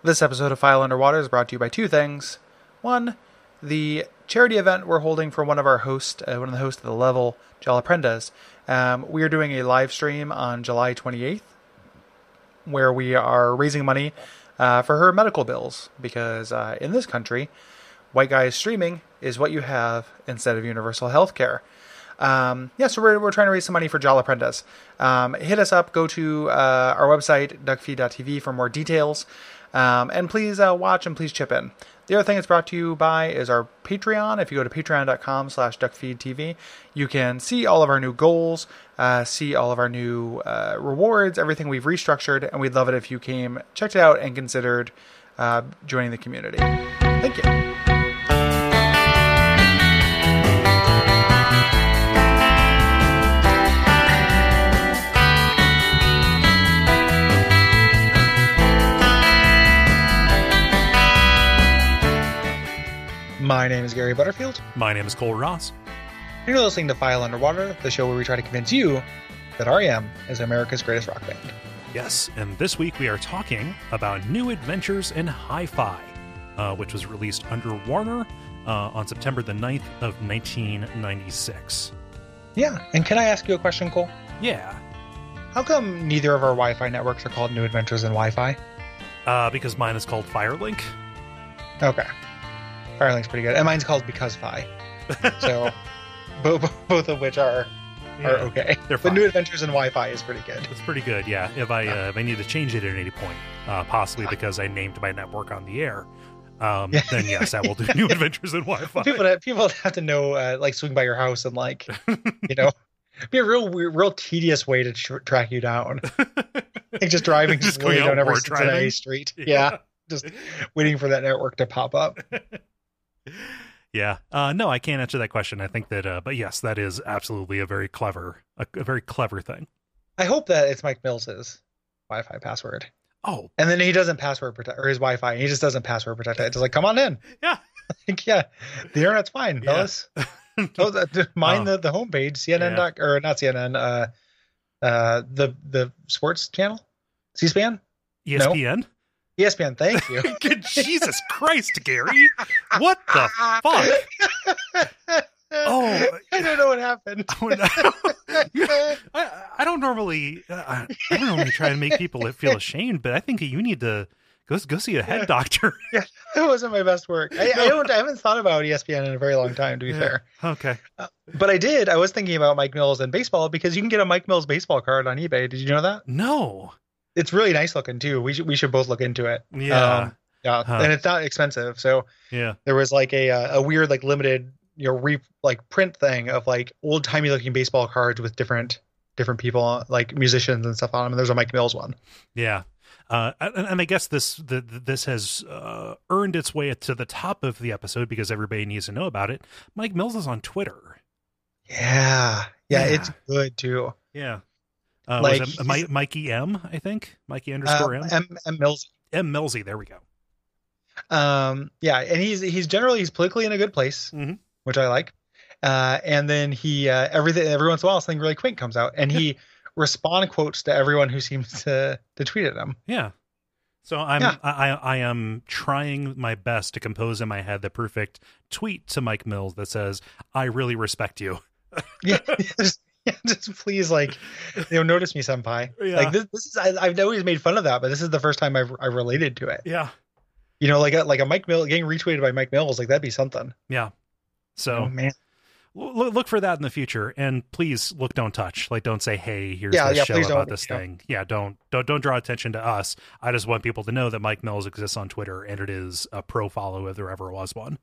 This episode of File Under Water is brought to you by two things. One, the charity event we're holding for one of our hosts, uh, one of the hosts of the level, Jalaprendas. Um, we are doing a live stream on July 28th where we are raising money uh, for her medical bills because uh, in this country, white guys streaming is what you have instead of universal health care. Um, yeah, so we're, we're trying to raise some money for Jalaprendas. Um, hit us up, go to uh, our website, duckfeed.tv, for more details. Um, and please uh, watch and please chip in. The other thing it's brought to you by is our Patreon. If you go to patreon.com slash duckfeedtv, you can see all of our new goals, uh, see all of our new uh, rewards, everything we've restructured, and we'd love it if you came, checked it out, and considered uh, joining the community. Thank you. My name is Gary Butterfield. My name is Cole Ross. And you're listening to File Under Water, the show where we try to convince you that REM is America's greatest rock band. Yes, and this week we are talking about New Adventures in Hi-Fi, uh, which was released under Warner uh, on September the 9th of 1996. Yeah, and can I ask you a question, Cole? Yeah, How come neither of our Wi-Fi networks are called New Adventures in Wi-Fi? uh, because mine is called Firelink. Okay, Firelink's pretty good, and mine's called Because Fi. So, both both of which are Yeah, are okay. they're But. New Adventures in Wi-Fi is pretty good. It's pretty good, yeah. If I uh, if I need to change it at any point, uh, possibly because I named my network on the air, um, Yeah. then yes, I will do New Adventures in Wi-Fi. People have, people have to know, uh, like, swing by your house and like, you know, be a real weird, real tedious way to tr- track you down. Like just driving Just going down every Cincinnati driving? street. Yeah. just waiting for that network to pop up. Yeah. Uh, no, I can't answer that question. I think that, uh, but yes, that is absolutely a very clever, a, a very clever thing. I hope that it's Mike Mills's Wi-Fi password, Oh, and then he doesn't password protect or his Wi-Fi. He just doesn't password protect it. It's like, come on in. Yeah. Like, yeah, the internet's fine, Yeah. fellas. Oh, the, the, mind Oh. the the homepage, CNN doc or not CNN, uh, uh, the the sports channel, C-SPAN, ESPN. ESPN. Thank you. Good Jesus Christ, Gary! What the fuck? Oh. I don't know what happened. Oh, no. I, I don't normally, uh, I I don't normally try to make people feel ashamed, but I think you need to go go see a head doctor. yeah, that wasn't my best work. I, I don't. I haven't thought about ESPN in a very long time, to be Yeah. fair. Okay. But I did. I was thinking about Mike Mills and baseball because you can get a Mike Mills baseball card on eBay. Did you know that? No. It's really nice looking too. We should we should both look into it. Yeah. Um, yeah, Huh. and it's not expensive. So yeah. there was like a uh, a weird like limited you know re like print thing of like old timey looking baseball cards with different different people like musicians and stuff on them. And there's a Mike Mills one. Yeah. Uh, and, and I guess this the, this has uh, earned its way to the top of the episode because everybody needs to know about it. Mike Mills is on Twitter. Yeah, yeah, Yeah. it's good too. Yeah. Uh, Like, was it Mikey M? I think Mikey underscore Um, M. M, M Mills. M Millsy. There we go. Um, yeah, and he's he's generally he's politically in a good place, Mhm. which I like. Uh, and then he uh, everything every once in a while something really quaint comes out, and he respond quotes to everyone who seems to to tweet at him. Yeah. So I'm Yeah. I, I am trying my best to compose in my head the perfect tweet to Mike Mills that says, "I really respect you." Yeah, just, yeah, just please like you know notice me, senpai. Yeah. Like this, this is I, I've always made fun of that, but this is the first time I've I related to it. Yeah. You know, like a like a Mike Mill getting retweeted by Mike Mills, like that'd be something. Yeah. So oh man, look, look for that in the future, and please look, don't touch. Like, don't say, "Hey, here's Yeah, this yeah, show about this yeah. thing." Yeah, don't don't don't draw attention to us. I just want people to know that Mike Mills exists on Twitter, and it is a pro follow if there ever was one.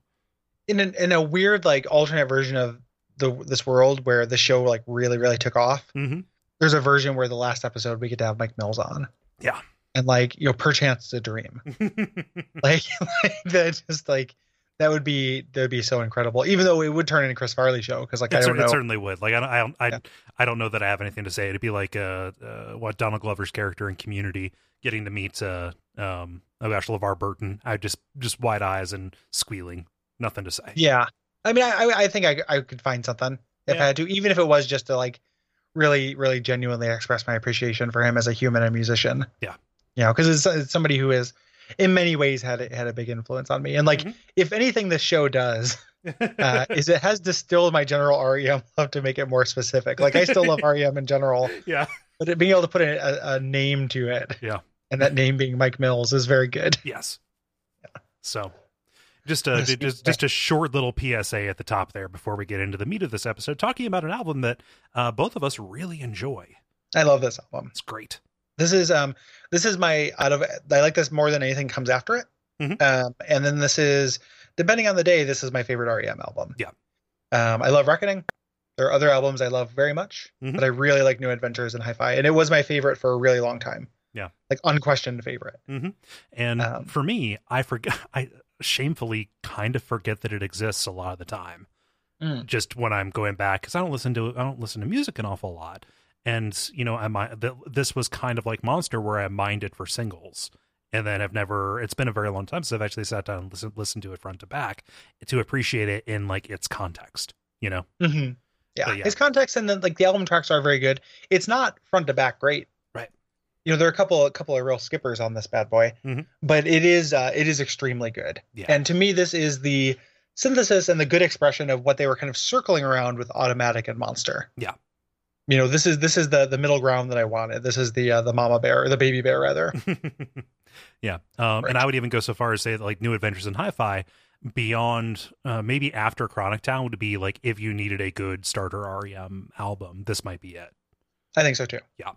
in an, in a weird like alternate version of the this world where the show like really really took off. Mm-hmm. there's a version where the last episode we get to have Mike Mills on. Yeah. And like, you know, perchance it's a dream. Like, like that just like that would be that would be so incredible. Even though it would turn into Chris Farley show because like It, I don't know. it certainly would. Like I don't, I don't, I, Yeah. I don't know that I have anything to say. It'd be like uh, uh what Donald Glover's character in Community getting to meet uh um Ash LeVar Burton. I just just wide eyes and squealing. Nothing to say. Yeah. I mean, I I- think I I could find something if Yeah. I had to, even if it was just to like really really genuinely express my appreciation for him as a human and musician. Yeah. You know, because it's, it's somebody who is in many ways had had a big influence on me. And like, Mhm. if anything, this show does uh, is it has distilled my general REM love to make it more specific. Like, I still love REM in general, yeah. but it, being able to put a, a, a name to it, Yeah. and that name being Mike Mills is very good. Yes. So, just a just, just a short little PSA at the top there before we get into the meat of this episode, talking about an album that uh, both of us really enjoy. I love this album. It's great. This is um this is my out of I like this more than anything comes after it. Mhm. Um, and then this is depending on the day, this is my favorite REM album. Yeah. Um, I love Reckoning. There are other albums I love very much, Mhm. but I really like New Adventures and Hi-Fi, and it was my favorite for a really long time. Yeah. like unquestioned favorite. And Um, for me, I forget. I shamefully kind of forget that it exists a lot of the time. Mm. Just when I'm going back, because I don't listen to I don't listen to music an awful lot, and you know, I might this was kind of like Monster, where I mined it for singles, and then I've never. It's been a very long time since I've actually sat down and listen listen to it front to back to appreciate it in like its context. You know, hmm Yeah. Yeah. his context and then like the album tracks are very good. It's not front to back great. You know, there are a couple a couple of real skippers on this bad boy, Mhm. but it is uh, it is extremely good. Yeah. And to me, this is the synthesis and the good expression of what they were kind of circling around with Automatic and Monster. Yeah. You know, this is this is the the middle ground that I wanted. This is the uh, the mama bear or the baby bear rather. yeah. Um, Right. And I would even go so far as say that like New Adventures in Hi-Fi beyond uh, maybe after Chronic Town would be like if you needed a good starter REM album, this might be it. I think so too. Yeah.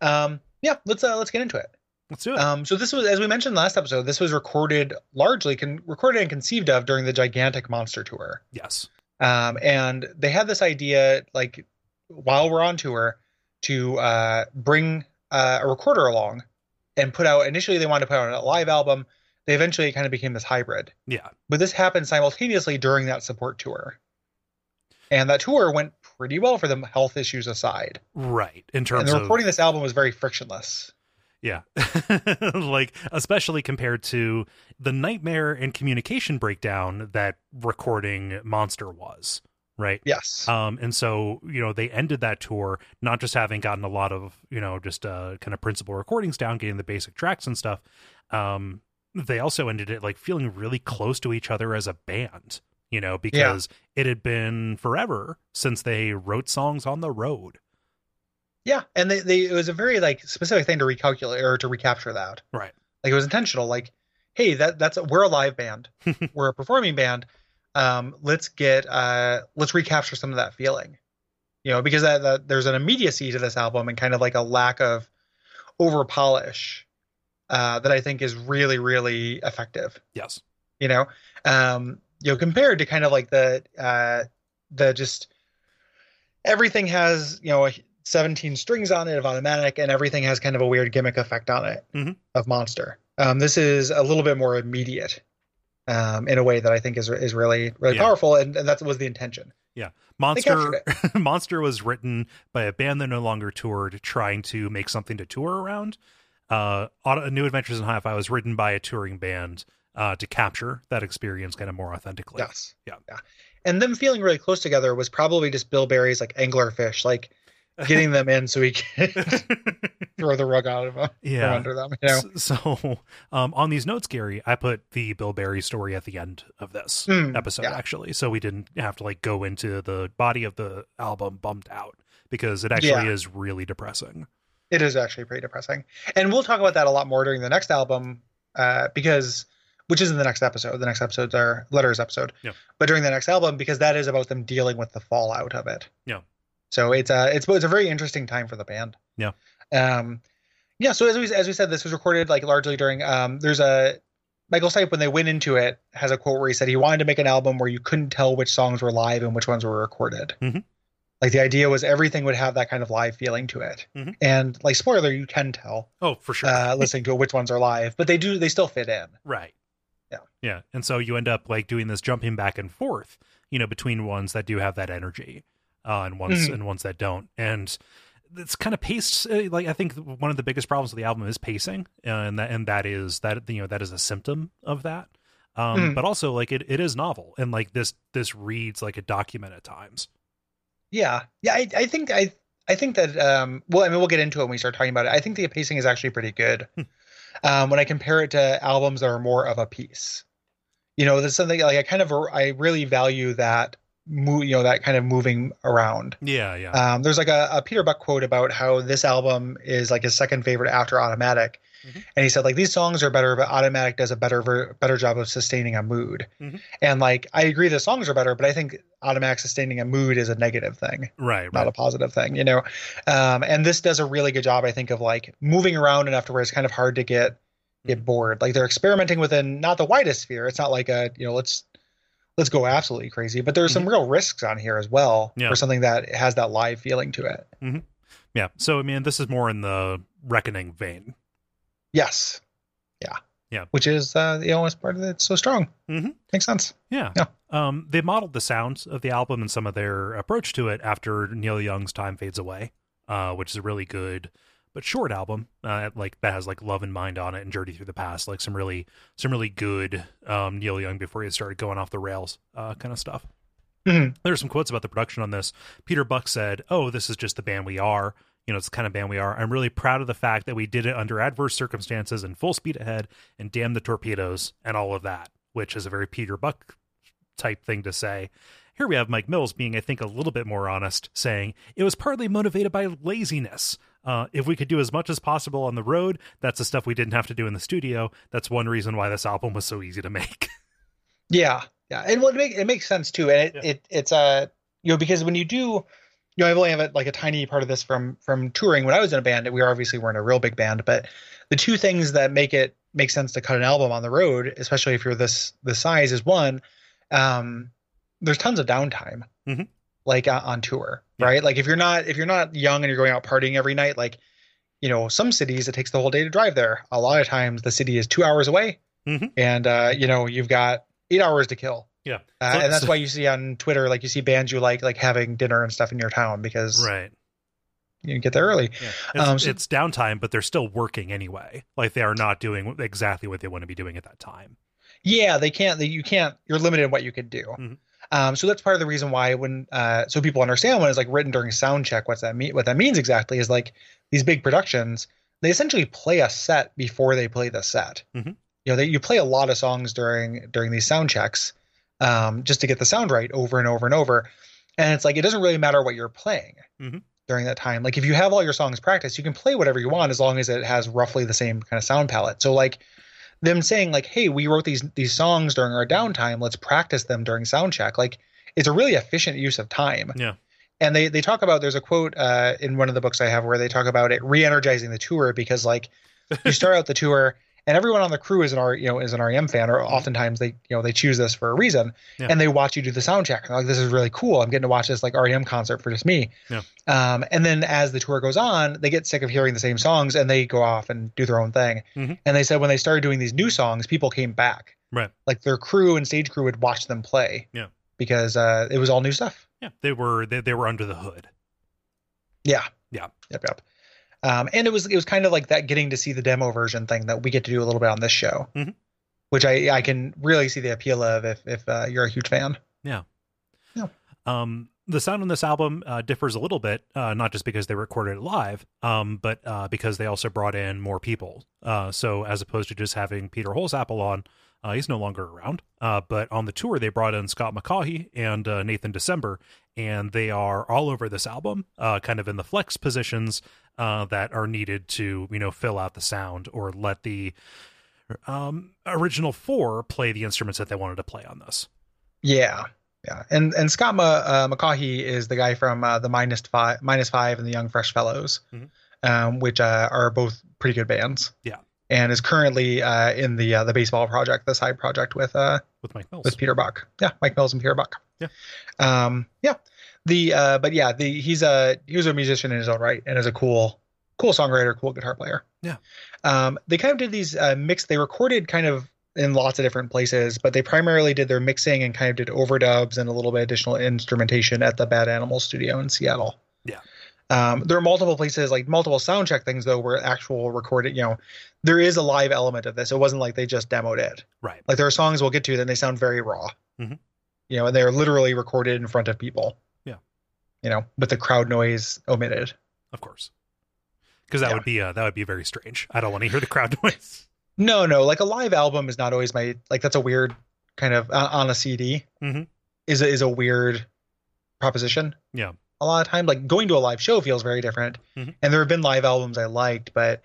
Um, yeah. Let's uh, let's get into it. Let's do it. Um, so this was, as we mentioned last episode, this was recorded largely con- recorded and conceived of during the gigantic monster tour. yes. Um, and they had this idea, like while we're on tour, to uh, bring uh, a recorder along and put out. Initially, they wanted to put out a live album. They eventually kind of became this hybrid. Yeah. But this happened simultaneously during that support tour, and that tour went pretty well for them, health issues aside. Right. In terms And the of recording this album was very frictionless. Yeah. like especially compared to the nightmare and communication breakdown that recording Monster was, right? Yes. Um and so, you know, they ended that tour not just having gotten a lot of, you know, just uh kind of principal recordings down, getting the basic tracks and stuff. Um they also ended it like feeling really close to each other as a band, you know, because it had been forever since they wrote songs on the road. Yeah, and they, they it was a very like specific thing to recalculate or to recapture that. Right. Like it was intentional. Like, hey, that that's a, we're a live band, we're a performing band. Um, let's get uh, let's recapture some of that feeling, you know, because that, that there's an immediacy to this album and kind of like a lack of over polish uh, that I think is really really effective. Yes. You know, um, you know, compared to kind of like the uh, the just everything has you know 17 strings on it of automatic and everything has kind of a weird gimmick effect on it Mhm. of monster um, this is a little bit more immediate um, in a way that i think is is really really Yeah. powerful and, and that was the intention yeah Monster Monster was written by a band that no longer toured, trying to make something to tour around. Uh, New Adventures in Hi-Fi was written by a touring band uh, to capture that experience kind of more authentically. yes Yeah. yeah and them feeling really close together was probably just bill berry's like anglerfish like getting them in so he can throw the rug out of them yeah. under them you know So, um, on these notes, Gary, I put the Bill Berry story at the end of this Hmm, episode, yeah. actually, so we didn't have to like go into the body of the album bumped out because it actually Yeah. is really depressing. It is actually pretty depressing. And we'll talk about that a lot more during the next album, uh, because which is in the next episode. The next episode's our letters episode. Yeah. But during the next album, because that is about them dealing with the fallout of it. Yeah. So it's a it's it's a very interesting time for the band. Yeah. Um yeah, so as we as we said, this was recorded like largely during um there's a Michael Stipe when they went into it has a quote where he said he wanted to make an album where you couldn't tell which songs were live and which ones were recorded. Mhm. Like the idea was everything would have that kind of live feeling to it. Mhm. And like spoiler, you can tell Oh, for sure. uh, listening to it which ones are live, but they do they still fit in. Right. Yeah. And so you end up like doing this jumping back and forth, you know, between ones that do have that energy, uh, and ones Mhm. and ones that don't. And it's kind of paced. uh, Like I think one of the biggest problems with the album is pacing, uh, and that and that is that you know that is a symptom of that. Um, Mhm. But also like it, it is novel, and like this this reads like a document at times. Yeah, yeah. I, I think I I think that um well I mean we'll get into it when we start talking about it. I think the pacing is actually pretty good. Um, when I compare it to albums that are more of a piece. You know, there's something like I kind of I really value that move, you know, that kind of moving around. Yeah, yeah. Um, there's like a, a Peter Buck quote about how this album is like his second favorite after Automatic, Mhm. and he said like these songs are better, but Automatic does a better ver- better job of sustaining a mood. Mhm. And like I agree, the songs are better, but I think Automatic sustaining a mood is a negative thing right, not right. a positive thing, you know. Um, and this does a really good job, I think, of like moving around enough to where it's kind of hard to get get bored. Like they're experimenting within not the widest sphere. It's not like a you know let's let's go absolutely crazy, but there's some real risks on here as well Yeah. for something that has that live feeling to it. Yeah. So I mean, this is more in the reckoning vein. Yes, yeah, Yeah. Which is uh, the only part of it so strong. Mhm. Makes sense. Yeah. Yeah. Um, they modeled the sounds of the album and some of their approach to it after Neil Young's Time Fades Away, uh, which is a really good but short album. Uh, like that has like Love in Mind on it and Journey Through the Past, like some really some really good um, Neil Young before he started going off the rails uh, kind of stuff. Mhm. There's some quotes about the production on this. Peter Buck said, "Oh, this is just the band we are." You know, it's the kind of band we are. I'm really proud of the fact that we did it under adverse circumstances and full speed ahead and damn the torpedoes and all of that, which is a very Peter Buck type thing to say. Here we have Mike Mills being, I think, a little bit more honest, saying it was partly motivated by laziness. Uh, if we could do as much as possible on the road, that's the stuff we didn't have to do in the studio. That's one reason why this album was so easy to make. Yeah, yeah, and well, it, make, it makes sense too, and it, Yeah. it it's uh you know because when you do, you know, I've only have a, like a tiny part of this from from touring. When I was in a band, we obviously weren't a real big band, but the two things that make it make sense to cut an album on the road, especially if you're this this size, is one, um, there's tons of downtime, Mhm. like uh, on tour, Yeah. right? Like if you're not if you're not young and you're going out partying every night, like you know, some cities it takes the whole day to drive there. A lot of times the city is two hours away, Mhm. and uh, you know you've got eight hours to kill. Yeah. Uh, So- and that's so- why you see on Twitter, like you see bands you like, like having dinner and stuff in your town because right. you can get there early. Yeah. It's, Um, so- it's downtime, but they're still working anyway. Like they are not doing exactly what they want to be doing at that time. Yeah, they can't. They, you can't. You're limited in what you can do. Mhm. Um, so that's part of the reason why when uh, so people understand when it's like written during sound check, what's that mean? What that means exactly is like these big productions, they essentially play a set before they play the set. Mhm. You know, they, you play a lot of songs during during these sound checks um, just to get the sound right over and over and over. And it's like it doesn't really matter what you're playing Mhm. during that time. Like if you have all your songs practiced, you can play whatever you want as long as it has roughly the same kind of sound palette. So like them saying like, "Hey, we wrote these these songs during our downtime. Let's practice them during sound check." Like it's a really efficient use of time. Yeah. And they they talk about there's a quote uh, in one of the books I have where they talk about it re-energizing the tour because like you start out the tour and everyone on the crew is an R you know is an REM fan or oftentimes they you know they choose this for a reason Yeah. and they watch you do the sound check and they're like this is really cool I'm getting to watch this like REM concert for just me Yeah. um, and then as the tour goes on they get sick of hearing the same songs and they go off and do their own thing Mhm. and they said when they started doing these new songs people came back Right. like their crew and stage crew would watch them play Yeah. because uh, it was all new stuff Yeah. They were they, they were under the hood. yeah Yeah. yep yep um, and it was it was kind of like that getting to see the demo version thing that we get to do a little bit on this show Mhm. which I I can really see the appeal of if if uh, you're a huge fan Yeah. Yeah. Um, the sound on this album uh, differs a little bit, uh, not just because they recorded it live, um, but uh, because they also brought in more people. Uh, so as opposed to just having Peter Holsapple on, uh, he's no longer around. Uh, but on the tour, they brought in Scott McCaughey and uh, Nathan December, and they are all over this album, uh, kind of in the flex positions uh, that are needed to, you know, fill out the sound or let the um, original four play the instruments that they wanted to play on this. yeah yeah and and Scott Ma, uh, McCaughey is the guy from uh, the minus five minus five and the Young Fresh Fellows Mhm. um, which uh, are both pretty good bands Yeah. And is currently uh, in the uh, the baseball project the side project with uh With Mike Mills. with Peter Buck. Yeah, Mike Mills and Peter Buck. Yeah. Um, yeah. The uh, but yeah, the he's a he was a musician in his own right and is a cool cool songwriter, cool guitar player. Yeah. Um, they kind of did these uh, mix. They recorded kind of in lots of different places, but they primarily did their mixing and kind of did overdubs and a little bit additional instrumentation at the Bad Animal Studio in Seattle. Yeah. Um, there are multiple places, like multiple sound check things though, where actual recorded, you know, there is a live element of this. It wasn't like they just demoed it. right. Like there are songs we'll get to that they sound very raw. Mm-hmm. You know, and they're literally recorded in front of people. Yeah. You know, with the crowd noise omitted. Of course. because that Yeah. would be uh, that would be very strange. I don't want to hear the crowd noise. No, no, like a live album is not always my like. That's a weird kind of on, on a CD. Mm-hmm. Is a, is a weird proposition. Yeah. A lot of times. like going to a live show feels very different. Mhm. And there have been live albums I liked, but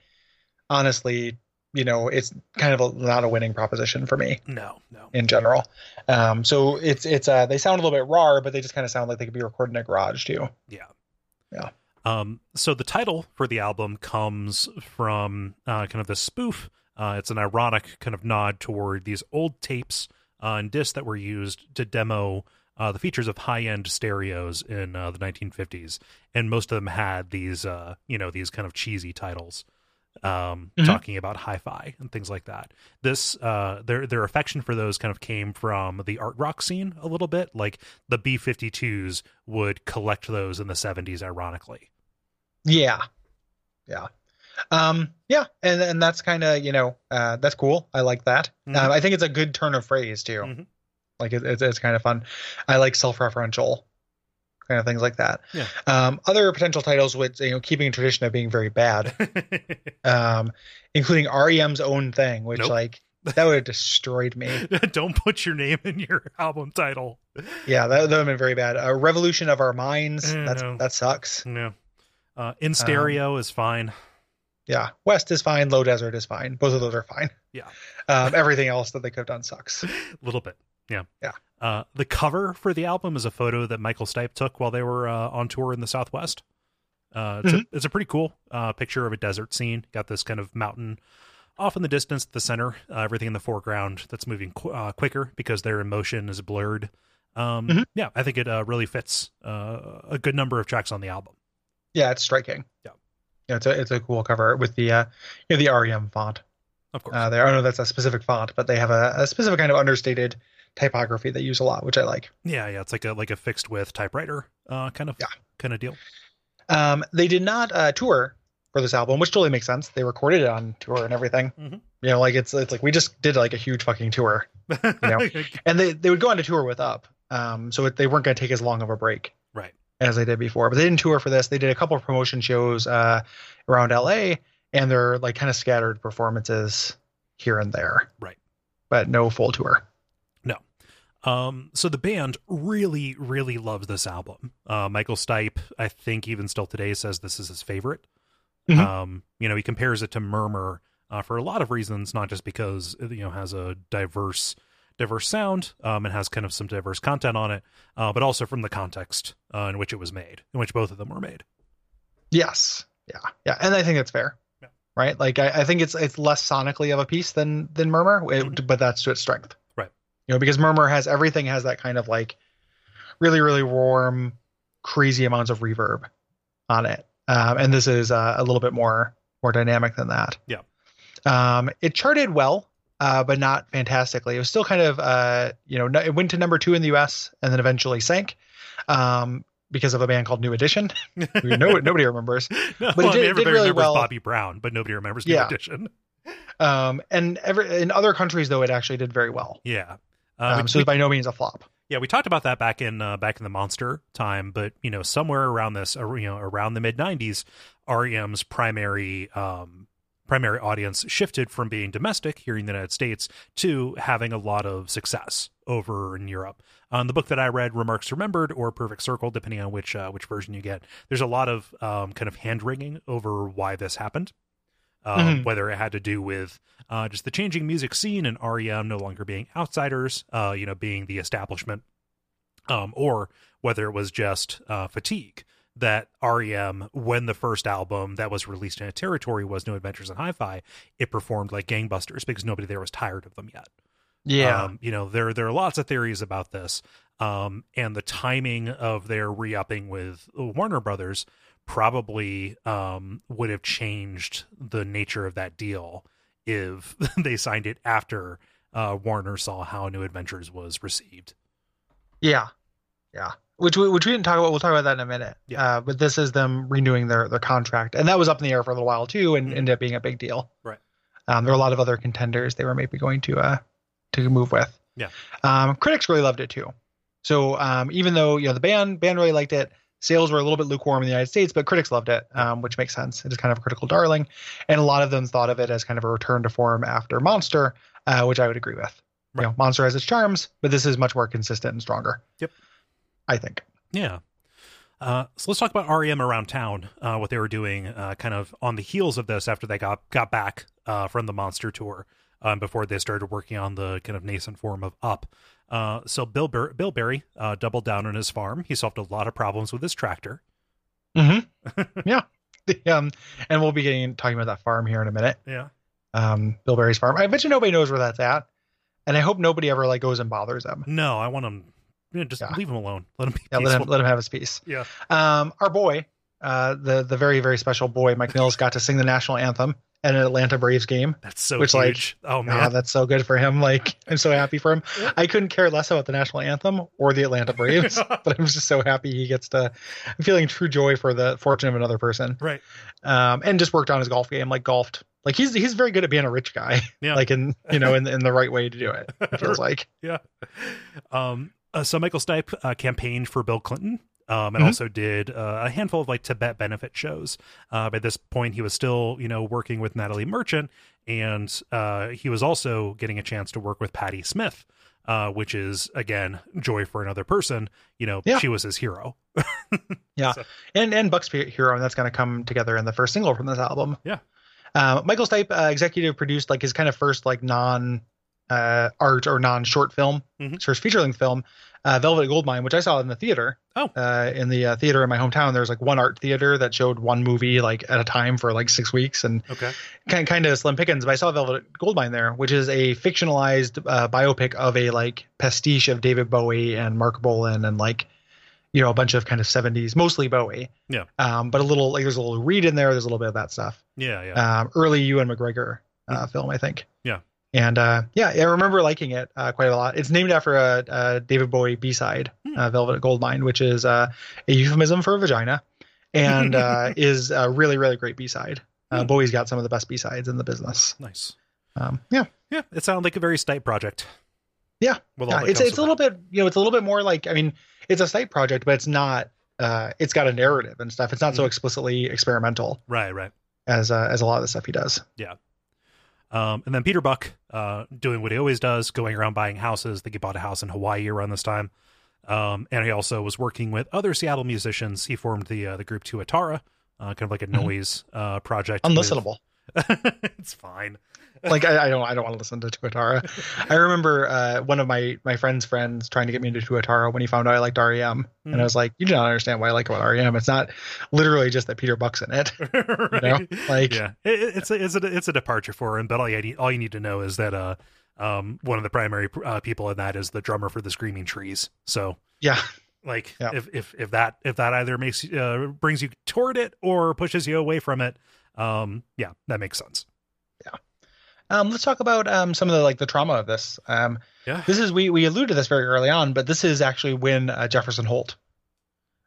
honestly, you know, it's kind of a, not a winning proposition for me No, no. in general. Um, so it's it's uh they sound a little bit raw, but they just kind of sound like they could be recorded in a garage too. Yeah. Yeah. Um, so the title for the album comes from uh, kind of the spoof. Uh, it's an ironic kind of nod toward these old tapes uh, and discs that were used to demo uh, the features of high-end stereos in uh, the 1950s, and most of them had these, uh, you know, these kind of cheesy titles, um, Mhm. talking about hi-fi and things like that. This, uh, their their affection for those kind of came from the art rock scene a little bit. Like the B-52s would collect those in the 70s, ironically. Yeah. Yeah. Um, yeah, and and that's kind of you know uh, that's cool. I like that. Mhm. Um, I think it's a good turn of phrase too. Mhm. Like it, it's it's kind of fun. I like self-referential kind of things like that. Yeah. Um, other potential titles with you know keeping a tradition of being very bad, um, including REM's own thing, which Nope. like that would have destroyed me. Don't put your name in your album title. Yeah, that, that would have been very bad. A Revolution of Our Minds. Eh, That's no. that sucks. No. Uh, in stereo is fine. Yeah, West is fine. Low Desert is fine. Both of those are fine. Yeah. Um, everything else that they could have done sucks. A little bit. Yeah. Yeah. Uh, the cover for the album is a photo that Michael Stipe took while they were uh, on tour in the Southwest. Uh, it's, Mm-hmm. a, it's a pretty cool uh, picture of a desert scene. Got this kind of mountain off in the distance, the center, uh, everything in the foreground that's moving qu- uh, quicker because their emotion is blurred. Um, Mhm. Yeah, I think it uh, really fits uh, a good number of tracks on the album. Yeah, it's striking. Yeah. Yeah, it's a it's a cool cover with the uh you know, the REM font. Of course. Uh, there, I know that's a specific font, but they have a, a specific kind of understated typography they use a lot, which I like. yeah, yeah, it's like a like a fixed width typewriter uh, kind of Yeah. kind of deal. Um, they did not uh, tour for this album, which totally makes sense. They recorded it on tour and everything. Mhm. You know, like it's it's like we just did like a huge fucking tour, you know, and they they would go on to tour with Up. Um, so it, they weren't going to take as long of a break right. as they did before. But they didn't tour for this. They did a couple of promotion shows uh, around LA, and they're like kind of scattered performances here and there. Right. But no full tour. Um, so the band really, really loves this album. Uh, Michael Stipe, I think even still today says this is his favorite. Mhm. Um, you know, he compares it to Murmur uh, for a lot of reasons, not just because it, you know has a diverse, diverse sound um, and has kind of some diverse content on it, uh, but also from the context uh, in which it was made, in which both of them were made. Yes. Yeah. Yeah. And I think that's fair. Yeah. Right. Like I, I think it's it's less sonically of a piece than than Murmur, it- Mhm. but that's to its strength. You know, because Murmur has everything has that kind of like really really warm, crazy amounts of reverb on it, um, and this is uh, a little bit more more dynamic than that. Yeah. Um, it charted well. Uh, but not fantastically. It was still kind of, uh, you know, it went to number two in the U.S. and then eventually sank um, because of a band called New Edition. no, nobody remembers. no, But it I mean, did- did really remembers well. Bobby Brown, but nobody remembers New Yeah. Edition. Um, and every, in other countries, though, it actually did very well. Yeah. Uh, Um, so it's by no means a flop. Yeah, we talked about that back in uh, back in the monster time, but you know, somewhere around this, or, you know, around the mid '90s, REM's primary um, primary audience shifted from being domestic here in the United States to having a lot of success over in Europe. On the book that I read, Remarks Remembered or Perfect Circle, depending on which uh, which version you get, there's a lot of um, kind of hand wringing over why this happened. Um, Mhm. Whether it had to do with uh, just the changing music scene and REM no longer being outsiders, uh, you know, being the establishment, um, or whether it was just uh, fatigue that REM, when the first album that was released in a territory was No Adventures in Hi-Fi, it performed like gangbusters because nobody there was tired of them yet. Yeah. Um, you know, there there are lots of theories about this. Um, and the timing of their re-upping with Warner Brothers probably um, would have changed the nature of that deal if they signed it after uh, Warner saw how New Adventures was received. yeah. Yeah. Which we, which we didn't talk about. We'll talk about that in a minute. Yeah. Uh, but this is them renewing their, their contract. And that was up in the air for a little while, too, and Mhm. ended up being a big deal. Right. Um, there were a lot of other contenders they were maybe going to uh, to move with. Yeah. Um, critics really loved it, too. So um, even though, you know, the band band really liked it, Sales were a little bit lukewarm in the United States, but critics loved it, um, which makes sense. It is kind of a critical darling, and a lot of them thought of it as kind of a return to form after Monster, uh, which I would agree with. Right. You know, Monster has its charms, but this is much more consistent and stronger. Yep. I think. Yeah. Uh, so let's talk about REM around town, uh, what they were doing uh, kind of on the heels of this after they got, got back uh, from the Monster Tour um, before they started working on the kind of nascent form of Up. Uh, so Bill, Ber- Bill Berry uh, doubled down on his farm. He solved a lot of problems with his tractor. Mm-hmm. yeah. Um, and we'll be getting talking about that farm here in a minute. Yeah. Um, Bill Berry's farm. I bet you nobody knows where that's at, and I hope nobody ever like goes and bothers them. No, I want him. Yeah, just Yeah. leave him alone. Let him be Yeah, let him let him have his peace. Yeah. Um, our boy, uh, the the very very special boy, Mike Mills, got to sing the national anthem at an Atlanta Braves game. That's so Which, like, huge. oh Ah, man. that's so good for him. Like, I'm so happy for him. I couldn't care less about the national anthem or the Atlanta Braves, but I'm just so happy he gets to. I'm feeling true joy for the fortune of another person. right. Um, and just worked on his golf game, like golfed. Like he's he's very good at being a rich guy. Yeah. Like in you know in in the right way to do it. It feels like. yeah. Um, uh, so Michael Stipe uh, campaigned for Bill Clinton. Um, and Mhm. also did uh, a handful of like Tibet benefit shows. Uh, by this point, he was still, you know, working with Natalie Merchant, and uh, he was also getting a chance to work with Patti Smith, uh, which is again joy for another person. You know, Yeah. she was his hero. Yeah, So- and and Buck's Hero, and that's going to come together in the first single from this album. Yeah. Uh, Michael Stipe uh, executive produced like his kind of first like non uh, art or non short film, Mhm. his first feature length film, uh, Velvet Goldmine, which I saw in the theater. Oh. Uh, in the uh, theater in my hometown, there's like one art theater that showed one movie like at a time for like six weeks, and Okay. kind kind of slim pickings. But I saw Velvet Goldmine there, which is a fictionalized uh, biopic of a like pastiche of David Bowie and Marc Bolan and like you know a bunch of kind of 70s, mostly Bowie. Yeah. Um, but a little like there's a little read in there. There's a little bit of that stuff. Yeah. Yeah. Um, early Ewan McGregor uh, film, I think. Yeah. And uh, yeah, I remember liking it uh, quite a lot. It's named after a, a David Bowie B-side, Hmm. uh, "Velvet Goldmine," which is uh, a euphemism for vagina, and uh, is a really, really great B-side. Uh, Hmm. Bowie's got some of the best B-sides in the business. nice. Um, yeah, Yeah. It sounded like a very Stipe project. Yeah. Yeah it's it's a little bit you know it's a little bit more like I mean it's a Stipe project, but it's not. Uh, it's got a narrative and stuff. It's not so Mhm. explicitly experimental. Right. Right. as uh, as a lot of the stuff he does. Um, and then Peter Buck, uh, doing what he always does, going around buying houses. I think he bought a house in Hawaii around this time. Um, and he also was working with other Seattle musicians. He formed the uh, the group Tuatara, uh, kind of like a Mhm. noise uh, project. with- Unlistenable. it's fine. like I, I don't I don't want to listen to Tuatara. I remember uh, one of my my friend's friends trying to get me into Tuatara when he found out I liked REM, and Mhm. I was like, you do not understand why I like about REM. It's not literally just that Peter Buck's in it. right? know, like- yeah, it, it- it's a, it's a it's a departure for him. But all you need, all you need to know is that uh, um, one of the primary uh, people in that is the drummer for the Screaming Trees. So Yeah, like Yeah. if if if that if that either makes uh brings you toward it or pushes you away from it um yeah that makes sense Yeah. Um, let's talk about um, some of the like the trauma of this. Um, yeah this is we we alluded to this very early on, but this is actually when uh, Jefferson Holt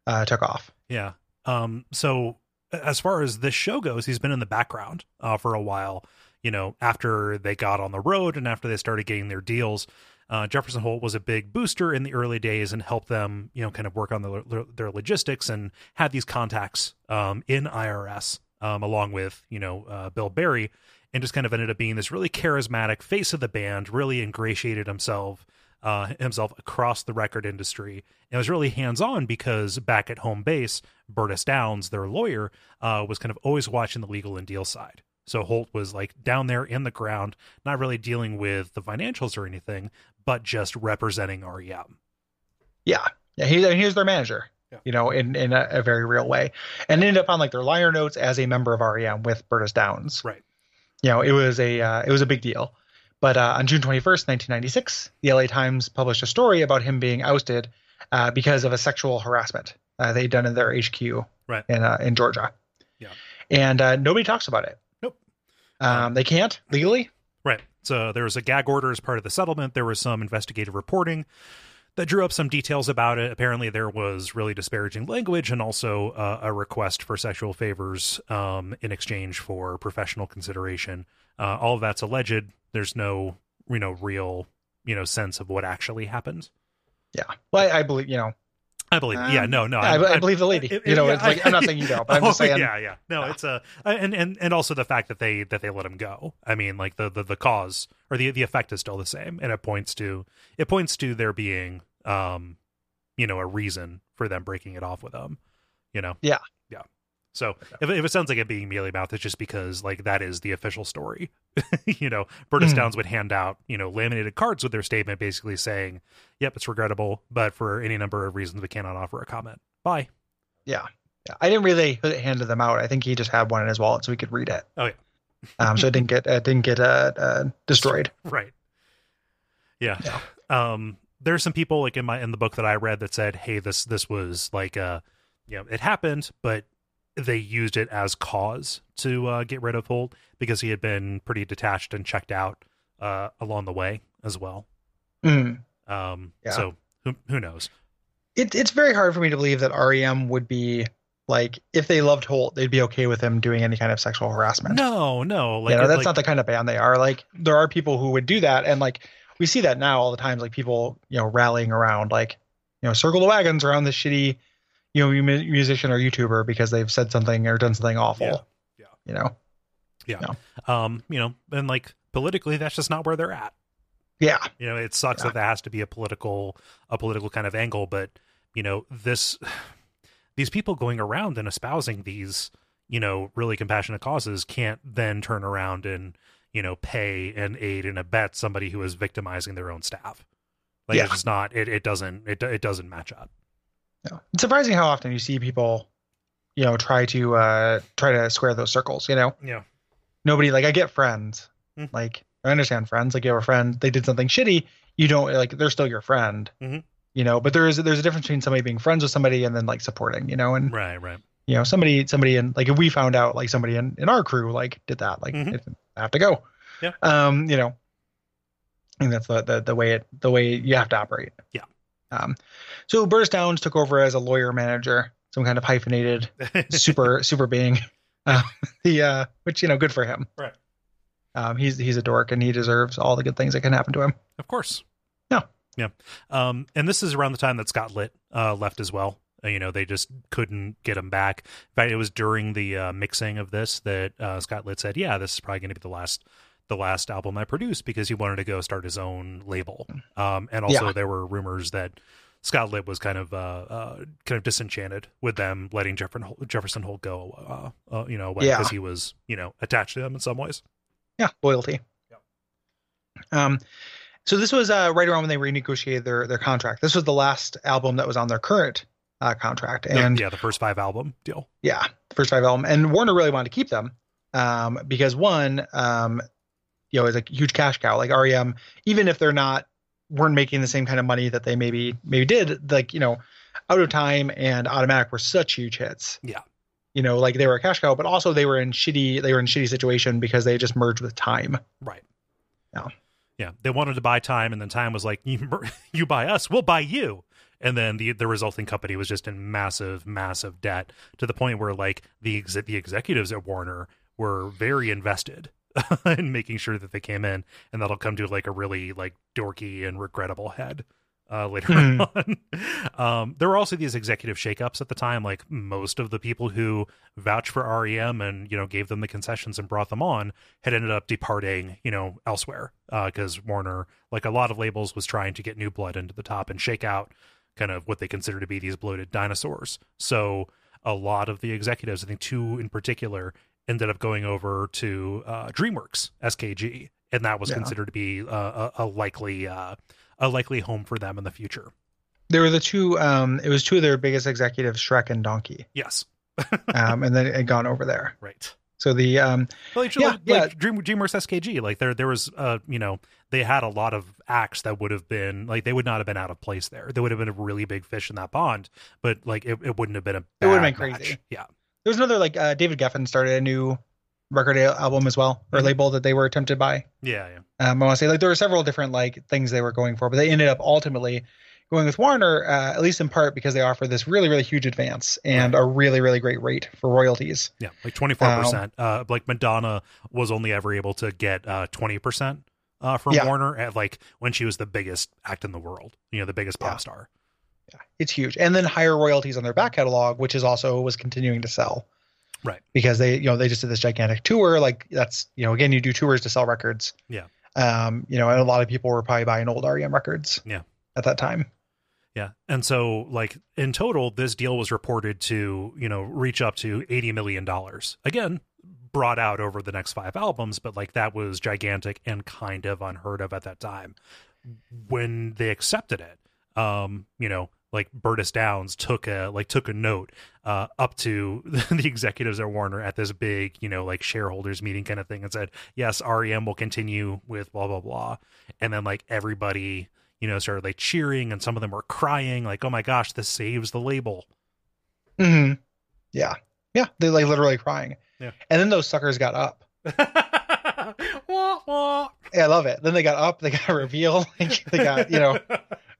uh, took off. yeah um so as far as this show goes he's been in the background uh for a while you know after they got on the road and after they started getting their deals uh, Jefferson Holt was a big booster in the early days and helped them, you know, kind of work on the, their logistics and had these contacts um, in IRS um, along with, you know, uh, Bill Berry, and just kind of ended up being this really charismatic face of the band. Really ingratiated himself uh, himself across the record industry and was really hands on because back at home base, Bertis Downs, their lawyer, uh, was kind of always watching the legal and deal side. So Holt was like down there in the ground, not really dealing with the financials or anything, but just representing REM. Yeah, yeah, he, and he was their manager. Yeah. You know, in in a, a very real way, and ended up on like their liner notes as a member of REM with Bertis Downs. Right. You know, it was a uh, it was a big deal. But uh, on June 21st, 1996, the LA Times published a story about him being ousted uh, because of a sexual harassment uh, they'd done in their HQ Right. in uh, in Georgia. Yeah. And uh, nobody talks about it. Nope. Um, they can't legally. Right. So there was a gag order as part of the settlement. There was some investigative reporting that drew up some details about it. Apparently, there was really disparaging language and also uh, a request for sexual favors um, in exchange for professional consideration. Uh, all of that's alleged. There's no, you know, real, you know, sense of what actually happened. Yeah. Well, I, I believe you know. I believe. yeah, Um, no, no. Yeah, I, I believe the lady. it- you know, yeah, it's like I'm not saying you don't, but I'm just Oh, saying. yeah, yeah. No, it's a and and and also the fact that they that they let him go. I mean, like the the, the cause or the the effect is still the same, and it points to it points to there being um, you know, a reason for them breaking it off with him. You know. Yeah. Yeah. So if, if it sounds like it being mealy mouth, it's just because like that is the official story. you know, Bertis Mhm. Downs would hand out you know laminated cards with their statement, basically saying, "Yep, it's regrettable, but for any number of reasons, we cannot offer a comment." Bye. Yeah. Yeah. I didn't really hand them out. I think he just had one in his wallet so he could read it. Oh, yeah. um, so it didn't get uh, didn't get uh, uh, destroyed. right yeah. um there's some people like in my in the book that i read that said hey this this was like uh you know it happened but they used it as cause to uh get rid of holt because he had been pretty detached and checked out uh along the way as well Mm. um Yeah. so who, who knows It, it's very hard for me to believe that REM would be like if they loved Holt, they'd be okay with him doing any kind of sexual harassment. no no like you know, that's like, not the kind of band they are. Like there are people who would do that, and like we see that now all the times. Like people, you know, rallying around, like you know, circle the wagons around this shitty, you know, musician or YouTuber because they've said something or done something awful. Yeah. Yeah. You know. Yeah. Um you know and like politically that's just not where they're at Yeah. you know it sucks Yeah. that there has to be a political a political kind of angle but you know this these people going around and espousing these you know really compassionate causes can't then turn around and you know pay and aid and abet somebody who is victimizing their own staff like Yeah. it's just not it, it doesn't it, it doesn't match up Yeah. It's surprising how often you see people, you know, try to uh try to square those circles. You know, yeah nobody like I get friends. Mhm. Like I understand friends. Like you have a friend, they did something shitty. You don't like they're still your friend. Mhm. You know, but there is there's a difference between somebody being friends with somebody and then like supporting. You know, and right right you know somebody somebody in like if we found out like somebody in in our crew like did that like Mhm. it, I have to go. Yeah. Um. You know. And that's the, the the way it the way you have to operate. Yeah. Um. So Bertis Downs took over as a lawyer manager, some kind of hyphenated super super being. Uh, he uh, which you know, good for him. Right. Um, he's he's a dork and he deserves all the good things that can happen to him. Of course. Yeah. Yeah. Um, and this is around the time that Scott Litt uh, left as well. Uh, you know, they just couldn't get him back. In fact, it was during the uh, mixing of this that uh, Scott Litt said, "Yeah, this is probably going to be the last." The last album I produced because he wanted to go start his own label, um, and also Yeah. there were rumors that Scott Litt was kind of uh, uh, kind of disenchanted with them letting Jefferson Jefferson Holt go, uh, uh, you know, Yeah. because he was you know attached to them in some ways. Yeah, loyalty. Um, so this was uh, right around when they renegotiated their their contract. This was the last album that was on their current uh, contract, and yeah, the first five album deal. yeah, the first five album. And Warner really wanted to keep them um, because one, um, you know, is a huge cash cow. Like REM, even if they're not weren't making the same kind of money that they maybe maybe did, like you know, Out of Time and Automatic were such huge hits. Yeah. You know, like they were a cash cow, but also they were in shitty they were in shitty situation because they just merged with Time. Right. Yeah. Yeah. They wanted to buy time, and then time was like, "You, you buy us, we'll buy you." And then the the resulting company was just in massive, massive debt to the point where like the ex- the executives at Warner were very invested in making sure that they came in, and that'll come to like a really like dorky and regrettable head uh, later Hmm. on. um, there were also these executive shakeups at the time. Like most of the people who vouched for REM and you know gave them the concessions and brought them on had ended up departing, you know, elsewhere because Warner, like a lot of labels, was trying to get new blood into the top and shake out kind of what they consider to be these bloated dinosaurs. So a lot of the executives, I think two in particular, ended up going over to uh, DreamWorks SKG, and that was Yeah. considered to be uh, a, a likely uh, a likely home for them in the future. There were the two. Um, it was two of their biggest executives, Shrek and Donkey, Yes, um, and then it had gone over there. right. So the um, Well, like, Yeah, like, yeah. like Dream, DreamWorks SKG, like there, there was, uh, you know, they had a lot of acts that would have been like they would not have been out of place there. They would have been a really big fish in that pond, but like it, it wouldn't have been a. It would've bad been match. crazy. Yeah, there was another like uh, David Geffen started a new record album as well, or Mhm. label that they were tempted by. yeah, yeah. Um, I want to say like there were several different like things they were going for, but they ended up ultimately going with Warner, uh, at least in part because they offer this really really huge advance and a really really great rate for royalties. Yeah, like twenty four Um, percent. Uh, like Madonna was only ever able to get uh twenty percent uh from Yeah. Warner at like when she was the biggest act in the world. You know, the biggest pop Yeah. star. Yeah, it's huge. And then higher royalties on their back catalog, which is also was continuing to sell. Right. Because they, you know, they just did this gigantic tour. Like that's, you know, again, you do tours to sell records. Yeah. Um, you know, and a lot of people were probably buying old REM records. Yeah. At that time. Yeah. And so like in total, this deal was reported to, you know, reach up to eighty million dollars. Again, brought out over the next five albums, but like that was gigantic and kind of unheard of at that time. When they accepted it, um, you know, like Bertis Downs took a like took a note uh, up to the executives at Warner at this big, you know, like shareholders meeting kind of thing and said, "Yes, REM will continue with blah blah blah," and then like everybody, you know, started like cheering, and some of them were crying, like, "Oh my gosh, this saves the label." Mm-hmm. Yeah, yeah, they like literally crying. Yeah. And then those suckers got up. wah, wah. Yeah, I love it. Then they got up. They got a reveal. Like they got you know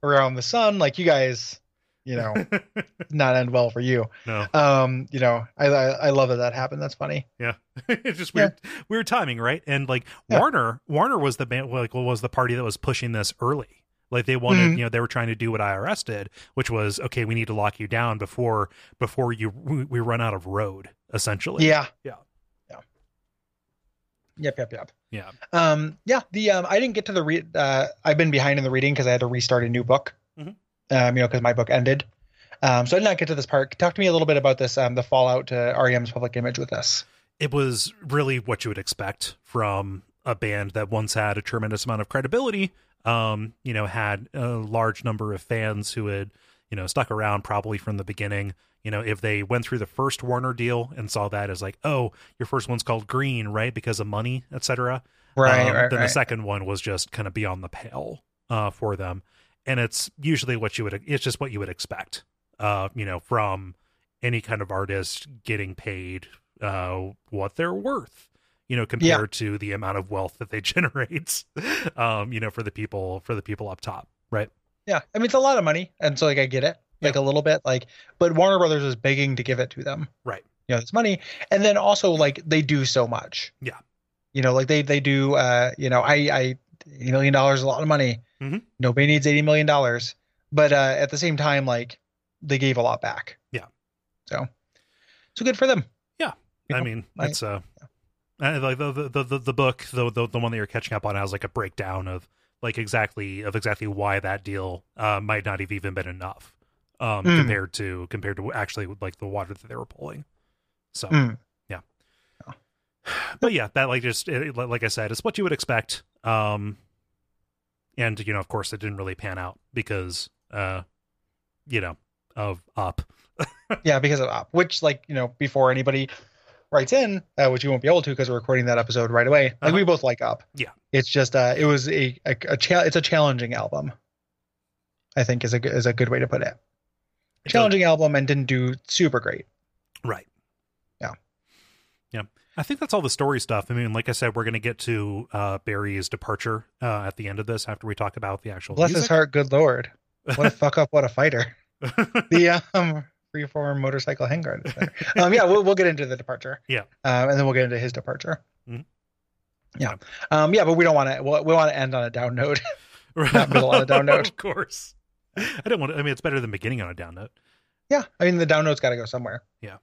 around the sun. Like you guys, you know, not end well for you. no, Um, you know, I I, I love that that happened. That's funny. Yeah it's just weird, weird timing, right? And like Yeah. Warner, Warner was the band, like well, was the party that was pushing this early. Like they wanted, Mhm. you know, they were trying to do what IRS did, which was okay. We need to lock you down before before you we, we run out of road, essentially. Yeah. Yeah. Yeah. Yep. Yep. Yep. Yeah, Um, yeah, the um, I didn't get to the read. Uh, I've been behind in the reading because I had to restart a new book. Mhm. Um, you know, because my book ended. Um, so I did not get to this part. Talk to me a little bit about this. Um, the fallout to REM's public image with this. it was really what you would expect from a band that once had a tremendous amount of credibility. Um, you know, had a large number of fans who had, you know, stuck around probably from the beginning. You know, if they went through the first Warner deal and saw that as like, oh, your first one's called Green, right, because of money, etc. Right. Um, right. then right. the second one was just kind of beyond the pale uh, for them, and it's usually what you would. It's just what you would expect. Uh, you know, from any kind of artist getting paid uh, what they're worth. You know, compared to the amount of wealth that they generate. um, you know, for the people for the people up top, right? Yeah, I mean it's a lot of money, and so like I get it, like a little bit, like, but Warner Brothers is begging to give it to them, Right. You know, this money, and then also like they do so much. Yeah. You know, like they they do. Uh, you know, i i a million dollars is a lot of money. Mhm. Nobody needs eighty million dollars, but uh, at the same time, like they gave a lot back. Yeah. So, so good for them. Yeah. You I know, mean, I- it's uh, uh, like the, the the the book, the, the the one that you're catching up on has like a breakdown of like exactly of exactly why that deal uh might not have even been enough um Mm. compared to compared to actually like the water that they were pulling. So, Mm. but yeah, that like just it, like I said, it's what you would expect. Um, and you know, of course, it didn't really pan out because uh, you know, of up. Yeah, because of op, which like you know before anybody writes in, uh, which you won't be able to because we're recording that episode right away. Like Uh-huh. we both like up. Yeah. It's just uh, it was a a, a cha- it's a challenging album. I think is a good- is a good way to put it. Challenging album and didn't do super great. Right. Yeah. Yeah. I think that's all the story stuff. I mean, like I said, we're going to get to uh, Barry's departure uh, at the end of this after we talk about the actual Bless his heart, good lord. What a fuck up, what a fighter. The um freeform motorcycle handguard. there. um yeah, we'll we'll get into the departure. Yeah. Um and then we'll get into his departure. Mhm. Yeah. Um yeah, but we don't want to we we want to end on a down note. Not middle on a down note. Of course. I don't want to, I mean, it's better than beginning on a down note. Yeah, I mean the down note's got to go somewhere. Yeah.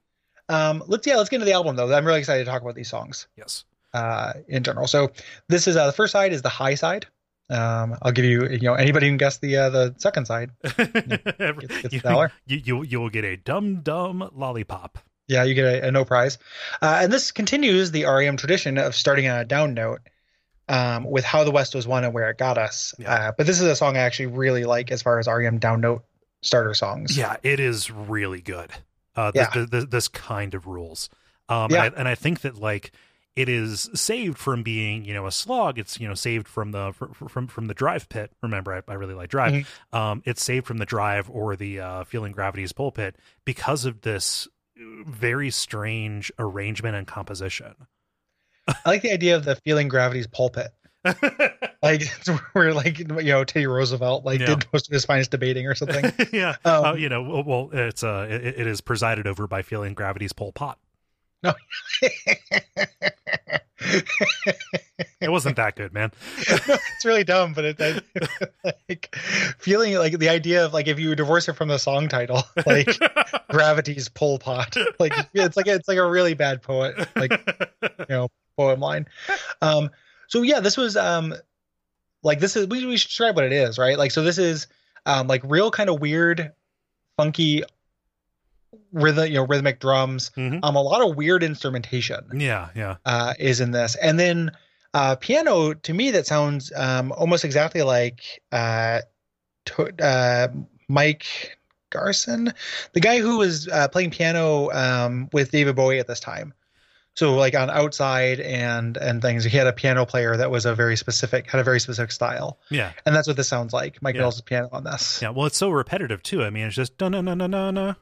Um, let's yeah, let's get into the album though. I'm really excited to talk about these songs Yes. uh, in general. So this is uh, the first side is the high side. Um, I'll give you you know anybody who can guess the uh, the second side. Every- gets the you, you, you, you will get a dumb, dumb lollipop. Yeah, you get a, a no prize. Uh, and this continues the REM tradition of starting on a down note um, with How the West Was Won and Where It Got Us. Yeah. Uh, but this is a song I actually really like as far as REM down note starter songs. Yeah, it is really good. Uh, this, Yeah. this, this kind of rules. Um, Yeah. and, I, and I think that like it is saved from being you know a slog. It's you know saved from the fr- fr- from from the drive pit. Remember, I, I really like drive. Mm-hmm. Um, it's saved from the drive or the uh, feeling gravity's pulpit because of this very strange arrangement and composition. I like the idea of the feeling gravity's pulpit. Like it's where like you know Teddy Roosevelt like Yeah. did most of his finest debating or something. yeah, Um, uh, you know, well, it's uh, it, it is presided over by feeling gravity's pole pot. No, it wasn't that good, man. no, it's really dumb, but it's like feeling like the idea of like if you divorce it from the song title, like gravity's Pol Pot. Like it's like it's like a really bad poet, like you know, poem line. Um, so yeah, this was um, like this is we we should describe what it is, right? Like so this is um like real kind of weird, funky rhythm, you know, rhythmic drums. Mhm. Um, a lot of weird instrumentation Yeah, yeah. uh, is in this, and then uh, piano to me that sounds um, almost exactly like uh, to, uh, Mike Garson, the guy who was uh, playing piano um, with David Bowie at this time. So like on outside and and things, he had a piano player that was a very specific had a very specific style, Yeah. and that's what this sounds like. Mike Yeah. Mills' piano on this. Yeah. Well, it's so repetitive too. I mean, it's just no no no no no no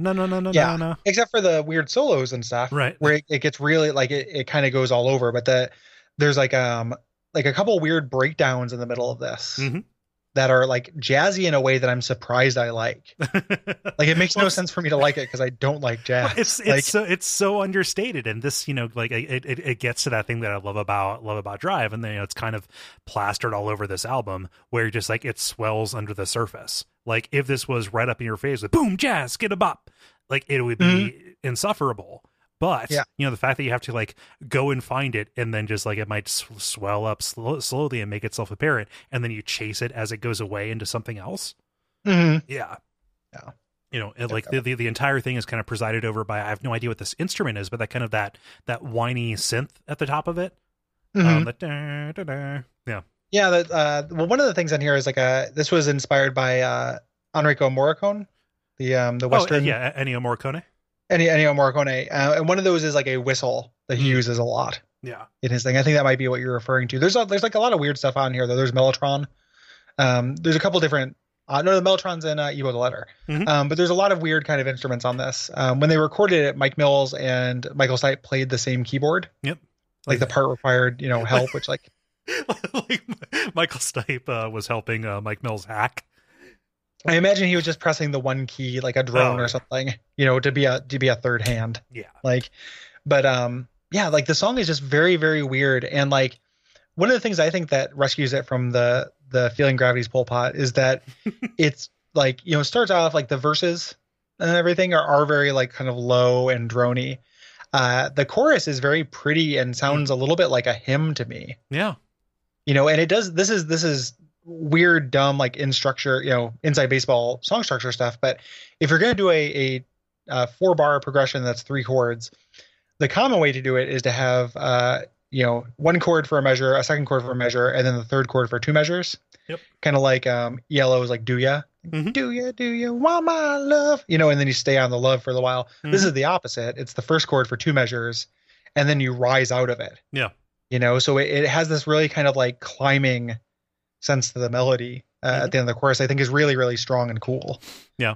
no no no no Yeah. no. except for the weird solos and stuff Right. where it, it gets really like it, it kind of goes all over but the there's like um like a couple weird breakdowns in the middle of this Mhm. That are like jazzy in a way that i'm surprised i like. Like it makes Well, no sense for me to like it because i don't like jazz. It's it's like so it's so understated and this you know like it, it it gets to that thing that i love about love about drive and then you know it's kind of plastered all over this album where just like it swells under the surface. Like if this was right up in your face with boom jazz get a bop like it would be mm-hmm. insufferable but Mm-hmm. Yeah. you know the fact that you have to like go and find it and then just like it might s- swell up slow, slowly and make itself apparent and then you chase it as it goes away into something else Mhm. yeah. Yeah. You know, and like the, the the entire thing is kind of presided over by I have no idea what this instrument is, but that kind of that that whiny synth at the top of it. Mhm. Um, the da, da, da. Yeah. yeah that uh well one of the things on here is like a this was inspired by uh enrico morricone the um the Oh, western yeah, Ennio Morricone. Ennio, Ennio morricone uh, and one of those is like a whistle that he Mm. uses a lot Yeah. in his thing. I think that might be what you're referring to. There's a, there's like a lot of weird stuff on here though. There's Mellotron. Um, there's a couple different. Uh, no, the Mellotron's in uh, E-Bow the Letter. Mhm. Um, but there's a lot of weird kind of instruments on this. Um, when they recorded it, Mike Mills and Michael Stipe played the same keyboard. Yep. Like the part required, you know, help, which like like Michael Stipe uh, was helping uh, Mike Mills hack. I imagine he was just pressing the one key like a drone Oh, or something, you know, to be a to be a third hand. Yeah. like but um yeah like the song is just very very weird and like one of the things i think that rescues it from the the feeling gravity's pole pot is that it's like you know it starts off like the verses and everything are, are very like kind of low and drony uh the chorus is very pretty and sounds a little bit like a hymn to me Yeah. you know and it does this is this is weird dumb like in structure you know inside baseball song structure stuff but if you're going to do a, a, uh four bar progression that's three chords the common way to do it is to have uh you know one chord for a measure a second chord for a measure and then the third chord for two measures Yep. kind of like um yellow is like do ya Mhm. do ya do ya want my love you know and then you stay on the love for a while this Mhm. is the opposite it's the first chord for two measures and then you rise out of it Yeah. you know so it, it has this really kind of like climbing sense to the melody uh, Mhm. at the end of the chorus i think is really really strong and cool Yeah.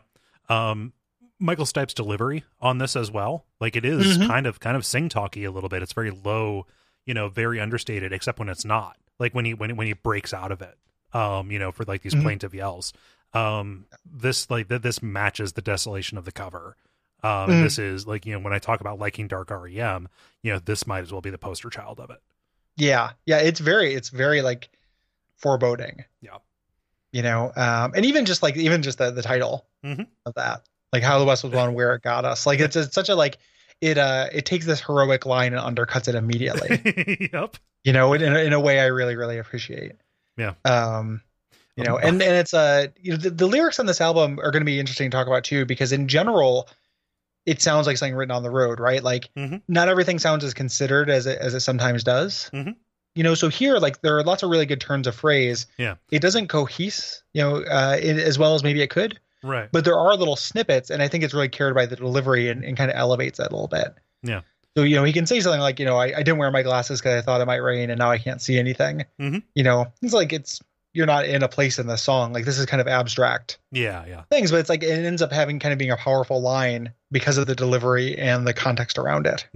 Um, Michael Stipe's delivery on this as well, like it is Mhm. kind of kind of sing talky a little bit. It's very low, you know, very understated, except when it's not. Like when he when when he breaks out of it, um, you know, for like these Mhm. plaintive yells. Um, this like th- this matches the desolation of the cover. Um, Mhm. this is like you know when I talk about liking dark REM, you know, this might as well be the poster child of it. yeah yeah it's very it's very like foreboding Yeah. you know um and even just like even just the, the title Mhm. of that like how the west was won where it got us like it's, it's such a like it uh it takes this heroic line and undercuts it immediately yep. you know in, a- in a way i really really appreciate Yeah. um you know and and it's uh you know the, the lyrics on this album are going to be interesting to talk about too because in general it sounds like something written on the road right like Mhm. not everything sounds as considered as it as it sometimes does Mhm. You know so here like there are lots of really good turns of phrase Yeah. it doesn't cohese you know uh in, as well as maybe it could Right. but there are little snippets and i think it's really carried by the delivery and, and kind of elevates that a little bit Yeah. so you know he can say something like you know i, I didn't wear my glasses because i thought it might rain and now i can't see anything Mhm. you know it's like it's you're not in a place in the song like this is kind of abstract yeah. Yeah. things but it's like it ends up having kind of being a powerful line because of the delivery and the context around it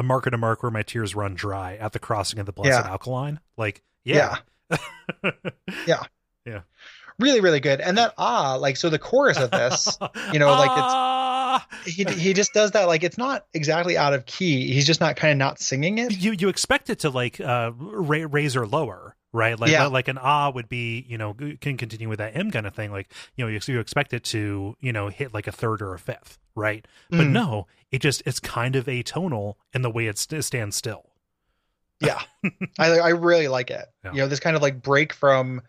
A mark at a mark where my tears run dry at the crossing of the blessed Yeah. alkaline. Like, yeah. Yeah. yeah. yeah. Really really good and that ah like so the chorus of this you know, like it's- Ah, he he just does that like it's not exactly out of key. He's just not kind of not singing it. You you expect it to like uh ra- raise or lower, right? Like Yeah. like an ah would be you know can continue with that M kind of thing. Like you know you, you expect it to you know hit like a third or a fifth, right? But Mm. no, it just it's kind of atonal in the way it st- stands still. Yeah, I I really like it. Yeah. You know, this kind of like break from,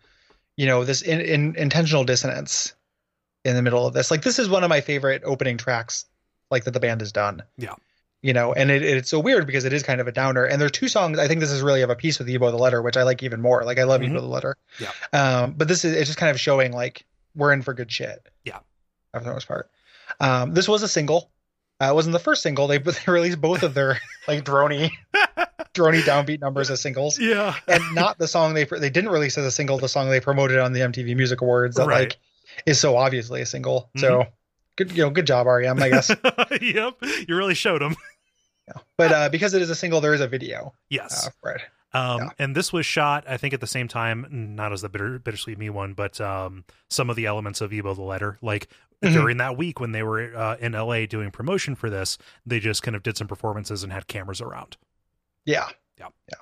you know, this in, in intentional dissonance in the middle of this. Like this is one of my favorite opening tracks, like that the band has done. Yeah. You know, and it, it's so weird because it is kind of a downer. And there are two songs. I think this is really of a piece with E-Bow the Letter, which I like even more. Like I love Mhm. E-Bow the Letter. Yeah. Um, but this is it's just kind of showing like we're in for good shit. Yeah. For the most part. Um, this was a single. Uh, it wasn't the first single. They, they released both of their like drony, drony downbeat numbers as singles Yeah. and not the song they they didn't release as a single. The song they promoted on the MTV Music Awards that Right. like is so obviously a single. So good, you know, good job REM, I guess. yep. You really showed them. But uh, because it is a single, there is a video Yes. uh, it. Um, Yeah. and this was shot, I think, at the same time, not as the bitter, bittersweet me one, but um, some of the elements of E-Bow the Letter, like Mhm. during that week when they were uh, in LA doing promotion for this, they just kind of did some performances and had cameras around. Yeah. Yeah. Yeah.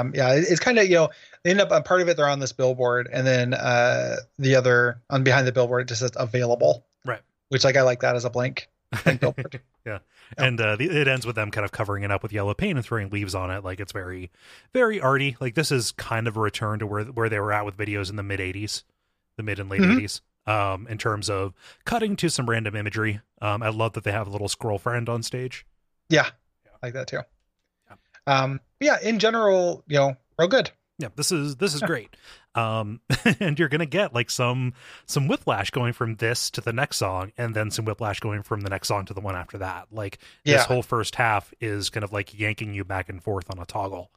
Um, yeah, it- it's kind of you know they end up on part of it they're on this billboard and then uh the other on behind the billboard it just says available Right. which like I like that as a blank, blank billboard yeah. Yeah. And uh, the, it ends with them kind of covering it up with yellow paint and throwing leaves on it. Like it's very, very arty. Like this is kind of a return to where where they were at with videos in the mid '80s, the mid and late Mhm. '80s. Um, in terms of cutting to some random imagery. Um, I love that they have a little squirrel friend on stage. yeah, I like that too Yeah. um yeah in general you know real good yeah this is this is Yeah. great um and you're gonna get like some some whiplash going from this to the next song and then some whiplash going from the next song to the one after that like this whole first half is kind of like yanking you back and forth on a toggle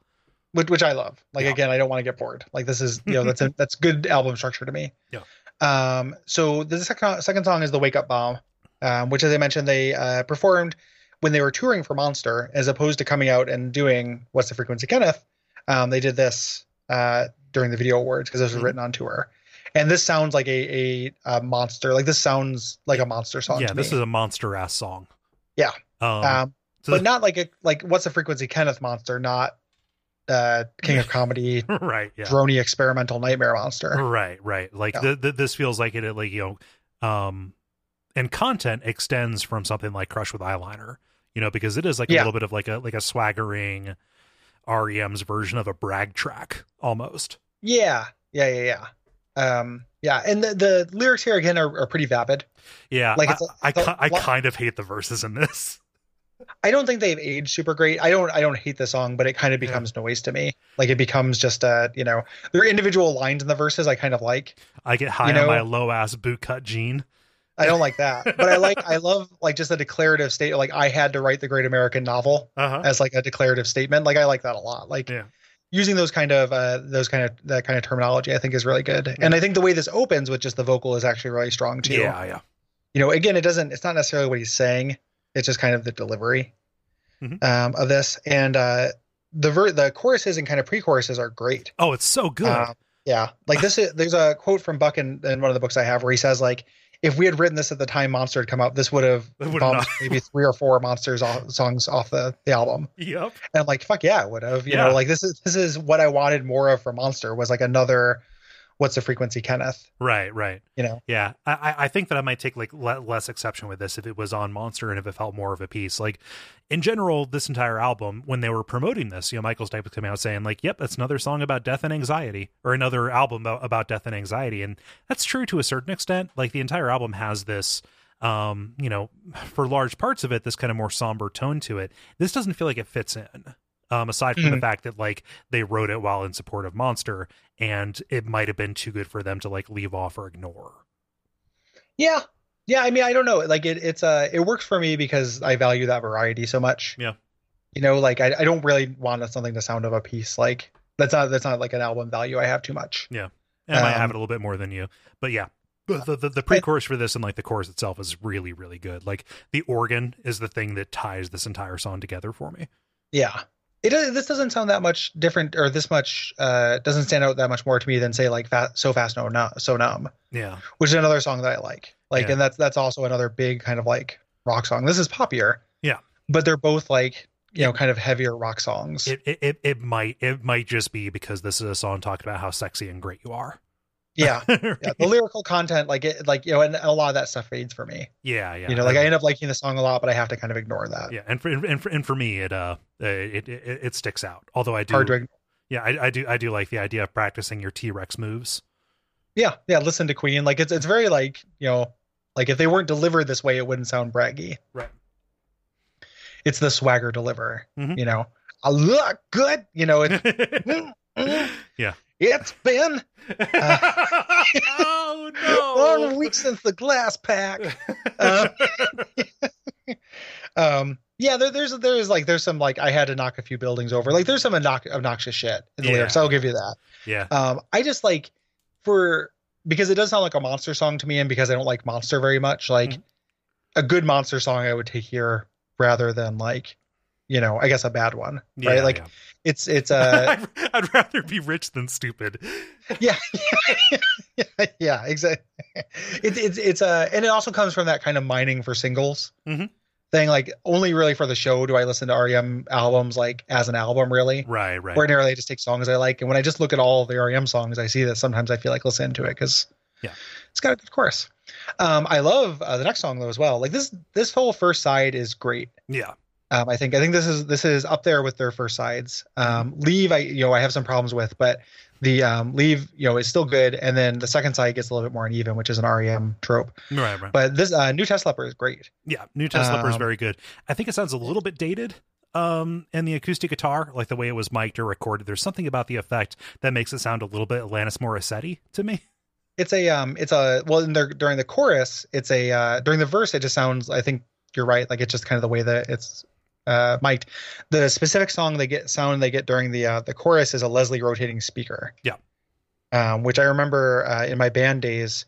which, which I love. Like Yeah. again, I don't want to get bored. Like this is you know that's a, that's good album structure to me. Yeah. Um. So the second second song is the Wake Up Bomb, um, which as I mentioned they uh, performed when they were touring for Monster, as opposed to coming out and doing What's the Frequency, Kenneth. Um, they did this uh during the Video Awards because this was Mhm. written on tour. And this sounds like a, a, a monster. Like this sounds like a monster song. yeah this me. is a monster ass song Yeah. um, um, so but the- not like a like what's the frequency Kenneth monster, not uh King of Comedy right yeah drony experimental nightmare monster. right right like Yeah. the, the, this feels like it like you know um and content extends from something like crush with eyeliner you know because it is like a little bit of like a like a swaggering rem's version of a brag track almost Yeah, yeah, yeah, yeah. Um, yeah, and the, the lyrics here again are, are pretty vapid. yeah Like, I, it's I, it's a ki- I kind of hate the verses in this I don't think they've aged super great. I don't I don't hate the song, but it kind of Yeah. becomes noise to me. Like it becomes just a you know, there are individual lines in the verses I kind of like. i get high You know- on my low ass bootcut jean I don't like that, but I like I love like just a declarative state. Like I had to write the Great American Novel uh-huh as like a declarative statement. Like I like that a lot. Like Yeah. using those kind of uh those kind of that kind of terminology I think is really good. And I think the way this opens with just the vocal is actually really strong too. yeah yeah You know, again, it doesn't it's not necessarily what he's saying. It's just kind of the delivery Mhm. um of this. And uh the ver- the choruses and kind of pre-choruses are great. oh it's so good Um, yeah. Like this is there's a quote from Buck in, in one of the books I have where he says like if we had written this at the time Monster had come out, this would have bumped maybe three or four Monsters off, songs off the, the album. yep And I'm like, fuck yeah, it would have. You Yeah. know, like this is this is what I wanted more of for Monster was like another what's the frequency, Kenneth? right right You know. Yeah, I, I- think that I might take like le- less exception with this if it was on Monster and if it felt more of a piece. Like in general, this entire album, when they were promoting this, you know, Michael Stipe was coming out saying like, "Yep, that's another song about death and anxiety, or another album about, about death and anxiety," and that's true to a certain extent. Like the entire album has this, um, you know, for large parts of it, this kind of more somber tone to it. This doesn't feel like it fits in. Um, aside from the Mhm. fact that like they wrote it while in support of Monster, and it might have been too good for them to like leave off or ignore. Yeah. Yeah, I mean, I don't know. Like it it's uh it works for me because I value that variety so much. Yeah. You know, like I, I don't really want something to sound of a piece. Like that's not that's not like an album value I have too much. Yeah, and I have Um, it a little bit more than you, but yeah. The, the, the, the pre-chorus for this and like the chorus itself is really really good. Like the organ is the thing that ties this entire song together for me. Yeah. It this doesn't sound that much different or this much uh doesn't stand out that much more to me than say like fast, so fast no no so numb Yeah, which is another song that I like like Yeah. and that's that's also another big kind of like rock song. This is poppier. Yeah. But they're both like, you know, kind of heavier rock songs. It, it it it might it might just be because this is a song talking about how sexy and great you are. Yeah. yeah. The lyrical content, like it like, you know, and a lot of that stuff fades for me. yeah, yeah. You know, like I end up liking the song a lot, but I have to kind of ignore that. yeah, and for and for, and for me, it uh, it, it it sticks out. Although I do, Hard to yeah, I, I do I do like the idea of practicing your T Rex moves. Yeah, yeah. Listen to Queen. Like it's it's very like, you know, like if they weren't delivered this way, it wouldn't sound braggy. Right. It's the swagger deliver. Mhm. You know. I look good. You know, it, mm. Yeah. It's been oh one no! Long week since the glass pack. Uh, um, yeah, there, there's there's like there's some like I had to knock a few buildings over. Like there's some obnox- obnoxious shit in the Yeah. lyrics. I'll give you that. yeah, Um, I just like for because it does sound like a monster song to me, and because I don't like monster very much. Like Mhm. a good monster song, I would take here rather than like you know I guess a bad one. Right? like yeah. it's it's uh I'd, I'd rather be rich than stupid. yeah yeah, yeah exactly it's it's it's uh and it also comes from that kind of mining for singles Mhm. thing like only really for the show do i listen to rem albums like as an album really Right, right. ordinarily i just take songs i like and when i just look at all the rem songs i see that sometimes i feel like listening to it because Yeah. it's got a good chorus um i love uh, the next song though as well like this this whole first side is great Yeah, um, I think I think this is this is up there with their first sides. Um, leave I you know I have some problems with, but the um, leave you know is still good, and then the second side gets a little bit more uneven, which is an REM trope. right, right. But this uh, new Test Leper is great. Yeah, New Test Leper is Um, very good. I think it sounds a little bit dated um in the acoustic guitar, like the way it was mic'd or recorded. There's something about the effect that makes it sound a little bit Alanis Morissette to me. It's a um it's a well in their during the chorus it's a uh, during the verse it just sounds I think you're right like it's just kind of the way that it's uh mic'd. The specific song they get sound they get during the uh, the chorus is a Leslie rotating speaker. Yeah. Um, which I remember uh, in my band days,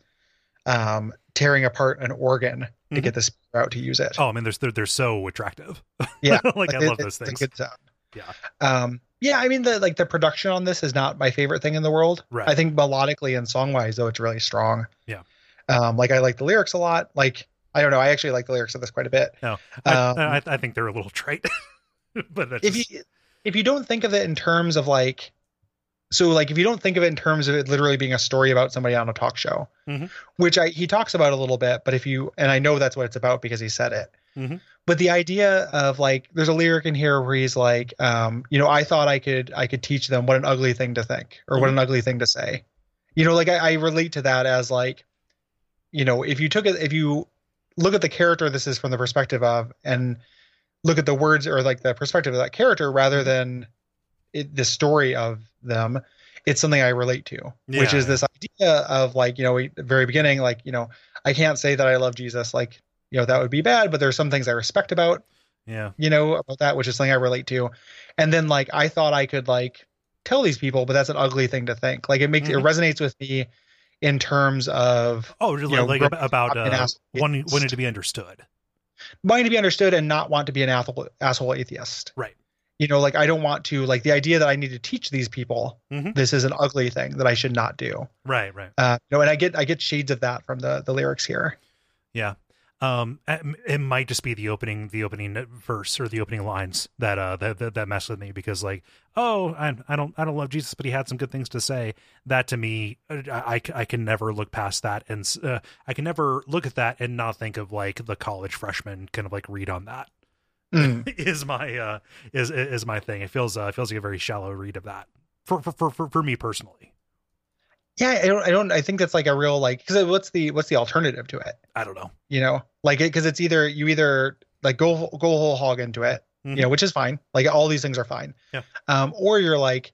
um, tearing apart an organ to Mhm. get this out to use it. Oh, I mean, they're they're, they're so attractive. Yeah, like I it- love those things. good sound. Yeah. Um, yeah, I mean the like the production on this is not my favorite thing in the world. Right. I think melodically and song wise though it's really strong. Yeah. Um, like I like the lyrics a lot. Like I don't know, I actually like the lyrics of this quite a bit. No, I, Um, I, I think they're a little trite, but that's If just- you if you don't think of it in terms of like so like if you don't think of it in terms of it literally being a story about somebody on a talk show, Mhm. which I he talks about a little bit, but if you and I know that's what it's about because he said it. Mhm. But the idea of like there's a lyric in here where he's like, um, you know, I thought I could I could teach them what an ugly thing to think or what an ugly thing to say. You know, like I, I relate to that as like, you know, if you took it if you look at the character this is from the perspective of and look at the words or like the perspective of that character rather than it, the story of them it's something i relate to which is this idea of like you know we, the very beginning like you know i can't say that i love jesus like you know that would be bad but there's some things i respect about yeah, you know about that which is something i relate to. And then like i thought i could like tell these people but that's an ugly thing to think. Like it makes Mhm. it resonates with me in terms of oh, just you know, like about, uh, wanting wanting to be understood. wanting to be understood and not want to be an asshole, asshole atheist Right. you know like i don't want to like the idea that i need to teach these people Mhm. this is an ugly thing that i should not do Right, right. uh you know and i get i get shades of that from the the lyrics here Yeah. Um, it might just be the opening, the opening verse or the opening lines that uh that that, that mess with me because like, oh, I, I don't I don't love Jesus, but he had some good things to say. That to me, I I, I can never look past that, and uh, I can never look at that and not think of like the college freshman kind of like read on that Mm. is my uh is is my thing. It feels uh feels like a very shallow read of that for for for for, for me personally. Yeah i don't i don't i think that's like a real like because what's the what's the alternative to it I don't know. you know like it because it's either you either like go go whole hog into it Mhm. you know which is fine like all these things are fine Yeah. um or you're like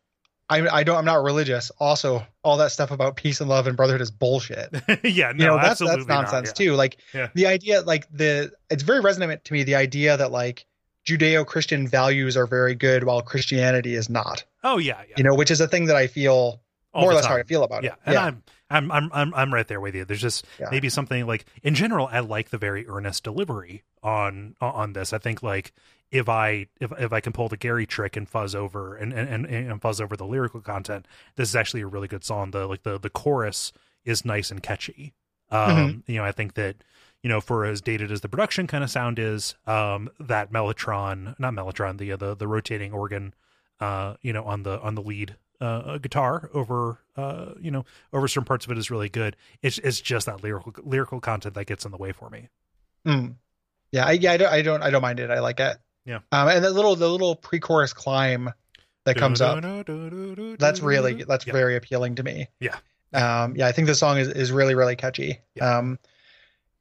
I, I don't I'm not religious. Also, all that stuff about peace and love and brotherhood is bullshit. yeah, no, you know that's that's nonsense not. too like Yeah. the idea like the it's very resonant to me the idea that like judeo-christian values are very good while christianity is not Oh yeah, yeah. you know which is a thing that i feel more or less how i feel about it. yeah, it and I'm, I'm I'm I'm I'm right there with you. There's just Yeah. maybe something like in general, I like the very earnest delivery on on this. I think like if I if if I can pull the Gary trick and fuzz over and and, and, and fuzz over the lyrical content, this is actually a really good song. The like the the chorus is nice and catchy. Um, Mm-hmm. you know, I think that you know, for as dated as the production kind of sound is, um, that Mellotron, not Mellotron, the the the rotating organ, uh, you know, on the on the lead uh, guitar over uh, you know over certain parts of it is really good. It's it's just that lyrical lyrical content that gets in the way for me. Mm. Yeah, I, yeah, I don't, I don't, I don't mind it. I like it. Yeah. Um, and the little, the little pre-chorus climb that comes up, that's really, that's Yeah. very appealing to me. Yeah. Um, yeah, I think the song is, is really, really catchy. Yeah. Um,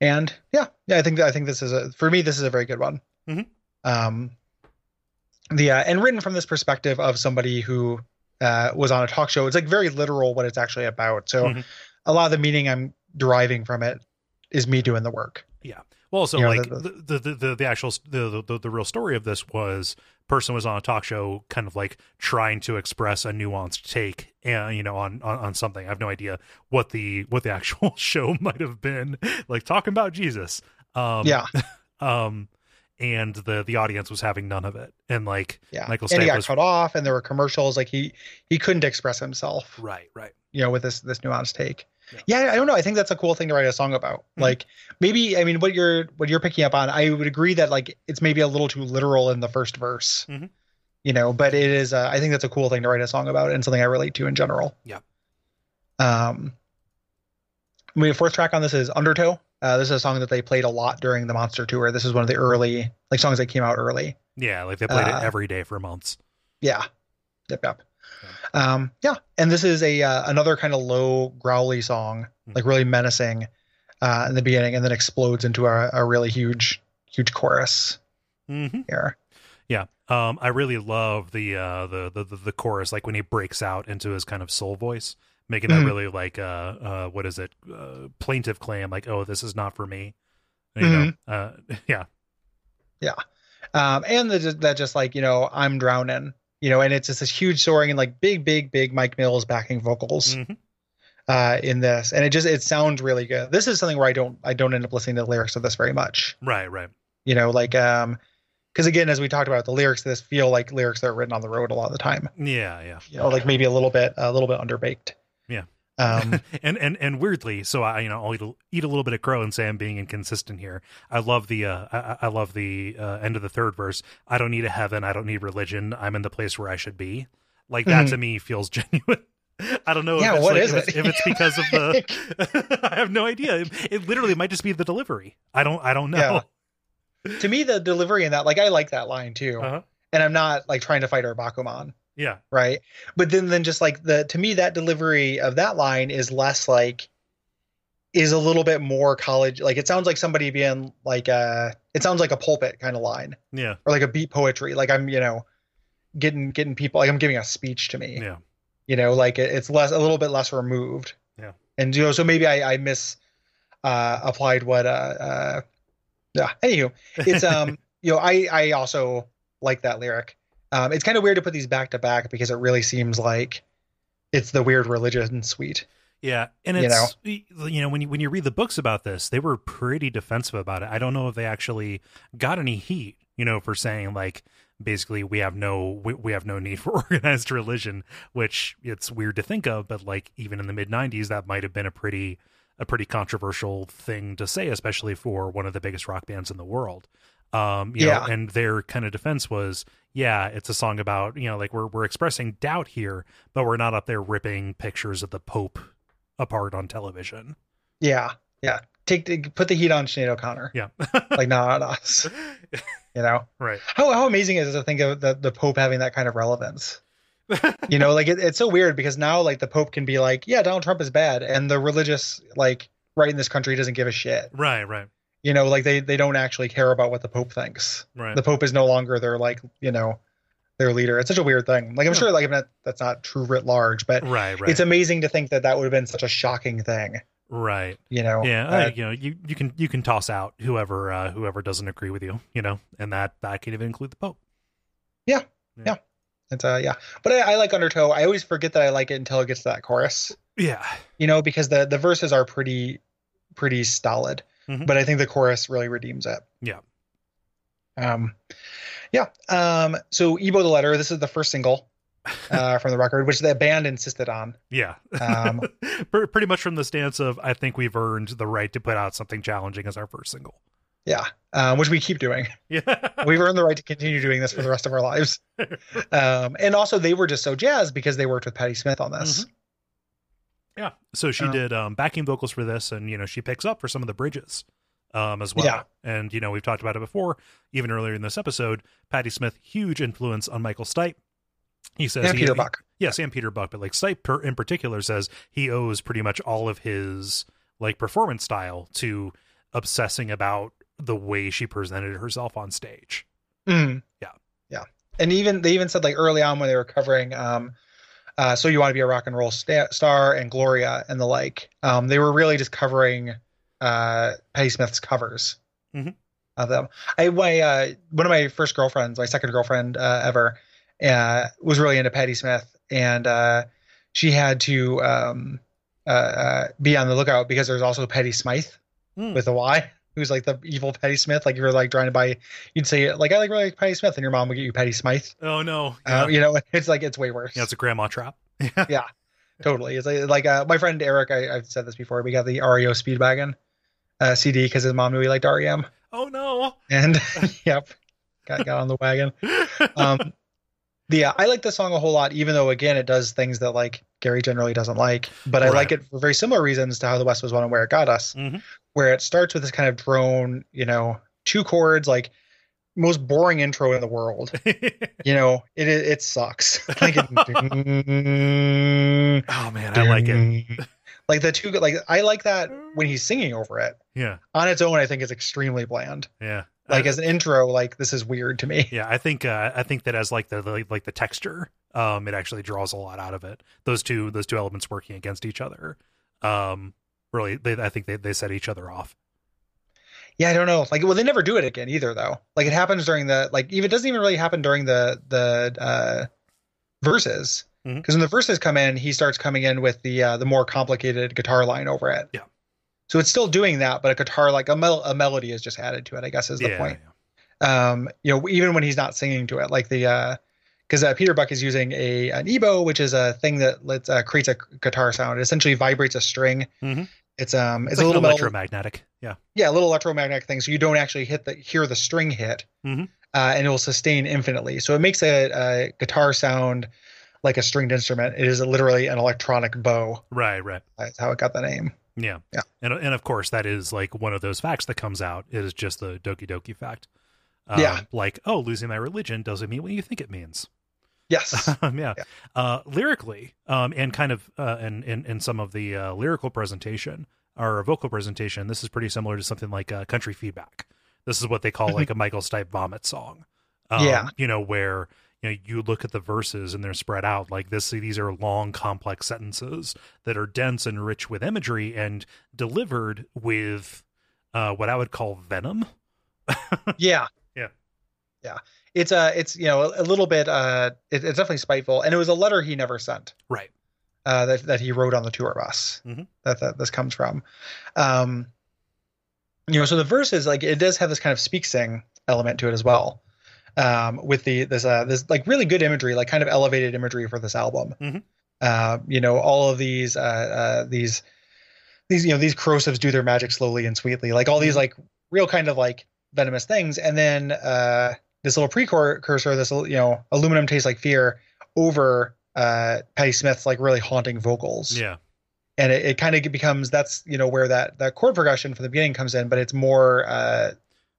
and yeah, yeah, I think, I think this is a, for me, this is a very good one. Mhm. Um, the, uh, and written from this perspective of somebody who, uh, was on a talk show. It's like very literal what it's actually about. So Mhm. a lot of the meaning I'm deriving from it is me doing the work. Yeah. Well, so You know, like the- the, the, the the actual the, the the real story of this was person was on a talk show, kind of like trying to express a nuanced take, and you know, on, on on something. I have no idea what the what the actual show might have been, like talking about Jesus. Um, yeah. Um, and the the audience was having none of it, and like Yeah. Michael and he Stipe got was cut off and there were commercials. Like he, he couldn't express himself. right, right. you know, with this this nuanced take. Yeah. Yeah. I don't know. I think that's a cool thing to write a song about. Mhm. Like maybe I mean what you're what you're picking up on, I would agree that like it's maybe a little too literal in the first verse. Mhm. You know, but it is uh, I think that's a cool thing to write a song about and something I relate to in general. Yeah. Um I mean, the fourth track on this is Undertow. Uh, this is a song that they played a lot during the Monster tour. This is one of the early like songs that came out early. Yeah, like they played Uh, it every day for months. Yeah. Yep. Yep. Um, yeah. And this is a uh, another kind of low growly song, Mhm. like really menacing uh, in the beginning, and then explodes into a, a really huge, huge chorus hmm here. Yeah. Um, I really love the, uh, the, the, the, the chorus, like when he breaks out into his kind of soul voice, making that Mhm. really like, uh, uh, what is it? Uh, plaintive claim, like, oh, this is not for me. You Mm-hmm. know, uh, yeah. Yeah. Um, and the, that just like you know I'm drowning, you know, and it's just this huge soaring and like big, big, big Mike Mills backing vocals Mhm. uh, in this, and it just it sounds really good. This is something where I don't I don't end up listening to the lyrics of this very much. Right, right. you know like um because again as we talked about the lyrics this feel like lyrics that are written on the road a lot of the time Yeah, yeah. you know like maybe a little bit a little bit underbaked Yeah. um and and and weirdly, so I you know I'll eat a, eat a little bit of crow and say I'm being inconsistent here. I love the uh, I, I love the uh, end of the third verse. I don't need a heaven. I don't need religion. I'm in the place where I should be. Like that Mhm. to me feels genuine. I don't know. Yeah, if it's what like, is if, it's, it? if it's because of the. I have no idea. It, it literally might just be the delivery. I don't. I don't know. to me the delivery in that like i like that line too Uh-huh. and i'm not like trying to fight our bakuman Yeah. right but then then just like the to me that delivery of that line is less like is a little bit more college like it sounds like somebody being like uh it sounds like a pulpit kind of line Yeah. or like a beat poetry like i'm you know getting getting people like i'm giving a speech to me Yeah. you know like it, it's less a little bit less removed Yeah. and you know so maybe i i miss uh applied what uh uh yeah anywho it's um you know i i also like that lyric um it's kind of weird to put these back to back because it really seems like it's the weird religion suite Yeah, and You it's you know, when you when you read the books about this, they were pretty defensive about it. I don't know if they actually got any heat, you know, for saying like basically we have no we, we have no need for organized religion, which it's weird to think of, but like even in the mid '90s, that might have been a pretty a pretty controversial thing to say, especially for one of the biggest rock bands in the world. Um, you Yeah. know, and their kind of defense was, yeah, it's a song about, you know, like we're we're expressing doubt here, but we're not up there ripping pictures of the Pope apart on television. yeah yeah take the, put the heat on Sinead O'Connor Yeah. like not on us you know right. how how amazing is it to think of the, the Pope having that kind of relevance you know like it, it's so weird because now like the pope can be like yeah donald trump is bad and the religious like right in this country doesn't give a shit right, right, you know like they they don't actually care about what the pope thinks right. the pope is no longer their like you know their leader it's such a weird thing like i'm Yeah. sure like that, that's not true writ large but right, right. it's amazing to think that that would have been such a shocking thing right. you know Yeah, Uh, uh, you know, you, you can you can toss out whoever uh, whoever doesn't agree with you, you know, and that that can even include the Pope. Yeah yeah, yeah. it's uh yeah but I, I like undertow i always forget that i like it until it gets to that chorus Yeah, you know because the the verses are pretty pretty stolid Mhm. but i think the chorus really redeems it Yeah. um yeah um so E-Bow the letter this is the first single uh, from the record, which the band insisted on. Yeah. Um, Pretty much from the stance of, I think we've earned the right to put out something challenging as our first single. yeah, um, which we keep doing. Yeah. We've earned the right to continue doing this for the rest of our lives. Um, and also, they were just so jazzed because they worked with Patti Smith on this. Yeah. So she Oh. did um, backing vocals for this, and you know she picks up for some of the bridges um, as well. Yeah. And you know we've talked about it before, even earlier in this episode. Patti Smith, huge influence on Michael Stipe. He says And he, Peter Buck. yes, and Peter Buck, but like Stipe per, in particular says he owes pretty much all of his like performance style to obsessing about the way she presented herself on stage. Mm. Yeah. Yeah. And even they even said like early on when they were covering um uh so you want to be a rock and roll sta- star and Gloria and the like um they were really just covering uh Patti Smith's covers Mhm. of them. I my uh one of my first girlfriends, my second girlfriend uh, ever uh was really into Patti Smith and uh she had to um be on the lookout because there's also Patti Smyth Hmm. with a Y, who's like the evil Patty Smith. Like if you're like trying to buy, you'd say like I like really like Patty Smith, and your mom would get you Patty Smyth. Oh no! Yeah, Uh, you know, it's like it's way worse. yeah it's a grandma trap. Yeah, totally. It's like, like uh, my friend Eric. I, I've said this before. We got the REO Speedwagon uh, CD because his mom knew he liked REM, oh no! and yep, got got on the wagon. Um, uh, I like the song a whole lot, even though again it does things that like Gary generally doesn't like. But I like it for very similar reasons to how the West was won and where it got us. Mhm. Where it starts with this kind of drone, you know, two chords, like most boring intro in the world. You know, it it, it sucks. like, it, oh man, I like it. Like the two, like I like that when he's singing over it. Yeah, On its own, I think it's extremely bland. yeah. Like I- as an intro, like this is weird to me. yeah, I think uh, I think that as like the, the like the texture, um, it actually draws a lot out of it. Those two those two elements working against each other, um, really, they I think they they set each other off. Yeah, I don't know. Like, well, they never do it again either, though. Like, it happens during the like, even it doesn't even really happen during the the uh, verses because when the verses come in, he starts coming in with the uh, the more complicated guitar line over it. Yeah. So it's still doing that, but a guitar like a, mel- a melody is just added to it. I guess is the yeah, point. Um, you know, even when he's not singing to it, like the uh, because uh, Peter Buck is using a an E-Bow, which is a thing that lets uh, creates a guitar sound. It essentially vibrates a string. Mhm. It's um, it's, It's, a like little metal, electromagnetic. Yeah, yeah, a little electromagnetic thing, so you don't actually hit the hear the string hit, Mhm. uh, and it will sustain infinitely. So it makes a, a guitar sound like a stringed instrument. It is literally an electronic bow. right, right. That's how it got the name. Yeah. Yeah. And and of course that is like one of those facts that comes out. It is just the Doki Doki fact. Um, Yeah. Like, oh, losing my religion doesn't mean what you think it means. Yes. um, yeah. Yeah. Uh, lyrically, um, and kind of, uh, in, in, in some of the uh, lyrical presentation or vocal presentation, this is pretty similar to something like uh, country feedback. This is what they call like a Michael Stipe vomit song. Um, Yeah. You know, where, you know, you look at the verses and they're spread out like this. These are long, complex sentences that are dense and rich with imagery and delivered with uh, what I would call venom. yeah. Yeah. Yeah. It's a, it's you know a, little bit. Uh, it, it's definitely spiteful, and it was a letter he never sent. Right. Uh, that that he wrote on the tour bus. Mhm. That that this comes from. Um, you know, so the verses like it does have this kind of speak sing element to it as well. Um, with the this uh this like really good imagery, like kind of elevated imagery for this album. Mhm. Uh, you know, all of these uh, uh these these you know these corrosives do their magic slowly and sweetly, like all these like real kind of like venomous things, and then uh this little precursor, this you know aluminum tastes like fear over uh Patti Smith's like really haunting vocals Yeah. and it, it kind of becomes that's you know where that that chord progression from the beginning comes in but it's more uh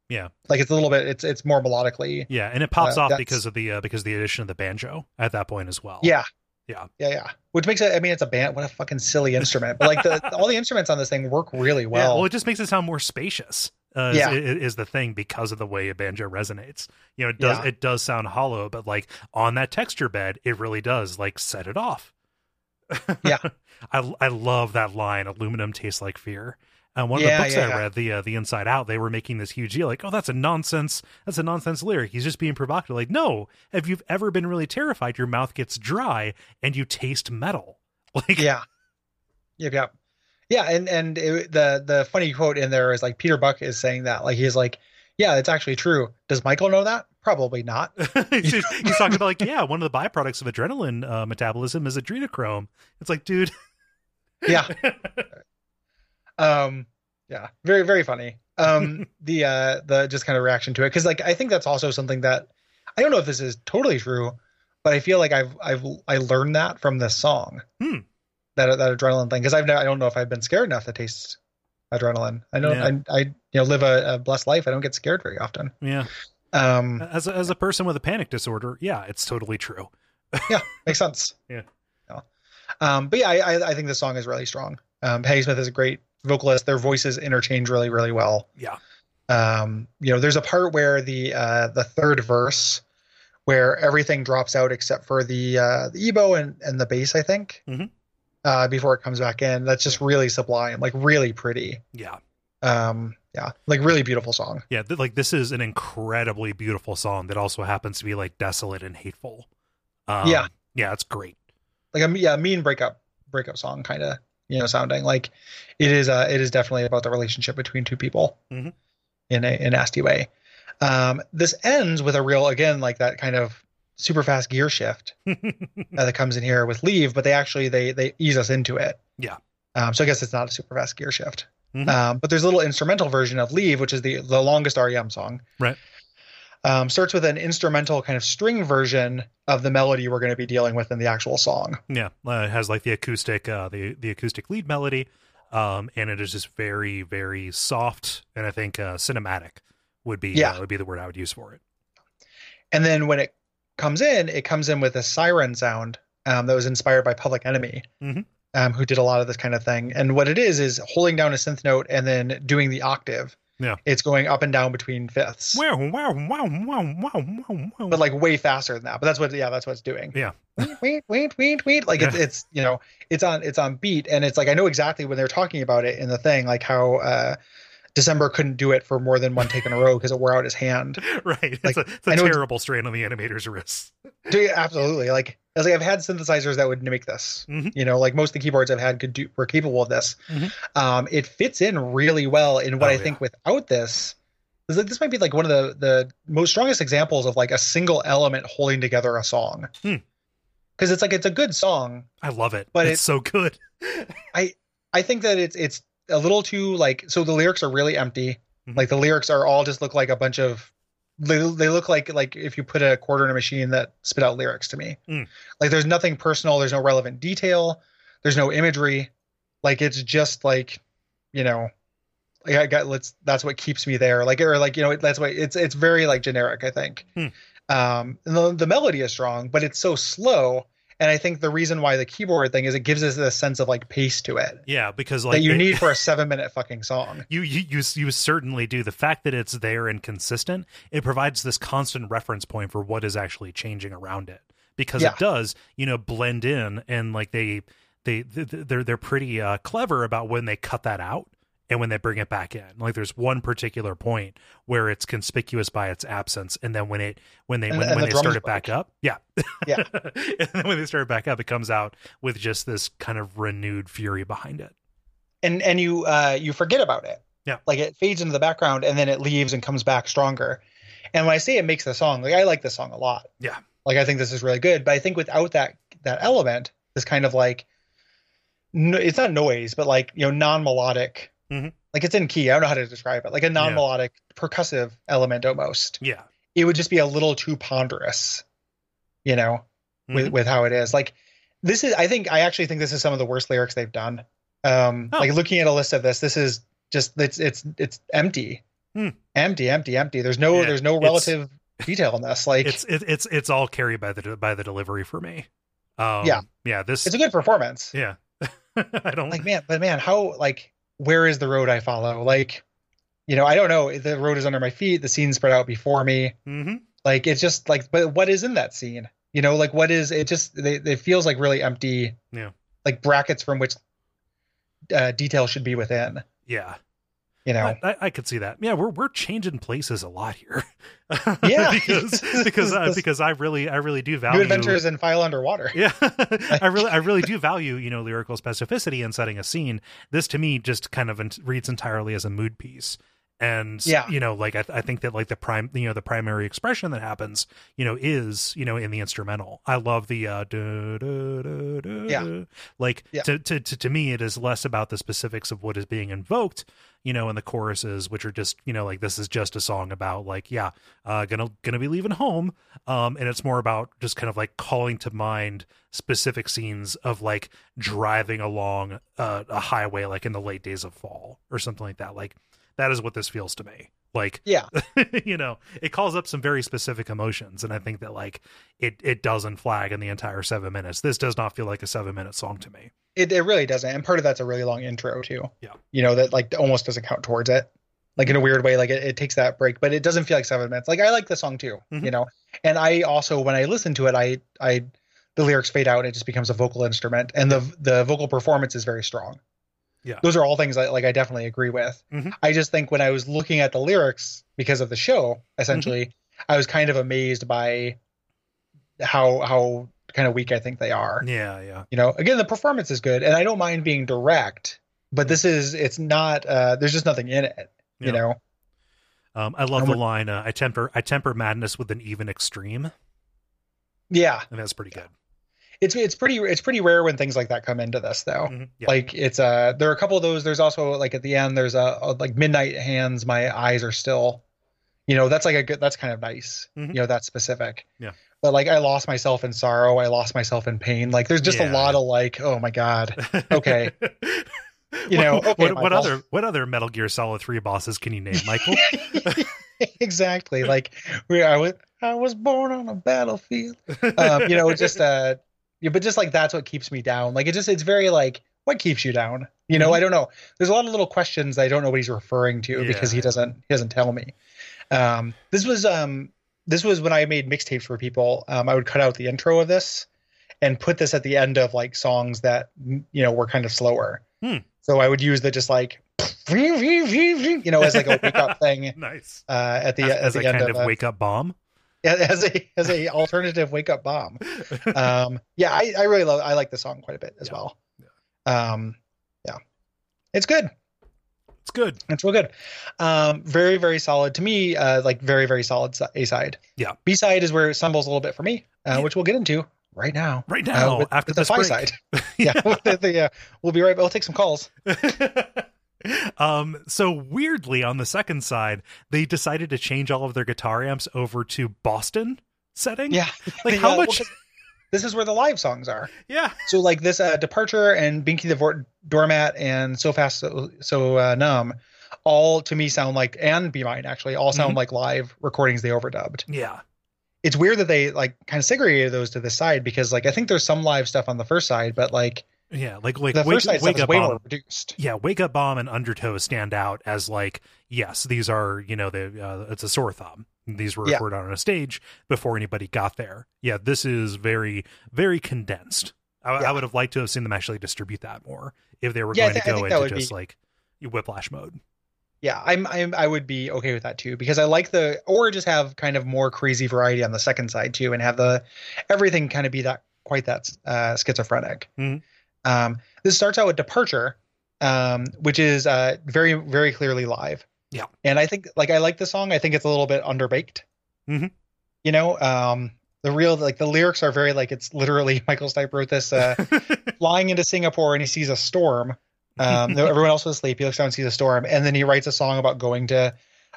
Yeah. like it's a little bit it's it's more melodically Yeah, and it pops Uh, off because of the uh, because of the addition of the banjo at that point as well. yeah Yeah. yeah yeah which makes it i mean it's a band what a fucking silly instrument but like the all the instruments on this thing work really Yeah, well well, it just makes it sound more spacious. Uh, Yeah. is, is the thing because of the way a banjo resonates. You know, it does Yeah. it does sound hollow, but like on that texture bed, it really does like set it off. Yeah. I I love that line. Aluminum tastes like fear. And one of Yeah, the books yeah, I yeah. read, the uh, the Inside Out, they were making this huge deal, like, oh, that's a nonsense, that's a nonsense lyric. He's just being provocative. Like, no, if you've ever been really terrified, your mouth gets dry and you taste metal. Like, yeah yep yep yeah and and it, the the funny quote in there is like peter buck is saying that like he's like yeah it's actually true does michael know that probably not. he's, he's talking about like, yeah, one of the byproducts of adrenaline uh, metabolism is adrenochrome. It's like, dude, Yeah. um yeah, very very funny. Um the uh the just kind of reaction to it cuz like I think that's also something that I don't know if this is totally true, but I feel like I've I've I learned that from this song. Hmm. That that adrenaline thing cuz I've never, I don't know if I've been scared enough to taste adrenaline. I know Yeah. I I you know live a, a blessed life. I don't get scared very often. yeah. Um As a, as a person with a panic disorder, yeah, it's totally true. yeah, makes sense. Yeah. Yeah. Um, but yeah, I, I, I think this song is really strong. Um, Patti Smith is a great vocalist. Their voices interchange really, really well. Yeah. Um, you know, there's a part where the uh, the third verse where everything drops out except for the uh, the E-Bow and, and the bass, I think, Mhm. uh, before it comes back in. That's just really sublime, like really pretty. Yeah. Um, yeah, like really beautiful song. Yeah. Th- like this is an incredibly beautiful song that also happens to be like desolate and hateful. Um, Yeah. Yeah. It's great. like a yeah mean breakup breakup song kind of you know sounding like it is uh it is definitely about the relationship between two people Mhm. in a, a nasty way um this ends with a real again like that kind of super fast gear shift uh, that comes in here with leave but they actually they they ease us into it Yeah. um so i guess it's not a super fast gear shift Mhm. um but there's a little instrumental version of leave which is the the longest rem song Right. Um, starts with an instrumental kind of string version of the melody we're going to be dealing with in the actual song Yeah, uh, it has like the acoustic, uh, the the acoustic lead melody, um, and it is just very, very soft, and I think uh, cinematic would be Yeah. uh, would be the word I would use for it. And then when it comes in, it comes in with a siren sound um, that was inspired by Public Enemy, Mhm. um, who did a lot of this kind of thing. And what it is is holding down a synth note and then doing the octave. Yeah. It's going up and down between fifths, Wow, wow, wow, wow, wow, wow, wow. but like way faster than that. But that's what, yeah, that's what it's doing. Yeah. Wait, wait, wait, wait. Like it's, it's, you know, it's on, it's on beat, and it's like I know exactly when they're talking about it in the thing, like how uh, December couldn't do it for more than one take in a row because it wore out his hand. right, it's like, a, it's a it's- terrible strain on the animator's wrists. Dude, absolutely. Like, I was like, I've had synthesizers that would mimic this. Mhm. You know, like most of the keyboards I've had could do were capable of this. Mhm. Um, it fits in really well in what Oh, I think without this. This, this might be like one of the the most strongest examples of like a single element holding together a song. Hmm. Because it's like it's a good song. I love it, But it's it- so good. I I think that it's it's a little too like so the lyrics are really empty. Mhm. Like the lyrics are all just look like a bunch of they, they look like like if you put a quarter in a machine that spit out lyrics to me. Mm. Like there's nothing personal, there's no relevant detail, there's no imagery. Like it's just like, you know, like I got let's that's what keeps me there. Like or like, you know, that's why it's it's very like generic, I think. Hmm. Um the, the melody is strong, but it's so slow. And I think the reason why the keyboard thing is it gives us a sense of like pace to it Yeah, because like that you they- need for a seven minute fucking song. You, you you you certainly do. The fact that it's there and consistent, it provides this constant reference point for what is actually changing around it. Because Yeah. it does, you know, blend in and like they they they're they're pretty uh, clever about when they cut that out and when they bring it back in. Like there's one particular point where it's conspicuous by its absence, and then when it when they And- when, and when the they start it back break. up, yeah, Yeah. and then when they start it back up, it comes out with just this kind of renewed fury behind it. And and you uh you forget about it. Yeah. Like it fades into the background and then it leaves and comes back stronger. And when I say it makes the song, like I like the song a lot. Yeah. Like I think this is really good, but I think without that that element, this kind of like no, it's not noise, but like you know non-melodic. Mhm. Like it's in key. I don't know how to describe it. Like a non-melodic percussive element almost. Yeah, It would just be a little too ponderous, you know, with Mhm. with how it is. Like this is I think I actually think this is some of the worst lyrics they've done. Um Oh. like looking at a list of this, this is just it's it's it's empty. Hmm. Empty, empty, empty. There's no Yeah, there's no it's- relative detail in this. Like it's it, it's it's all carried by the by the delivery for me. Um, Yeah. yeah. This it's a good performance. yeah. I don't Like man, but man, how like where is the road I follow? Like you know, I don't know. The road is under my feet. The scene spread out before me. hmm Like it's just like, but what is in that scene? You know, like what is it? Just they, it feels like really empty. Yeah. Like brackets from which uh, detail should be within. Yeah. You know. I, I, I could see that. Yeah, we're we're changing places a lot here. Yeah. because because uh, because I really I really do value New adventures in File Under Water. Yeah, I really, I really do value, you know, lyrical specificity in setting a scene. This to me just kind of reads entirely as a mood piece, and Yeah. you know like I, I think that like the prime you know the primary expression that happens you know is you know in the instrumental i love the uh duh, duh, duh, duh, Yeah. like Yeah. to, to to to me it is less about the specifics of what is being invoked you know in the choruses which are just you know like this is just a song about like yeah uh gonna gonna be leaving home um and it's more about just kind of like calling to mind specific scenes of like driving along uh, a highway like in the late days of fall or something like that like that is what this feels to me like Yeah. you know it calls up some very specific emotions and i think that like it it doesn't flag in the entire seven minutes this does not feel like a seven minute song to me It, it really doesn't. And part of that's a really long intro too. Yeah. You know, that like almost doesn't count towards it. Like in a weird way, like it, it takes that break, but it doesn't feel like seven minutes. Like I like the song too, Mhm. you know. And I also when I listen to it, I I the lyrics fade out and it just becomes a vocal instrument. And the the vocal performance is very strong. Yeah. Those are all things I like I definitely agree with. Mhm. I just think when I was looking at the lyrics because of the show, essentially, I was kind of amazed by how how kind of weak I think they are yeah yeah you know again the performance is good and i don't mind being direct but this is it's not uh there's just nothing in it Yeah. you know um i love And the line uh, i temper i temper madness with an even extreme yeah and that's pretty good it's it's pretty it's pretty rare when things like that come into this though. Mhm. yeah. Like it's uh there are a couple of those. There's also like at the end there's a, a like midnight hands my eyes are still you know that's like a good that's kind of nice Mhm. you know that's specific. Yeah. but like i lost myself in sorrow. I lost myself in pain. Like there's just Yeah, a lot of like oh my god. Okay. you know, what, okay, what, what other what other metal gear solid 3 bosses can you name michael? Exactly. Like we I was I was born on a battlefield. Um, you know, just uh yeah, but just like that's what keeps me down. Like it just it's very like what keeps you down? You know, Mhm. I don't know. There's a lot of little questions I don't know what he's referring to because he doesn't he doesn't tell me. Um this was um this was when I made mixtapes for people. Um I would cut out the intro of this and put this at the end of like songs that you know were kind of slower. Hmm. So I would use the just like you know as like a wake up thing nice uh, at the as, at as the a end kind of, of wake up bomb as a as a alternative wake up bomb. Um, yeah, I, I really love I like the song quite a bit as Yeah. well. Um, yeah, it's good. it's good It's real good. Um, very very solid to me. Uh, like very very solid A side. Yeah. B side is where it stumbles a little bit for me, uh, Yeah. which we'll get into right now. right uh, now with- after with the break. side. yeah, the, uh, we'll be right. We'll take some calls. um so weirdly on the second side they decided to change all of their guitar amps over to boston setting Yeah, like The, how uh, well, this is where the live songs are. yeah So like this uh, departure and Binky the Vor- doormat and so fast so, so uh, numb, all to me sound like and Be Mine actually all sound Mhm. like live recordings they overdubbed. yeah It's weird that they like kind of segregated those to the side because like I think there's some live stuff on the first side, but like yeah like like the wake, wake up way bomb more reduced. yeah wake up bomb and undertow stand out as like yes these are you know the uh, it's a sore thumb these were Yeah. recorded on a stage before anybody got there yeah this is very very condensed I, I would have liked to have seen them actually distribute that more if they were Yeah, going I to go into just be- like whiplash mode Yeah, I'm, I'm I would be okay with that too because I like the or just have kind of more crazy variety on the second side too and have the everything kind of be that quite that uh, schizophrenic. Mhm. Um, this starts out with departure, um, which is uh, very very clearly live. Yeah. and I think like I like the song. I think it's a little bit underbaked. Mhm. You know, um, the real like the lyrics are very like it's literally Michael Stipe wrote this. Uh, flying into Singapore and he sees a storm. Um, everyone else was asleep. He looks down and sees a storm, and then he writes a song about going to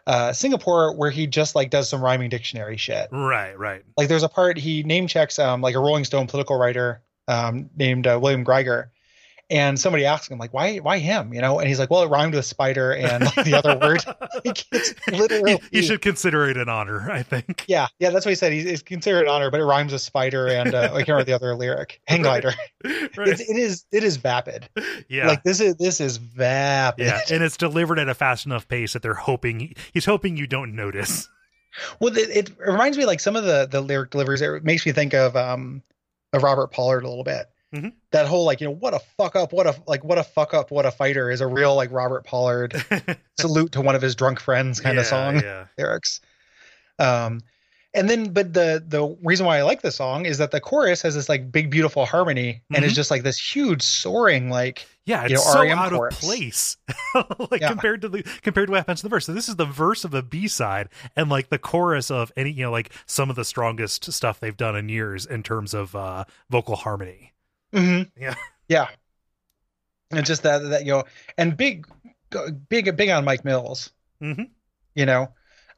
uh, Singapore where he just like does some rhyming dictionary shit. right right Like there's a part he name checks um, like a Rolling Stone political writer um, named uh, William Greider, and somebody asked him like why why him you know, and he's like well it rhymed with spider and like, the other word. Like, it's literally you, should consider it an honor i think yeah yeah that's what he said. He's, it's considered an honor, but it rhymes with spider and uh, I can't remember the other lyric. Hang glider. right. It's, it is it is vapid. yeah Like this is this is vapid. yeah and it's delivered at a fast enough pace that they're hoping he's hoping you don't notice Well, it, it reminds me like some of the the lyric deliveries. It makes me think of um of Robert Pollard a little bit. Mhm. That whole like you know what a fuck up, what a like what a fuck up, what a fighter is a real like Robert Pollard salute to one of his drunk friends kind Yeah, of song yeah lyrics. Um, and then but the the reason why I like the song is that the chorus has this like big beautiful harmony and it's Mhm. just like this huge soaring like Yeah, it's you know, so REM out chorus. of place, like Yeah. compared to the compared to what happens in the verse. So this is the verse of the B side, and like the chorus of any, you know, like some of the strongest stuff they've done in years in terms of uh vocal harmony. Mhm. Yeah. yeah and just that that you know and big big big on Mike Mills hmm you know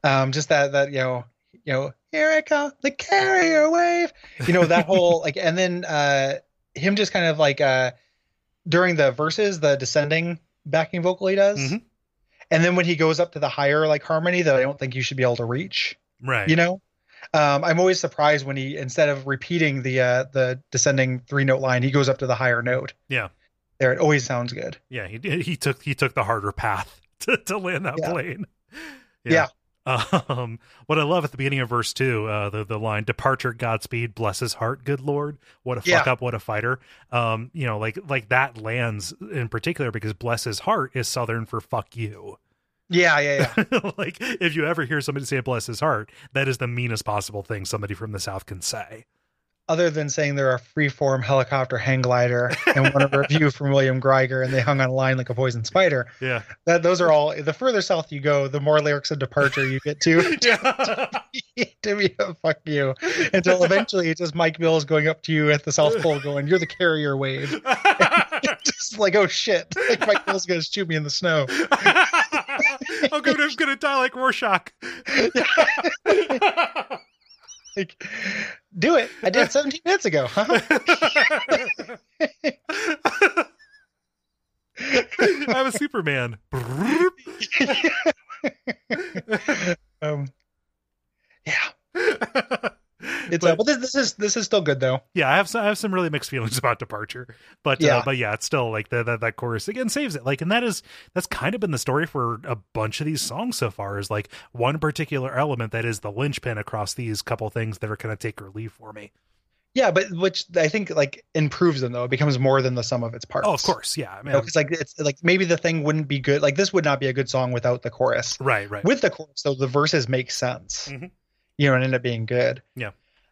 um just that that you know you know comes the carrier wave you know that whole like and then uh him just kind of like uh during the verses the descending backing vocal he does Mhm. and then when he goes up to the higher like harmony that i don't think you should be able to reach Right. you know um i'm always surprised when he instead of repeating the uh the descending three note line he goes up to the higher note Yeah. there it always sounds good Yeah. He did- he took he took the harder path to, to land that Yeah. plane. Yeah. Um, what I love at the beginning of verse two, uh, the the line "Departure, Godspeed, bless his heart, good Lord." What a fuck Yeah. up, what a fighter. Um, you know, like like that lands in particular because "bless his heart" is Southern for "fuck you." yeah yeah yeah like if you ever hear somebody say "bless his heart," that is the meanest possible thing somebody from the South can say. Other than saying they're a freeform helicopter hang glider and one a review from William Greider and they hung on a line like a poison spider. Yeah. That those are all the further south you go, the more lyrics of departure you get to to be a oh, fuck you. Until eventually it's just Mike Mills going up to you at the South Pole going, You're the carrier wave. just like, oh shit. Like Mike Mills gonna shoot me in the snow. I'm gonna, I'm gonna die like Rorschach. Like do it. I did 17 minutes ago. Huh? I'm a Superman. um yeah. It's uh, but, but this, this is this is still good though. yeah, I have some, I have some really mixed feelings about departure, but Yeah. uh, but yeah, it's still like the, that that chorus again saves it. Like, and that is that's kind of been the story for a bunch of these songs so far. Is like one particular element that is the linchpin across these couple things that are kind of take or leave for me. Yeah, but which I think like improves them though. It becomes more than the sum of its parts. Oh, of course, yeah. I You mean, know, 'cause, like it's like maybe the thing wouldn't be good. Like this would not be a good song without the chorus. right, right. With the chorus though, the verses make sense. Mhm. You know, and end up being good. Yeah.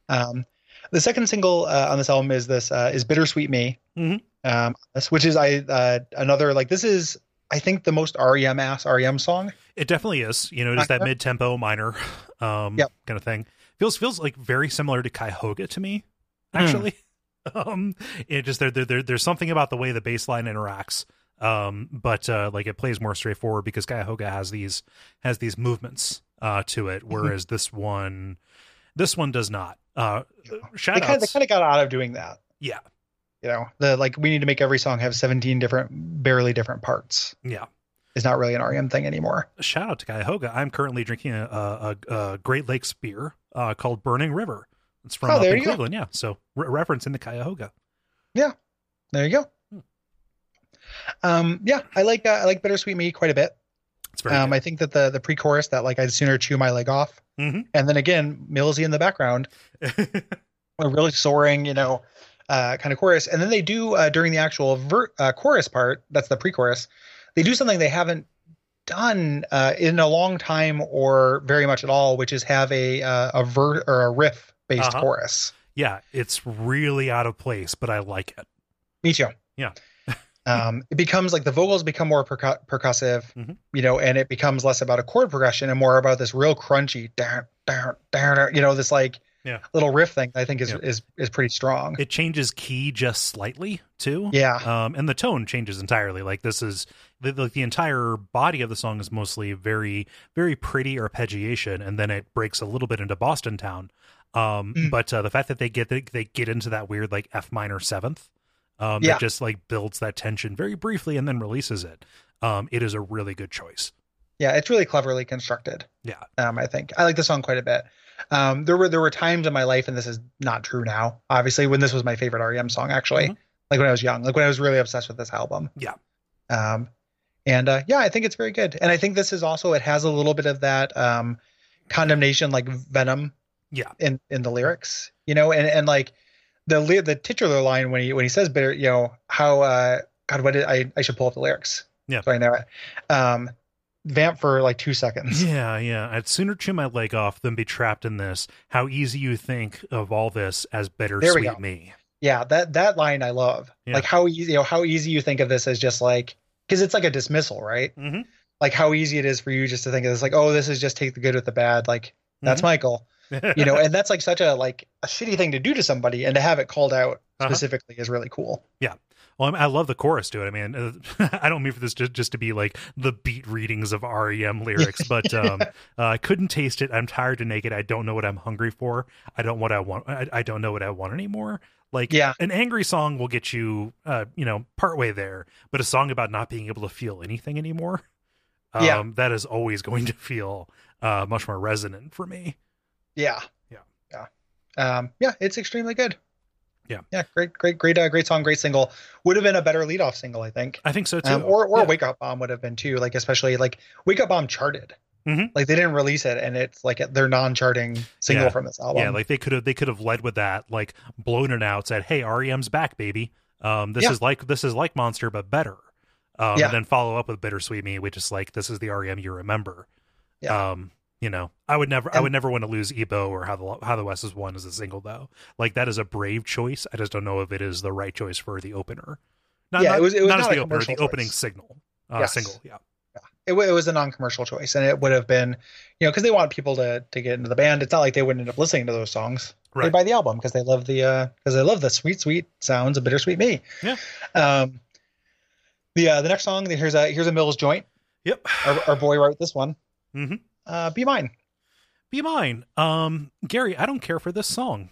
Um, the second single uh, on this album is this uh, is "Bittersweet Me," Mhm. um, which is I uh, another like this is I think the most REM ass REM song. It definitely is. You know, it is that Uh-huh. mid tempo minor um Yep. kind of thing. Feels feels like very similar to Cuyahoga to me, Hmm. actually. um it just there, there there there's something about the way the bass line interacts. Um, but uh like it plays more straightforward because Cuyahoga has these has these movements uh to it, Mm-hmm. whereas this one this one does not. Uh shout They kind, of, they kind of got out of doing that. Yeah. You know, the like we need to make every song have 17 different, barely different parts. Yeah. It's not really an REM thing anymore. Shout out to Cuyahoga. I'm currently drinking a, a, a, Great Lakes beer uh, called Burning River. It's from Oh, up in you go. Cleveland. Yeah. So re- reference in the Cuyahoga. Yeah. There you go. Hmm. Um, yeah, I like uh, I like Bittersweet Me quite a bit. Um, I think that the the pre-chorus that like I'd sooner chew my leg off, Mhm. and then again Millsy in the background, a really soaring, you know, uh, kind of chorus. And then they do uh, during the actual ver- uh, chorus part, that's the pre-chorus. They do something they haven't done uh, in a long time or very much at all, which is have a uh, a ver or a riff based Uh-huh. chorus. yeah, it's really out of place, but I like it. Me too. Yeah. Um, it becomes like the vocals become more percu- percussive, Mhm. you know, and it becomes less about a chord progression and more about this real crunchy, down, down, down, you know, this like Yeah. little riff thing. I think is Yeah. is is pretty strong. It changes key just slightly too. yeah, Um, and the tone changes entirely. Like this is the, the the entire body of the song is mostly very very pretty arpeggiation, and then it breaks a little bit into Boston Town. Um, Mm. but uh, the fact that they get they, they get into that weird like F minor seventh, um, Yeah. that just like builds that tension very briefly and then releases it. Um, it is a really good choice. yeah, it's really cleverly constructed. Yeah. Um, I think I like the song quite a bit. Um, there were there were times in my life, and this is not true now. Obviously, when this was my favorite REM song, actually, Mhm. like when I was young, like when I was really obsessed with this album. Yeah. Um, and uh, yeah, I think it's very good. And I think this is also it has a little bit of that um, condemnation, like Venom, Yeah. in in the lyrics, you know, and and like the the titular line when he when he says bitter, you know, how uh, God, what did I I should pull up the lyrics. Yeah. so I know it. Um, vamp for like two seconds. Yeah, yeah. I'd sooner chew my leg off than be trapped in this. How easy you think of all this as bittersweet go. me. Yeah, that that line I love. Yeah. Like how easy, you know, how easy you think of this as just like because it's like a dismissal, right? Mm-hmm. Like how easy it is for you just to think of this like, oh, this is just take the good with the bad. Like that's Mm-hmm. Michael, you know, and that's like such a like a shitty thing to do to somebody, and to have it called out Uh-huh. specifically is really cool. Yeah. Well, I, mean, I love the chorus to it. I mean, uh, I don't mean for this just, just to be like the beat readings of REM lyrics, but um, uh, I couldn't taste it. I'm tired and naked. I don't know what I'm hungry for. I don't what I want. I, I don't know what I want anymore. Like, Yeah. an angry song will get you, uh, you know, partway there, but a song about not being able to feel anything anymore, um, Yeah. that is always going to feel uh, much more resonant for me. Yeah, Yeah. yeah, um, yeah. It's extremely good. Yeah. yeah, great, great, great, uh, great song, great single. Would have been a better leadoff single, I think. I think so too. Um, or or Yeah. Wake Up Bomb would have been too. Like especially like Wake Up Bomb charted. Mhm. Like they didn't release it, and it's like their non-charting single Yeah. from this album. Yeah, like they could have they could have led with that, like blown it out, said, "Hey, REM's back, baby. Um, this Yeah. is like this is like Monster, but better." Um, Yeah. and then follow up with Bittersweet Me, which is like this is the REM you remember. Yeah. Um, you know, I would never, I would never want to lose E-Bow or how the how the West is won as a single though. Like that is a brave choice. I just don't know if it is the right choice for the opener. Not, Yeah, not, it was- it was not as the opener, the opening signal, uh, Yes. single. Yeah, it, it was a non-commercial choice, and it would have been, you know, because they want people to to get into the band. It's not like they wouldn't end up listening to those songs. They Right. buy the album because they love the uh because they love the sweet, sweet sounds of Bittersweet Me. Yeah. Um. The uh, the next song here's a here's a Mills joint. Yep. Our, our boy wrote this one. Mhm. Uh, be mine. Be mine. Um, Gary, I don't care for this song.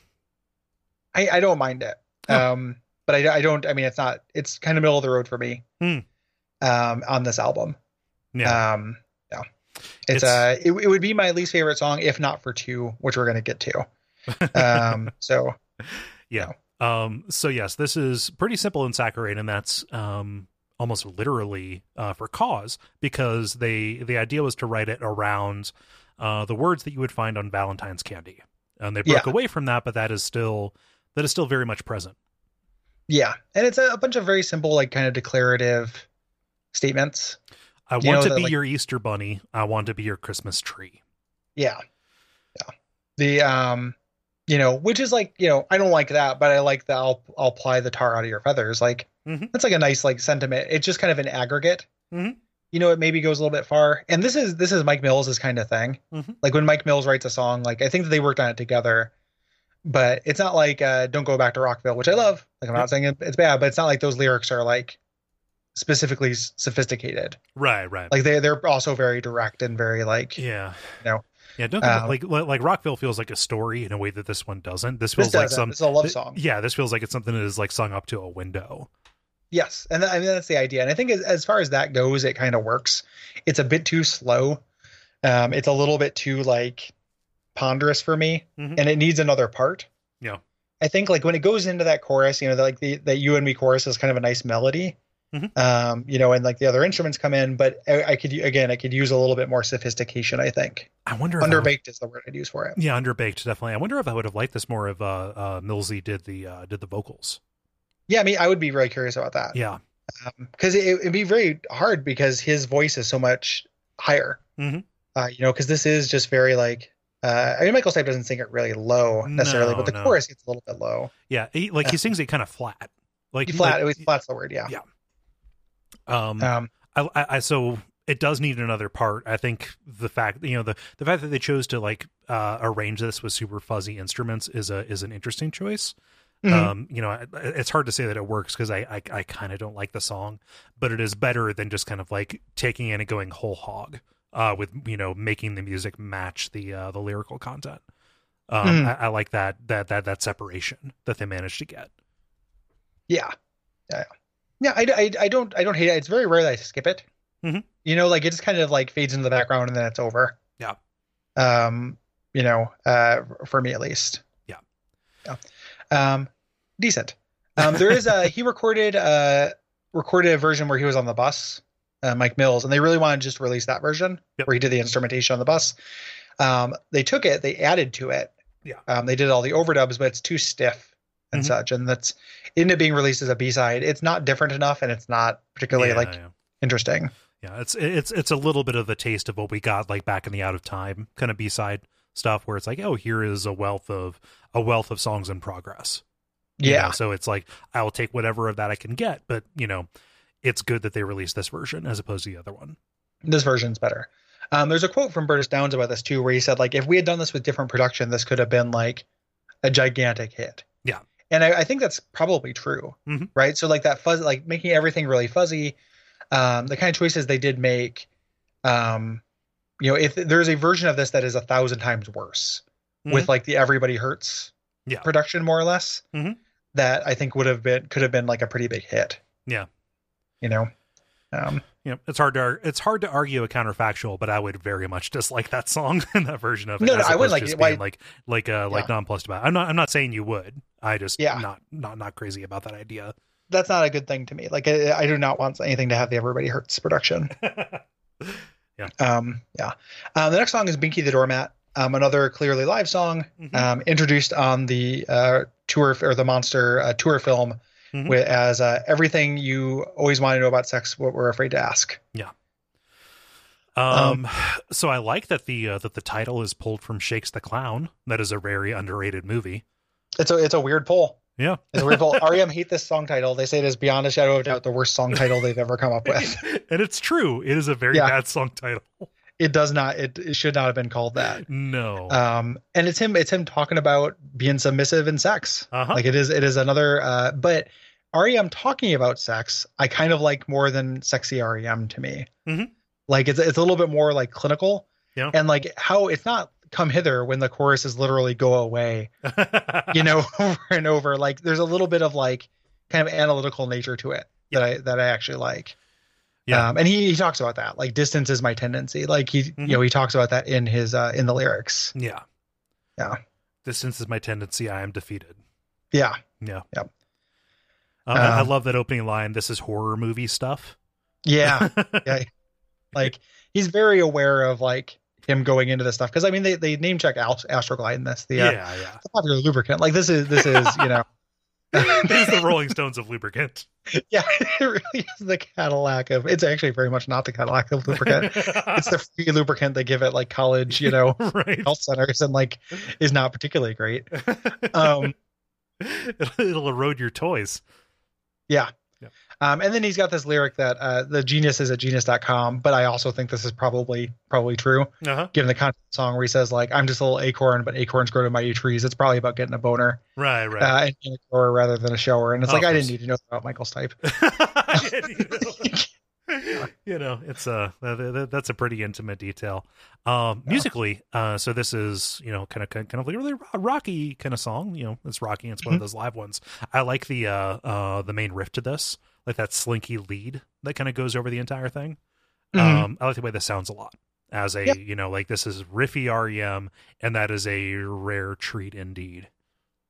I, I don't mind it. Huh. Um, but I, I don't. I mean, it's not. It's kind of middle of the road for me. Hmm. Um, on this album. Yeah. Um, yeah. It's, It's- uh, it, it would be my least favorite song if not for two, which we're gonna get to. Um, so Yeah. Um, so yes, this is pretty simple and saccharine, and that's um, almost literally uh, for cause because they the idea was to write it around uh, the words that you would find on Valentine's candy, and they broke Yeah. away from that, but that is still that is still very much present. yeah, and it's a, a bunch of very simple, like kind of declarative statements. I You want to that, be like- your Easter bunny. I want to be your Christmas tree. Yeah, yeah. The um, you know, which is like you know, I don't like that, but I like the I'll I'll ply the tar out of your feathers. Like Mhm. that's like a nice like sentiment. It's just kind of an aggregate. Mhm. You know, it maybe goes a little bit far. And this is this is Mike Mills' kind of thing. Mhm. Like when Mike Mills writes a song, like I think that they worked on it together. But it's not like uh, "Don't Go Back to Rockville," which I love. Like I'm not saying it's bad, but it's not like those lyrics are like specifically sophisticated. Right, right. Like they they're also very direct and very like yeah. No. Yeah, don't Um, like like Rockville feels like a story in a way that this one doesn't. This this feels like some It's a love th- song. Yeah, this feels like it's something that is like sung up to a window. Yes, and th- I mean that's the idea. And I think as, as far as that goes, it kind of works. It's a bit too slow. Um, it's a little bit too like ponderous for me, Mhm. and it needs another part. Yeah. I think like when it goes into that chorus, you know, the, like the that you and me chorus is kind of a nice melody. Mhm. Um, you know, and like the other instruments come in, but I, I could again, I could use a little bit more sophistication. I think I wonder if I underbaked is the word I'd use for it. yeah, underbaked definitely. I wonder if I would have liked this more if uh, uh Millsy did the uh did the vocals. Yeah, I mean, I would be very curious about that. Yeah. because it, it'd be very hard because his voice is so much higher. Mhm. Uh, you know, because this is just very like. Uh, I mean, Michael Stipe doesn't sing it really low necessarily, No, but the no. chorus gets a little bit low. Yeah. He, like he sings it kind of flat. Like He flat, like, it flat's the word, yeah. um Um, I, I, I so it does need another part. I think the fact you know the the fact that they chose to like uh arrange this with super fuzzy instruments is a is an interesting choice. Mhm. Um, you know, it's hard to say that it works because I I, I kind of don't like the song, but it is better than just kind of like taking it and going whole hog. Uh, with you know making the music match the uh, the lyrical content. Um, Mhm. I, I like that that that that separation that they managed to get. yeah, yeah, yeah. I, I, I don't I don't hate it. It's very rare that I skip it. Mhm. You know, like it just kind of like fades into the background and then it's over. Yeah. Um, you know, uh, for me at least. Yeah. Yeah. Um, decent. Um, there is a he recorded uh recorded a version where he was on the bus, uh, Mike Mills, and they really wanted to just release that version Yep. where he did the instrumentation on the bus. Um, they took it, they added to it. Yeah. Um, they did all the overdubs, but it's too stiff and Mhm. such, and that's ended up being released as a B side. It's not different enough, and it's not particularly Yeah, like yeah. interesting. Yeah, it's it's it's a little bit of a taste of what we got like back in the Out of Time kind of B side stuff, where it's like, oh, here is a wealth of a wealth of songs in progress. You Yeah. know, so it's like I'll take whatever of that I can get, but you know, it's good that they released this version as opposed to the other one. this version's better. Um, there's a quote from Bertis Downs about this too, where he said like, if we had done this with different production, this could have been like a gigantic hit. Yeah. and I, I think that's probably true, Mhm. right? So like that fuzz, like making everything really fuzzy, um, the kind of choices they did make, um, you know, if there's a version of this that is a thousand times worse with like the Everybody Hurts Yeah. production, more or less, Mhm. that I think would have been could have been like a pretty big hit. Yeah. you know. Um, you know, it's hard to it's hard to argue a counterfactual, but I would very much dislike that song and that version of it. No, no, I wouldn't like just it. Why- like like uh like Yeah. nonplussed about. It. I'm not I'm not saying you would. I just Yeah. not not not crazy about that idea. that's not a good thing to me. Like I, I do not want anything to have the Everybody Hurts production. Yeah. Um, yeah. Um, the next song is Binky the Doormat, um, another clearly live song, Mhm. um, introduced on the uh, tour or the Monster uh, tour film Mhm. with, as uh, everything you always want to know about sex, what we're afraid to ask. Yeah um, so I like that the uh, that the title is pulled from Shakes the Clown. That is a very underrated movie. It's a it's a weird pull. Yeah. It's a weird pull. REM hate this song title. They say it is beyond a shadow of doubt the worst song title they've ever come up with. and it's true. It is a very Yeah. bad song title. It does not. It, it should not have been called that. No. um and it's him it's him talking about being submissive in sex Uh-huh. like it is it is another uh but rem talking about sex i kind of like more than sexy rem to me Mhm. like it's it's a little bit more like clinical Yeah. and like how it's not come hither when the chorus is literally go away you know over and over like there's a little bit of like kind of analytical nature to it that i that i actually like Yeah. um and he, he talks about that like distance is my tendency like he Mhm. you know he talks about that in his uh in the lyrics yeah. Yeah. Distance is my tendency. I am defeated. yeah Yeah. Yep. Um, I- I love that opening line. This is horror movie stuff. yeah yeah like he's very aware of like him going into this stuff because i mean they, they name check Ast- astroglide in this the, yeah, uh, yeah. the popular lubricant like this is this is you know it is the Rolling Stones of lubricant. yeah it really is the cadillac of it's actually very much not the cadillac of lubricant it's the free lubricant they give at like college you know right. health centers and like is not particularly great um it'll, it'll erode your toys. Yeah. Um and then he's got this lyric that uh the genius is at genius.com but i also think this is probably probably true Uh-huh. given the content of the song where he says like i'm just a little acorn but acorns grow to mighty trees it's probably about getting a boner Right, right. uh, and a grower rather than a shower and it's Oh, like i didn't need to know about michael Stipe you know, it's a that, that- that's a pretty intimate detail. Um, musically, uh, so this is you know kind of kind of like really rocky kind of song. You know, it's rocky. It's one of those live ones. I like the uh, uh, the main riff to this, like that slinky lead that kind of goes over the entire thing. Mhm. Um, I like the way this sounds a lot. As a Yep. you know, like this is riffy REM, and that is a rare treat indeed.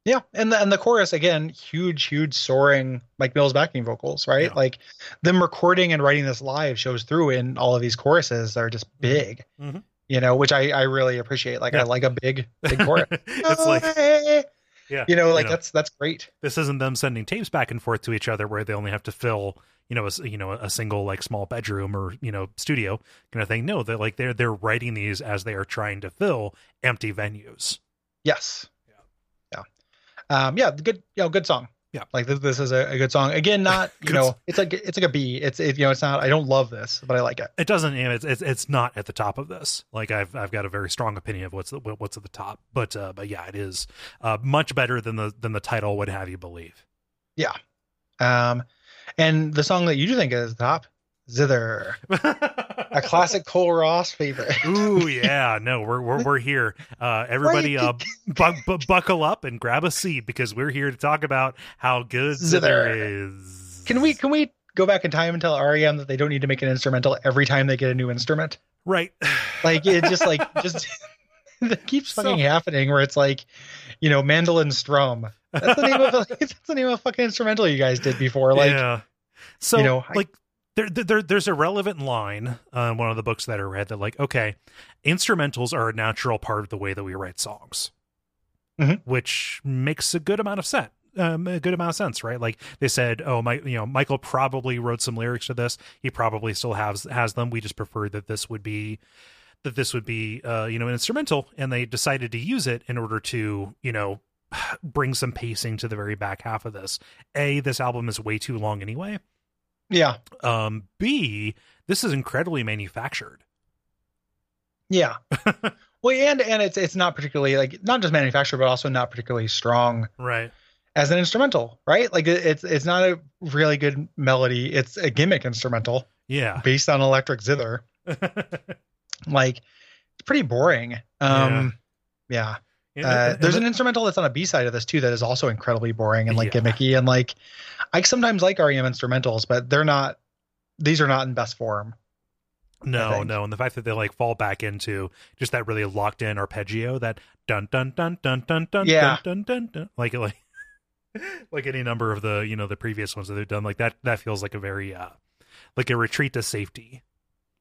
yeah and the, and the chorus again huge huge soaring mike mills backing vocals right Yeah. like them recording and writing this live shows through in all of these choruses are just big Mhm. you know which i i really appreciate like Yeah. i like a big big chorus it's like yeah, you know like you know. that's that's great this isn't them sending tapes back and forth to each other where they only have to fill you know a, you know a single like small bedroom or you know studio kind of thing no they're like they're they're writing these as they are trying to fill empty venues Yes. Yeah. Yeah. Um, yeah. Good. You know, good song. Yeah. Like this, this is a, a good song. Again, not you know, it's like it's like a B. It's it, you know, it's not. I don't love this, but I like it. it doesn't it's, it's it's not at the top of this like i've i've got a very strong opinion of what's the, what's at the top but uh but yeah it is uh much better than the than the title would have you believe Yeah. Um, and the song that you do think is the top, Zither, a classic Cole Ross favorite. Ooh yeah, no, we're we're we're here. Uh, everybody, uh, bu- bu- buckle up and grab a seat because we're here to talk about how good Zither is. Can we can we go back in time and tell REM that they don't need to make an instrumental every time they get a new instrument? Right. Like it just like just it keeps So- fucking happening where it's like, you know, mandolin strum. That's the name of a, that's the name of a fucking instrumental you guys did before. Like yeah. So you know, I- like there, there there's a relevant line uh, in one of the books that I read that like okay, instrumentals are a natural part of the way that we write songs. Mhm. Which makes a good amount of sense. um, a good amount of sense, right? Like they said, oh my, you know, Michael probably wrote some lyrics to this. He probably still has has them. We just preferred that this would be that this would be uh, you know an instrumental, and they decided to use it in order to you know bring some pacing to the very back half of this. A, this album is way too long anyway. Yeah. Um, B, this is incredibly manufactured. Yeah. well, and and it's it's not particularly like not just manufactured, but also not particularly strong Right. as an instrumental, right? Like it- it's it's not a really good melody. It's a gimmick instrumental Yeah. based on electric zither. Like it's pretty boring. Um, yeah. And- Uh, and there's an instrumental that's on a B side of this too that is also incredibly boring and like Yeah. gimmicky and like I sometimes like REM instrumentals, but they're not. These are not in best form. no, no, and the fact that they like fall back into just that really locked in arpeggio, that dun dun dun dun dun dun Yeah. dun dun dun, dun like like like any number of the you know the previous ones that they've done, like that that feels like a very uh like a retreat to safety.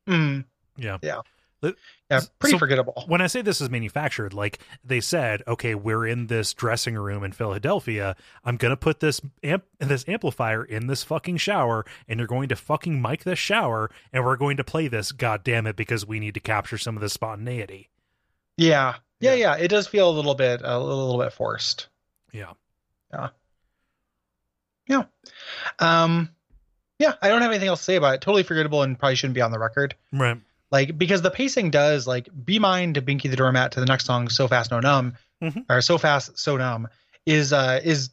Mm, Yeah. Yeah. Yeah, pretty so- forgettable. when I say this is manufactured, like they said, okay, we're in this dressing room in Philadelphia. I'm gonna put this amp this amplifier in this fucking shower, and you're going to fucking mic this shower, and we're going to play this. God damn it, because we need to capture some of the spontaneity. Yeah. yeah, Yeah. yeah, It does feel a little bit a little, little bit forced. Yeah, yeah, yeah, Um, yeah, I don't have anything else to say about it. Totally forgettable and probably shouldn't be on the record. right. Like because the pacing does like "Be Mine" to "Binky the Doormat" to the next song "So Fast No Numb" Mhm. or "So Fast So Numb" is uh is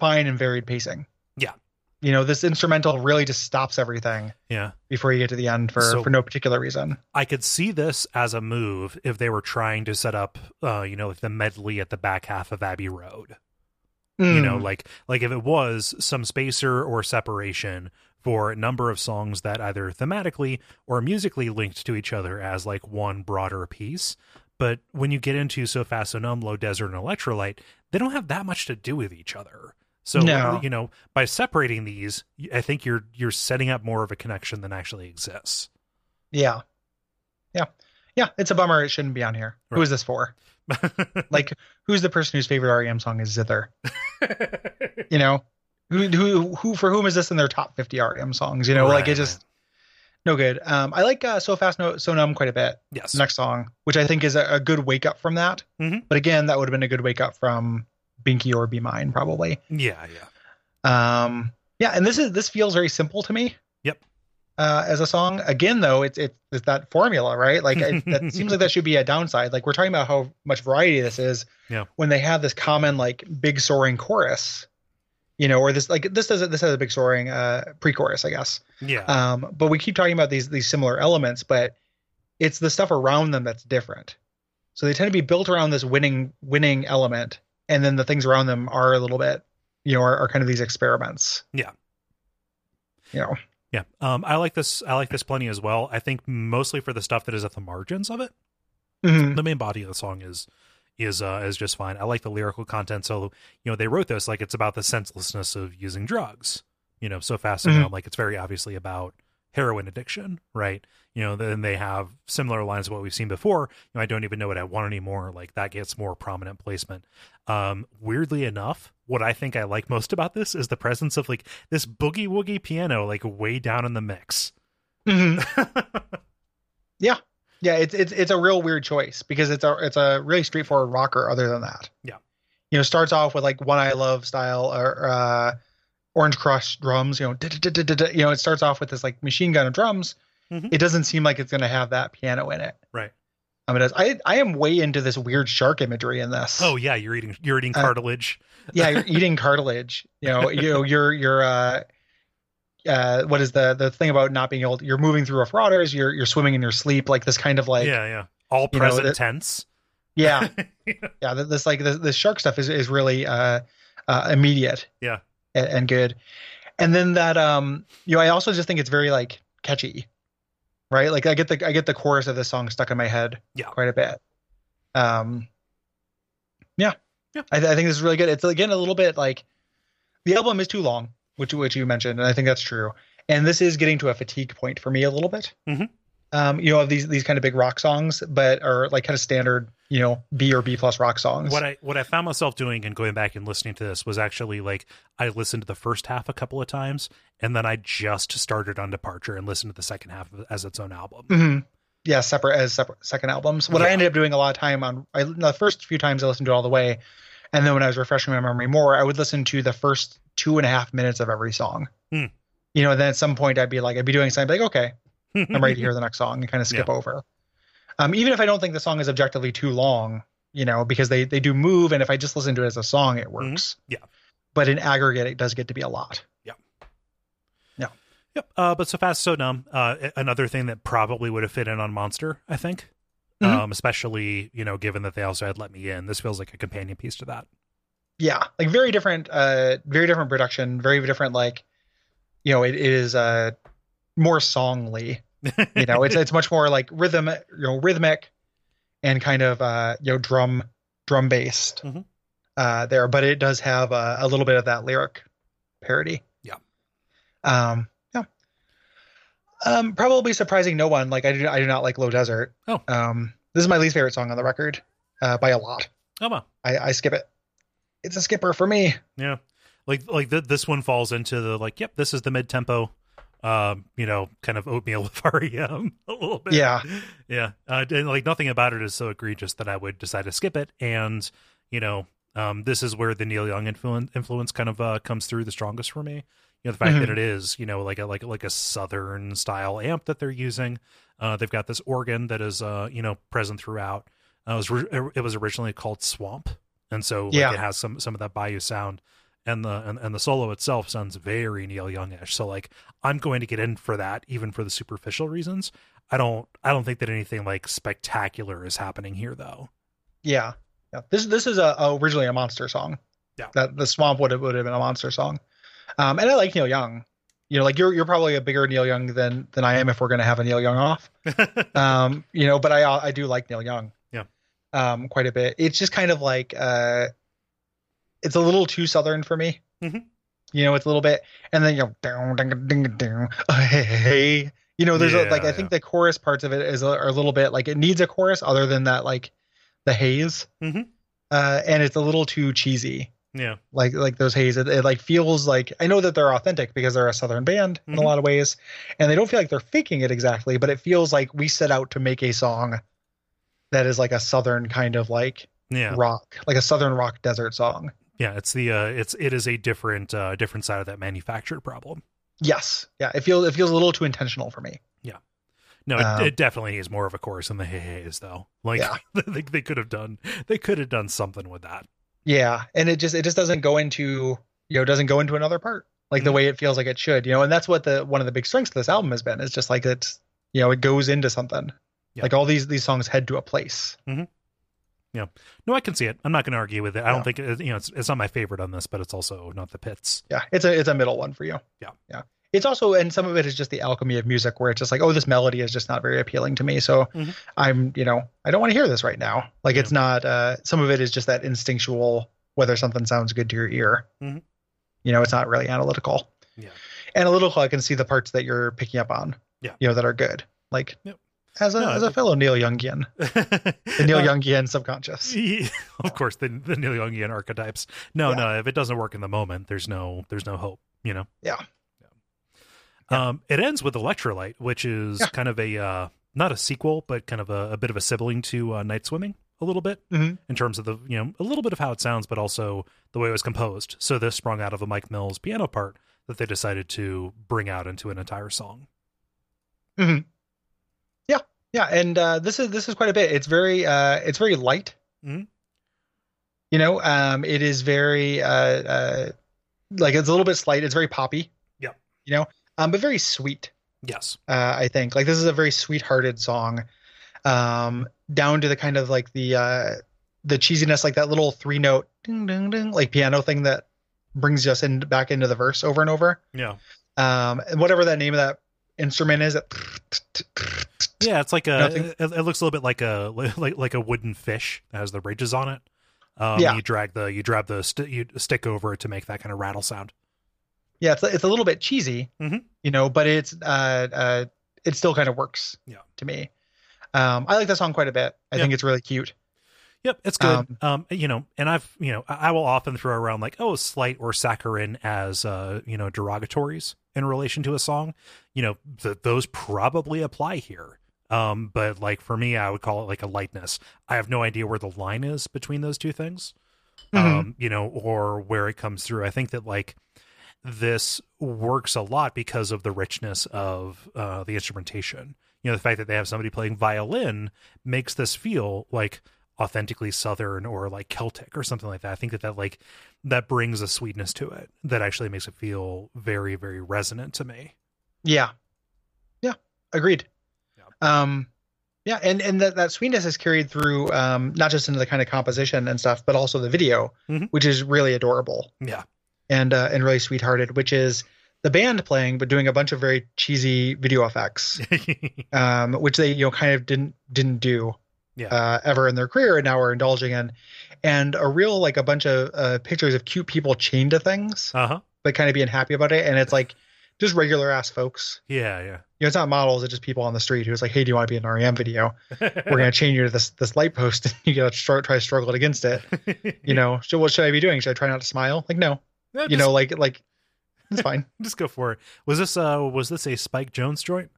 fine and varied pacing. Yeah. You know, this instrumental really just stops everything Yeah, before you get to the end for So- for no particular reason. I could see this as a move if they were trying to set up, uh, you know, like the medley at the back half of Abbey Road. you know Mm, like like if it was some spacer or separation for a number of songs that either thematically or musically linked to each other as like one broader piece but when you get into so fast so numb low desert and Electrolite they don't have that much to do with each other so No. you know by separating these i think you're you're setting up more of a connection than actually exists yeah, yeah, yeah. It's a bummer. It shouldn't be on here. Who Right. is this for? Like, who's the person whose favorite REM song is "Zither"? You know, who who who for whom is this in their top 50 REM songs? You know, like Right, it just no good. Um, I like uh, "So Fast No So Numb" quite a bit. yes next song, which I think is a, a good wake up from that. Mhm. But again, that would have been a good wake up from Binky or Be Mine, probably. yeah yeah Um, yeah, and this is this feels very simple to me. Yep. Uh, as a song, again though, it's it's, it's that formula, right? Like it, that seems like that should be a downside. Like we're talking about how much variety this is. Yeah. When they have this common like big soaring chorus, you know, or this like this does it this has a big soaring uh pre-chorus, I guess. yeah Um, but we keep talking about these these similar elements, but it's the stuff around them that's different. So they tend to be built around this winning winning element, and then the things around them are a little bit, you know, are, are kind of these experiments. Yeah. You know. Yeah, um, I like this. I like this plenty as well. I think mostly for the stuff that is at the margins of it. Mhm. The main body of the song is is uh, is just fine. I like the lyrical content. So you know they wrote this like it's about the senselessness of using drugs. You know, so fast and Mhm. numb. Like it's very obviously about heroin addiction, right? You know, then they have similar lines of what we've seen before. You know, I don't even know what I want anymore. Like that gets more prominent placement. Um, weirdly enough, what I think I like most about this is the presence of like this boogie woogie piano, like way down in the mix. Mhm. Yeah, it's it's it's a real weird choice because it's a it's a really straightforward rocker. Other than that, Yeah. you know, starts off with like one I love style or uh, Orange Crush drums. You know, you know, it starts off with this like machine gun of drums. Mhm. It doesn't seem like it's going to have that piano in it. Right. I mean, I I am way into this weird shark imagery in this. Oh yeah, you're eating you're eating Uh, cartilage. yeah, you're eating cartilage. You know, you know, you're you're uh, uh, what is the the thing about not being able? To, you're moving through rough waters. You're you're swimming in your sleep, like this kind of like yeah, yeah. All know, present that- tense. yeah yeah this like this, this shark stuff is is really uh, uh immediate Yeah. and, and good and then that um you know i also just think it's very like catchy right like i get the i get the chorus of this song stuck in my head Yeah. quite a bit um yeah Yeah. I, th- I think this is really good it's again a little bit like the album is too long which which you mentioned and i think that's true and this is getting to a fatigue point for me a little bit Mhm. um, you know, of these these kind of big rock songs, but are like kind of standard, you know, B or B plus rock songs. What I what I found myself doing and going back and listening to this was actually like I listened to the first half a couple of times, and then I just started on Departure and listened to the second half as its own album. Mhm. Yeah, separate as separate second albums. What I ended up doing a lot of time on, I, the first few times I listened to it all the way, and then when I was refreshing my memory more, I would listen to the first two and a half minutes of every song. Hmm. You know, then at some point I'd be like, I'd be doing something, I'd be like, okay, I'm ready to hear the next song and kind of skip over. Um, even if I don't think the song is objectively too long, you know, because they they do move, and if I just listen to it as a song, it works. Mm-hmm. Yeah. But in aggregate, it does get to be a lot. Yeah. Yeah. Yep. Uh, but so fast, so dumb. Uh, another thing that probably would have fit in on Monster, I think. Mhm. Um, especially you know, given that they also had Let Me In, this feels like a companion piece to that. Yeah like very different uh very different production very different like you know it, it is uh more songly. You know it's it's much more like rhythm you know rhythmic and kind of uh you know drum drum based Mhm. uh there but it does have a, a little bit of that lyric parody. Yeah. um yeah. Um probably surprising no one like i do i do not like low desert. Oh. um this is my least favorite song on the record uh by a lot. Oh i i skip it it's a skipper for me yeah. Like like th- this one falls into the like, yep, this is the mid tempo. Um, you know, kind of oatmeal with REM a little bit. Yeah. yeah. Uh, and like nothing about it is so egregious that I would decide to skip it. And you know, um, this is where the Neil Young influence influence kind of uh, comes through the strongest for me. You know, the fact Mhm. that it is you know like a like like a southern style amp that they're using. Uh, they've got this organ that is uh you know present throughout. Uh, it was re- it was originally called Swamp, and so like, Yeah. it has some some of that Bayou sound. And the and, and the solo itself sounds very Neil Youngish. So like I'm going to get in for that, even for the superficial reasons. I don't I don't think that anything like spectacular is happening here though. Yeah, yeah. This this is a, a originally a monster song. Yeah. That the swamp would have would have been a monster song. Um, and I like Neil Young. You know, like you're you're probably a bigger Neil Young than than I am if we're gonna have a Neil Young off. Um, you know, but I I do like Neil Young. Yeah. Um, quite a bit. It's just kind of like uh, it's a little too southern for me. Mhm. You know, it's a little bit, and then you know, down, ding, ding, ding, hey. You know, there's a, like I think the chorus parts of it is a, are a little bit like it needs a chorus other than that like the haze, Mhm. uh, and it's a little too cheesy. yeah. Like like those haze, it, it like feels like I know that they're authentic because they're a southern band in a Mhm. lot of ways, and they don't feel like they're faking it exactly, but it feels like we set out to make a song that is like a southern kind of like Yeah. rock, like a southern rock desert song. Yeah, it's the uh it's it is a different uh different side of that manufactured problem. Yes, yeah, it feels it feels a little too intentional for me. Yeah, no, it, Um, it definitely is more of a chorus than the hey hey's though. Like Yeah. they they could have done they could have done something with that. Yeah, and it just it just doesn't go into you know doesn't go into another part like the Mhm. way it feels like it should. You know, and that's what the one of the big strengths of this album has been. is just like it's you know it goes into something. Yeah. Like all these these songs head to a place. Yeah. No, I can see it. I'm not going to argue with it. I Yeah. don't think it, you know it's, it's not my favorite on this, but it's also not the pits. Yeah, it's a it's a middle one for you. Yeah. yeah. It's also and some of it is just the alchemy of music, where it's just like, oh, this melody is just not very appealing to me, so Mhm. I'm you know I don't want to hear this right now. Like Yeah. it's not. uh Some of it is just that instinctual whether something sounds good to your ear. Mhm. You know, it's not really analytical. Yeah. Analytical, I can see the parts that you're picking up on. Yeah. You know that are good. Like Yep. As a No, as a fellow Neil Youngian, the Neil Youngian subconscious. Yeah, of course, the the Neil Youngian archetypes. No, Yeah. no, if it doesn't work in the moment, there's no there's no hope. You know. Yeah. Yeah. Um, it ends with Electrolite, which is kind of a uh, not a sequel, but kind of a, a bit of a sibling to uh, Night Swimming a little bit Mhm. in terms of the you know a little bit of how it sounds, but also the way it was composed. So this sprung out of a Mike Mills piano part that they decided to bring out into an entire song. Yeah, and uh, this is this is quite a bit. It's very uh, it's very light. Mhm. You know, um, it is very uh, uh, like it's a little bit slight. It's very poppy. Yeah. You know, um, but very sweet. Yes. Uh, I think like this is a very sweet-hearted song, um, down to the kind of like the uh, the cheesiness, like that little three-note ding ding ding like piano thing that brings us in back into the verse over and over. Yeah. Um, and whatever that name of that instrument is, Yeah, it's like a. It, it looks a little bit like a like like a wooden fish that has the ridges on it. Um, Yeah. You drag the you drag the st- you stick over it to make that kind of rattle sound. yeah, it's it's a little bit cheesy, Mhm. you know, but it's uh uh it still kind of works. Yeah. To me, um, I like that song quite a bit. I Yeah. think it's really cute. Yep, it's good. Um, Um, you know, and I've, you know, I I will often throw around like, oh, slight or saccharine as, uh, you know, derogatories in relation to a song. You know, th- those probably apply here. Um, but like for me, I would call it like a lightness. I have no idea where the line is between those two things. Mhm. Um, you know, or where it comes through. I think that like this works a lot because of the richness of uh, the instrumentation. You know, the fact that they have somebody playing violin makes this feel like authentically southern or like celtic or something like that i think that that like that brings a sweetness to it that actually makes it feel very very resonant to me Yeah. Yeah. Agreed. Yeah. Um yeah, and, and that, that sweetness is carried through um not just into the kind of composition and stuff, but also the video, Mhm. which is really adorable yeah and uh, and really sweethearted, which is the band playing but doing a bunch of very cheesy video effects, um, which they you know kind of didn't didn't do Yeah. uh, ever in their career, and now are indulging in, and a real like a bunch of uh, pictures of cute people chained to things, uh-huh but kind of being happy about it, and it's like just regular ass folks. yeah yeah. You know, it's not models; it's just people on the street who's like, "Hey, do you want to be in an REM video? We're gonna chain you to this this light post, and you gotta str- try to struggle against it." You know, so what should I be doing? Should I try not to smile? Like, no, you know, like like it's fine. just go for it was this uh was this a Spike Jonze joint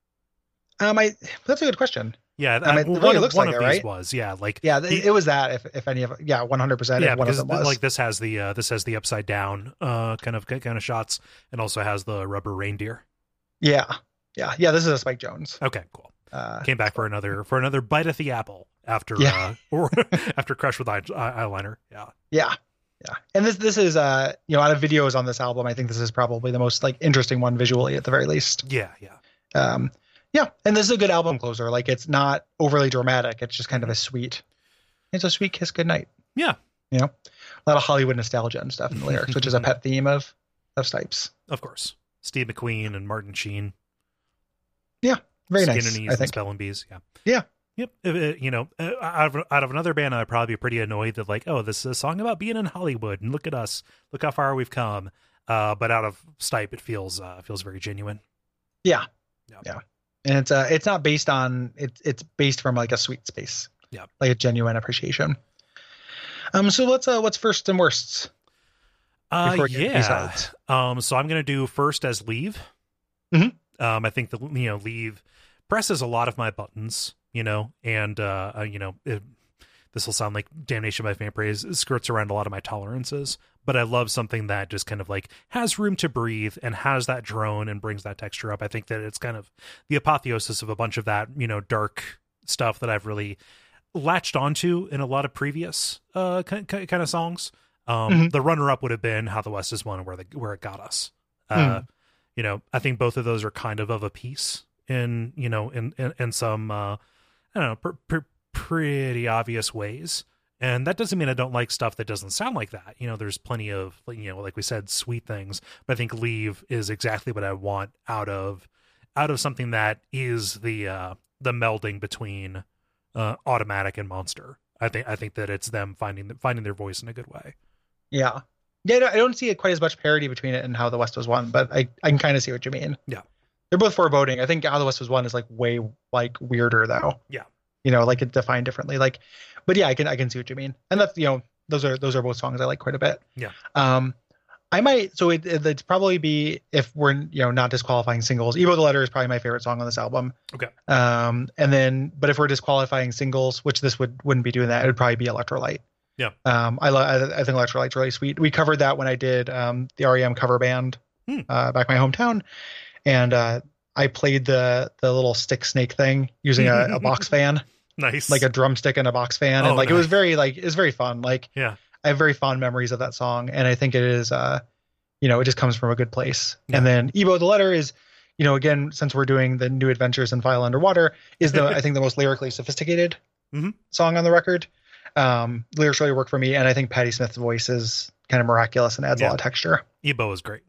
Um, I that's a good question. Yeah I mean, it one looks one like of it, these right? was yeah like Yeah, th- He- it was that. If if any of yeah, one hundred percent. yeah One of because like this has the uh this has the upside down uh kind of kind of shots and also has the rubber reindeer yeah, yeah, yeah. This is a Spike Jonze. okay cool Uh, came back for another for another bite at the apple after Yeah. uh or after crush with eye, eye- eyeliner yeah yeah, yeah. And this this is uh you know out of videos on this album, I think this is probably the most like interesting one visually at the very least. yeah yeah Um, yeah, and this is a good album closer. Like it's not overly dramatic. It's just kind of a sweet. It's a sweet kiss goodnight. Yeah. You know, a lot of Hollywood nostalgia and stuff in the lyrics, which is a pet theme of of Stipes. of course steve mcqueen and martin sheen Yeah, Very skin nice. and I and think. spelling bees yeah Yeah. Yep, it- you know, uh, out of, out of another band, I'd probably be pretty annoyed that like, oh, this is a song about being in Hollywood, and look at us, look how far we've come. Uh, but out of Stipe, it feels uh, feels very genuine. Yeah. Yeah. Yeah. And it's uh it's not based on it's it's based from like a sweet space. Yeah. Like a genuine appreciation. Um so what's uh what's first and worsts? Uh, before we get into yeah. Um, so I'm gonna do first as leave. Mhm. Um, I think the you know leave presses a lot of my buttons, you know, and uh, uh you know, it, this will sound like damnation by fan praise skirts around a lot of my tolerances, but I love something that just kind of like has room to breathe and has that drone and brings that texture up. I think that it's kind of the apotheosis of a bunch of that you know dark stuff that I've really latched onto in a lot of previous uh kind, kind of songs. Um, Mhm. The runner up would have been "How the West Is Won," where the where it got us. Uh, Mm. You know, I think both of those are kind of of a piece in you know in in, in some uh, I don't know pr- pr- pretty obvious ways. And that doesn't mean I don't like stuff that doesn't sound like that. You know, there's plenty of you know, like we said, sweet things. But I think "Leave" is exactly what I want out of out of something that is the uh, the melding between uh, automatic and monster. I think I think that it's them finding finding their voice in a good way. Yeah. Yeah, I don't- see it quite as much parity between it and how the West was won, but I, I can kind of see what you mean. Yeah. They're both foreboding. I think how the West was won is like way like weirder though. Yeah. You know, like it's defined differently. Like but yeah, I can I can see what you mean. And that's you know, those are those are both songs I like quite a bit. Yeah. Um I might so it it- it'd probably be if we're you know not disqualifying singles. E-Bow the Letter is probably my favorite song on this album. Okay. Um and then but if we're disqualifying singles, which this would wouldn't be doing that, it would probably be Electrolite. Yeah. Um I love I, I think Electrolite's really sweet. We covered that when I did um the REM cover band Hmm. uh back in my hometown. And uh I played the the little stick snake thing using a, a box fan Nice, like a drumstick and a box fan. Oh, and like it was very like it was very fun. Like Yeah. i have very fond memories of that song. And i think it is uh you know it just comes from a good place. Yeah. and then E-Bow the letter is you know again since we're doing the new adventures in File Under Water is the i think the most lyrically sophisticated Mhm. song on the record. Um lyrics really work for me. And i think Patti Smith's voice is kind of miraculous and adds a lot of texture. E-Bow is great.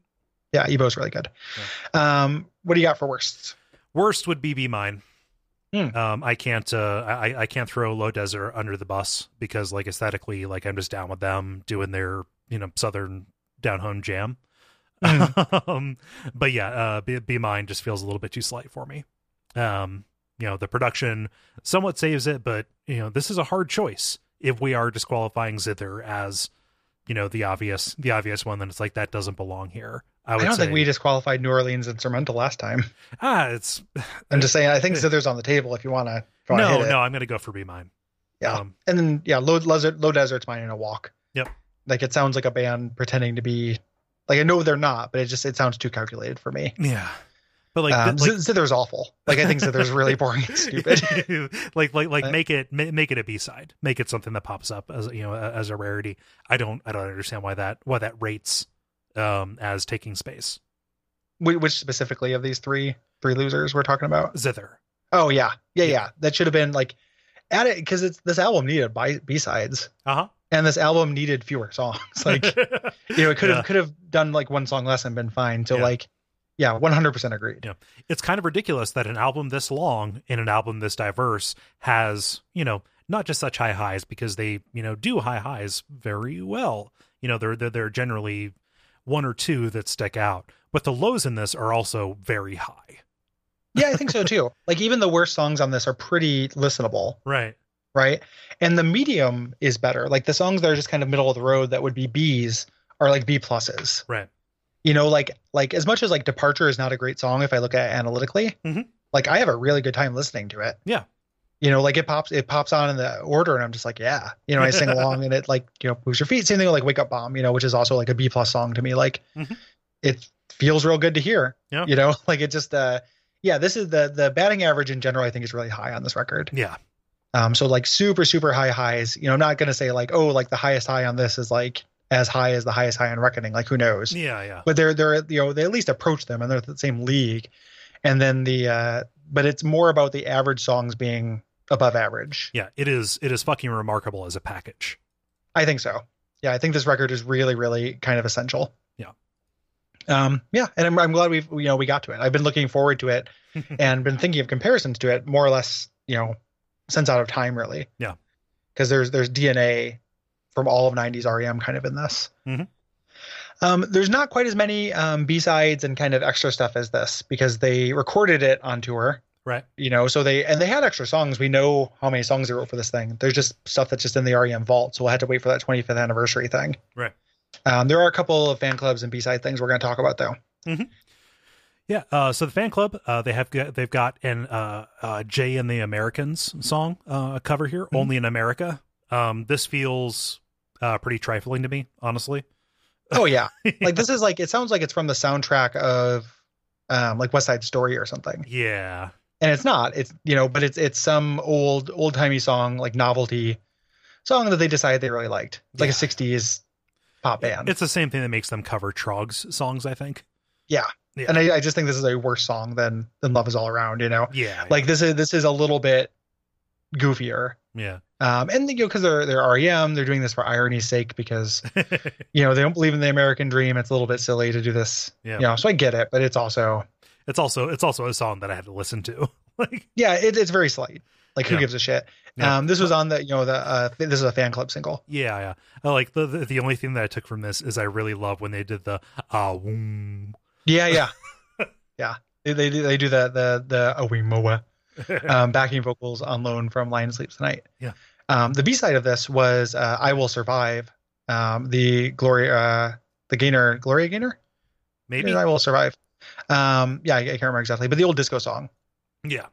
yeah E-Bow's really good. Um what do you got for worst? Worst would be be mine. Hmm. Um, I can't. Uh, I I can't throw Low Desert under the bus because, like, aesthetically, like I'm just down with them doing their you know southern down home jam. Mhm. um, but yeah, uh, be, be mine just feels a little bit too slight for me. Um, you know, the production somewhat saves it, but you know, this is a hard choice if we are disqualifying Zither as, you know, the obvious the obvious one, then it's like that doesn't belong here. I, I, don't say, think we disqualified New Orleans and instrumental last time. ah, it's I'm just saying. I think Zither's on the table if you want to. no, no. I'm gonna go for Be Mine. Yeah. Um, And then yeah, low desert, low desert's mine in a walk. Yep. Like it sounds like a band pretending to be like I know they're not, but it just it sounds too calculated for me. yeah, but like, um, like Zither's awful. Like I think Zither's really boring and stupid. like like like Uh, make it make it a b-side make it something that pops up as you know as a rarity i don't i don't understand why that why that rates um as taking space Which specifically of these three three losers we're talking about? zither Oh yeah, yeah, Yeah. yeah. That should have been like add it because it's this album needed by B sides, uh-huh and this album needed fewer songs. Like you know, it could have Yeah. could have done like one song less and been fine. So Yeah. like, yeah, one hundred percent agreed. Yeah. it's kind of ridiculous that an album this long and an album this diverse has you know not just such high highs because they you know do high highs very well you know they're they're, they're generally one or two that stick out but the lows in this are also very high Yeah, I think so too. like even the worst songs on this are pretty listenable, right right? And the medium is better. Like the songs that are just kind of middle of the road that would be B's are like B pluses. right You know, like like as much as like Departure is not a great song if I look at it analytically, Mhm. like I have a really good time listening to it. Yeah. You know, like it pops it pops on in the order and I'm just like, yeah. You know, I sing along and it like, you know, moves your feet. Same thing with like Wake Up Bomb, you know, which is also like a B plus song to me. Like Mhm. it feels real good to hear. Yeah. You know, like it just uh yeah, this is the the batting average in general I think is really high on this record. yeah Um, so like super, super high highs. You know, I'm not gonna say like, oh, like the highest high on this is like as high as the highest high on Reckoning. Like who knows? yeah yeah But they're they're you know they at least approach them and they're the same league. And then the uh, but it's more about the average songs being above average. yeah it is it is fucking remarkable as a package I think so. Yeah, I think this record is really, really kind of essential. Yeah. Um, yeah, and I'm, I'm glad we've you know we got to it. I've been looking forward to it and been thinking of comparisons to it more or less, you know, since out of time really. Yeah. Because there's there's DNA from all of 90s REM kind of in this. Mhm. Um, there's not quite as many um, B-sides and kind of extra stuff as this because they recorded it on tour right you know so they and they had extra songs we know how many songs they wrote for this thing there's just stuff that's just in the rem vault so we'll have to wait for that 25th anniversary thing Right. um, there are a couple of fan clubs and b-side things we're going to talk about though Yeah. Uh, so the fan club, uh, they have got, they've got an uh, uh, Jay and the Americans song uh, cover here, Mm-hmm. only in America. Um, this feels uh, pretty trifling to me, honestly. oh yeah like this is like it sounds like it's from the soundtrack of um, like west side story or something Yeah. And it's not it's you know but it's it's some old old timey song like novelty song that they decided they really liked it's like Yeah. a 60s pop band It's the same thing that makes them cover Trog's songs, I think. Yeah. Yeah. and I, I just think this is a worse song than than love is all around you know yeah. like this is this is a little bit goofier yeah. um and you know because they're they're rem they're doing this for irony's sake because you know they don't believe in the american dream it's a little bit silly to do this yeah. you know so i get it but it's also It's also it's also a song that I had to listen to. like yeah it, it's very slight like who Yeah. gives a shit Yeah. um this was on the you know the uh this is a fan club single yeah, yeah. Like the, the the only thing that I took from this is I really love when they did the ah woom. yeah yeah yeah they, they do they do the the the Awimoa um, backing vocals on loan from Lion Sleeps Tonight. Yeah. Um, the B side of this was uh, "I Will Survive." Um, the Gloria, uh, the Gaynor, Gloria Gaynor. Maybe. "I Will Survive." Um, yeah, I, I can't remember exactly, but the old disco song. Yeah.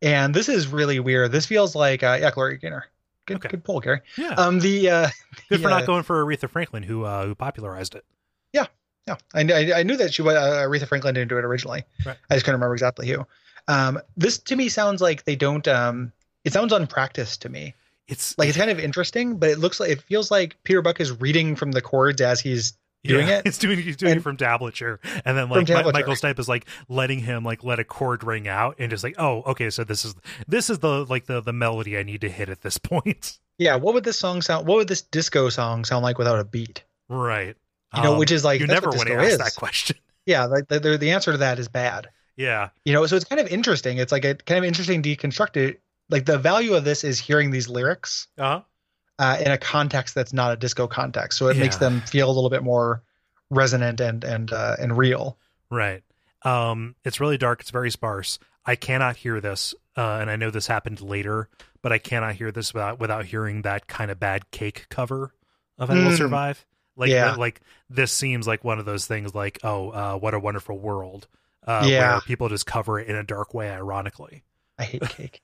And this is really weird. This feels like uh, yeah, Gloria Gaynor. Good, Okay. good pull, Gary. Yeah. Um, the uh, Good for not going for Aretha Franklin, who uh, who popularized it. Yeah, yeah, I, I, I knew that she was uh, Aretha Franklin didn't do it originally. Right. I just couldn't remember exactly who. Um, this to me sounds like they don't. Um, it sounds unpracticed to me. It's Like it's kind of interesting, but it looks like it feels like Peter Buck is reading from the chords as he's doing yeah, it. He's doing he's doing it from tablature, and then like. Michael Stipe is like letting him like let a chord ring out, and just like, oh, okay, so this is this is the like the the melody I need to hit at this point, Yeah. What would this song sound? What would this disco song sound like without a beat? right? You know, Um, which is like you never want to ask is. that question. Yeah, like the, the the answer to that is bad. Yeah, You know, so it's kind of interesting. It's like a kind of interesting deconstructed. Like the value of this is hearing these lyrics uh-huh. Uh, in a context that's not a disco context, so it makes them feel a little bit more resonant and and uh, and real. right. Um, it's really dark. It's very sparse. I cannot hear this, uh, and I know this happened later, but I cannot hear this without without hearing that kind of bad cake cover of "I Will Mm. Survive." Like, Yeah. like this seems like one of those things. Like, oh, uh, what a wonderful world. Uh, Yeah. where people just cover it in a dark way, ironically. I hate cake.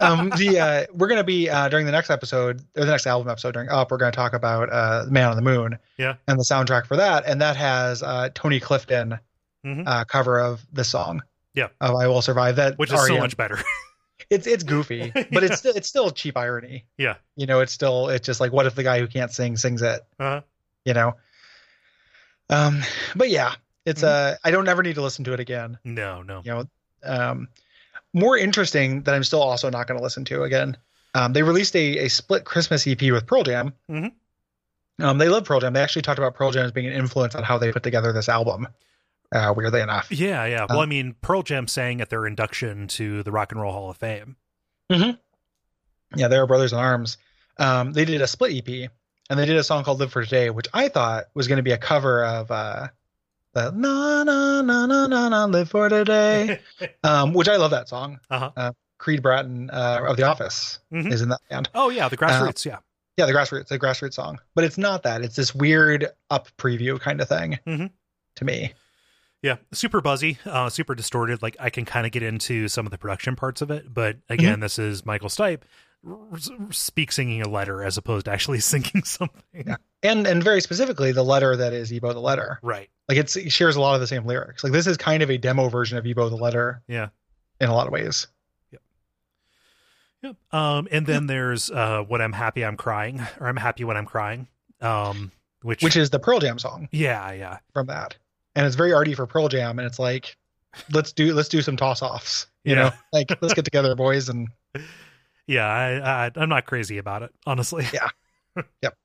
Um, the uh, we're gonna be uh, during the next episode or the next album episode during up. We're gonna talk about uh, Man on the Moon. Yeah. And the soundtrack for that, and that has uh, Tony Clifton Mhm. uh, cover of the song. Yeah. Of I Will Survive. That Which is so much better. It's it's goofy, but it's still it's still cheap irony. Yeah. You know, it's still it's just like what if the guy who can't sing sings it? uh You know. Um, but yeah, it's Mm-hmm. uh I don't ever need to listen to it again. No, no. You know, um, more interesting that I'm still also not going to listen to again. Um, they released a a split Christmas EP with Pearl Jam. Mhm. Um, they love Pearl Jam. They actually talked about Pearl Jam as being an influence on how they put together this album. Uh, weirdly enough. Yeah, yeah. Well, Uh, I mean, Pearl Jam sang at their induction to the Rock and Roll Hall of Fame. Yeah, they were brothers in arms. Um, they did a split EP, and they did a song called "Live for Today," which I thought was going to be a cover of uh, the "Na Na Na Na Na Na Live for Today," um, which I love that song. Uh-huh. Creed Bratton uh, of The Office Mhm. is in that band. oh, yeah, the grassroots. yeah. Yeah, the grassroots, the grassroots song, but it's not that. It's this weird up preview kind of thing Mhm. to me. Yeah, super buzzy, uh, super distorted. Like I can kind of get into some of the production parts of it, but again, this is Michael Stipe speak singing a letter as opposed to actually singing something. Yeah. And and very specifically, the letter that is E-Bow the letter. Right. Like it's it shares a lot of the same lyrics. Like this is kind of a demo version of E-Bow the letter Yeah. in a lot of ways. Yep. Yep. Um, and then there's uh, when I'm happy, I'm crying, or I'm happy when I'm crying. Um, which, Which is the Pearl Jam song yeah, yeah, from that. And it's very arty for Pearl Jam, and it's like, let's do let's do some toss offs. You Yeah. know, like let's get together, boys, and yeah. I, I I'm not crazy about it, honestly. Yeah. Yep.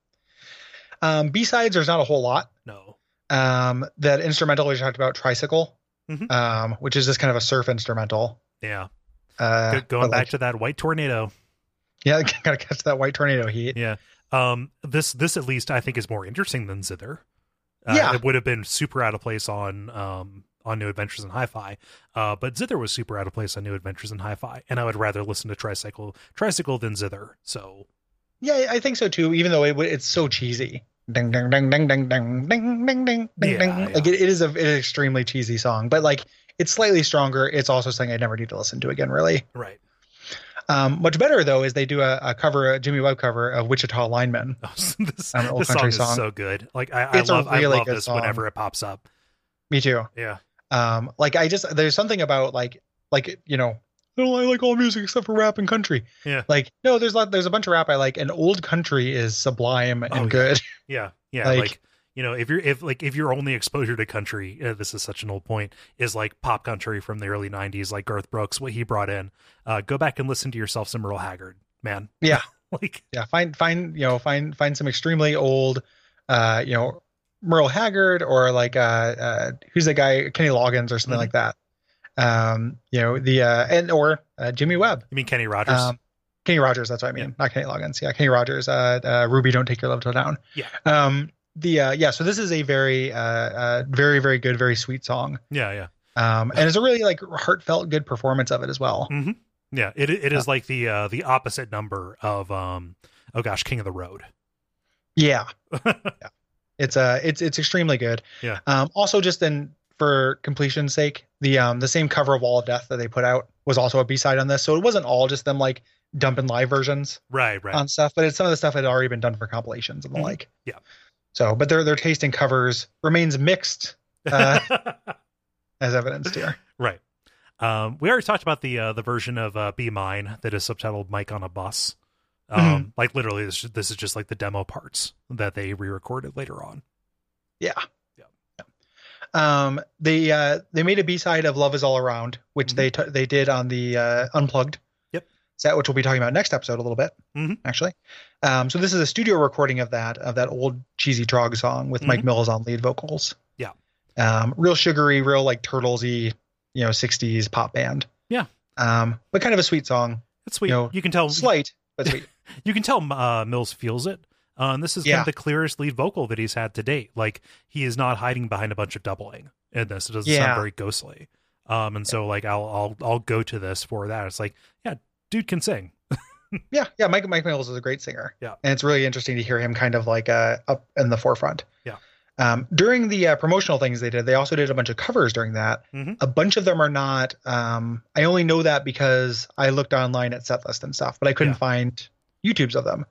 Um, B sides. There's not a whole lot. No. Um, that instrumental we talked about, tricycle, Mhm. um, which is just kind of a surf instrumental. Yeah. Uh, Go- Going back like, to that white tornado. yeah, gotta catch that white tornado heat. Yeah. Um. This this at least I think is more interesting than Zither. Uh, Yeah. It would have been super out of place on um on New Adventures in Hi-Fi. Uh, but Zither was super out of place on New Adventures in Hi-Fi, and I would rather listen to Tricycle Tricycle than Zither. So Yeah, I think so too. Even though it, it's so cheesy. Ding ding ding ding ding ding ding ding ding ding Yeah, ding. yeah. Like it, it is a it is an extremely cheesy song, but like it's slightly stronger. It's also something I never need to listen to again. Really, right. um, much better though is they do a, a cover, a Jimmy Webb cover of Wichita Lineman. Oh, this An old this song country is so good. Like I, I love I really love good this song. whenever it pops up. Me too. Yeah. Um, like I just there's something about like like you know. Oh, I like all music except for rap and country. Yeah. Like no, there's lot, there's a bunch of rap I like, and old country is sublime and Oh, good. Yeah. Yeah. Like, Like- you know, if you're if like if your only exposure to country, uh, this is such an old point, is like pop country from the early '90s, like Garth Brooks, what he brought in. Uh, go back and listen to yourself some Merle Haggard, man. Yeah. like yeah find find you know find find some extremely old uh you know merle haggard or like uh uh who's the guy kenny loggins or something Mhm. like that um you know the uh and or uh, jimmy webb you mean Kenny Rogers? um kenny rogers that's what i mean not kenny loggins yeah kenny rogers uh, uh ruby don't take your love till down Yeah. um the uh yeah so this is a very uh uh very very good very sweet song yeah. Yeah. um and it's a really like heartfelt good performance of it as well hmm Yeah. It it is like the uh the opposite number of um oh gosh King of the Road. Yeah. yeah. It's uh it's it's extremely good. Yeah. Um also just in for completion's sake, the um the same cover of Wall of Death that they put out was also a B-side on this. So it wasn't all just them like dumping live versions right. Right. on stuff, but it's some of the stuff had already been done for compilations and the Mhm. like. Yeah. So but their their taste in covers remains mixed uh, as evidenced here. right. Um, we already talked about the uh, the version of uh, "Be Mine" that is subtitled "Mike on a Bus." Um, Mm-hmm. Like literally, this, this is just like the demo parts that they re-recorded later on. Yeah. Yeah. Um, they uh, they made a B side of "Love Is All Around," which Mhm. they t- they did on the uh, Unplugged. Yep. Set, which we'll be talking about next episode a little bit, Mhm. actually. Um, so this is a studio recording of that of that old cheesy Troggs song with Mike Mhm. Mills on lead vocals. Yeah. Um, real sugary, real like turtlesy, you know, '60s pop band. Yeah. Um, but kind of a sweet song, It's sweet. You know, you can tell slight but sweet. you can tell uh, Mills feels it. Uh, and this is kind of the clearest lead vocal that he's had to date. Like he is not hiding behind a bunch of doubling in this. It doesn't Yeah. sound very ghostly. Um, and so like I'll I'll I'll go to this for that. It's like, yeah, dude can sing. Yeah, yeah. Mike Mike Mills is a great singer. Yeah. and it's really interesting to hear him kind of like uh, up in the forefront. Yeah. Um, during the uh, promotional things they did, they also did a bunch of covers during that. Mhm. A bunch of them are not. Um, I only know that because I looked online at setlist and stuff, but I couldn't Yeah. find YouTubes of them.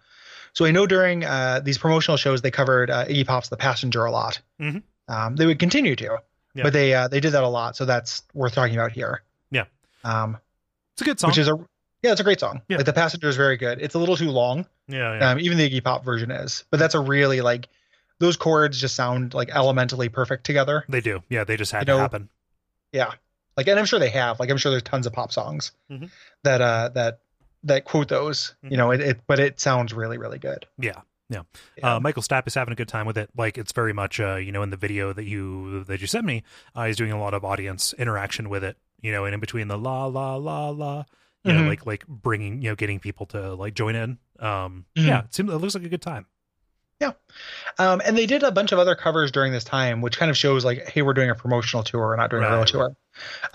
So I know during uh, these promotional shows they covered uh, Iggy Pop's "The Passenger" a lot. Mhm. Um, they would continue to, Yeah. but they uh, they did that a lot, so that's worth talking about here. Yeah. Um, It's a good song. which is a yeah, it's a great song. Yeah. Like the passenger is very good. It's a little too long. yeah, yeah. Um, even the Iggy Pop version is, but that's a really like those chords just sound like elementally perfect together. they do. Yeah, they just had you to know, happen. Yeah, like and I'm sure they have. Like I'm sure there's tons of pop songs Mhm. that uh that that quote those. Mhm. You know, it, it but it sounds really really good. Yeah. Yeah. Uh, Michael Stipe is having a good time with it. Like it's very much, uh, you know, in the video that you that you sent me, uh, he's doing a lot of audience interaction with it. You know, and in between the la la la la, you know, Mhm. like like bringing, you know, getting people to like join in. Um, Mhm. yeah, it seems it looks like a good time. Yeah, um, and they did a bunch of other covers during this time, which kind of shows like, hey, we're doing a promotional tour, we're not doing a real tour.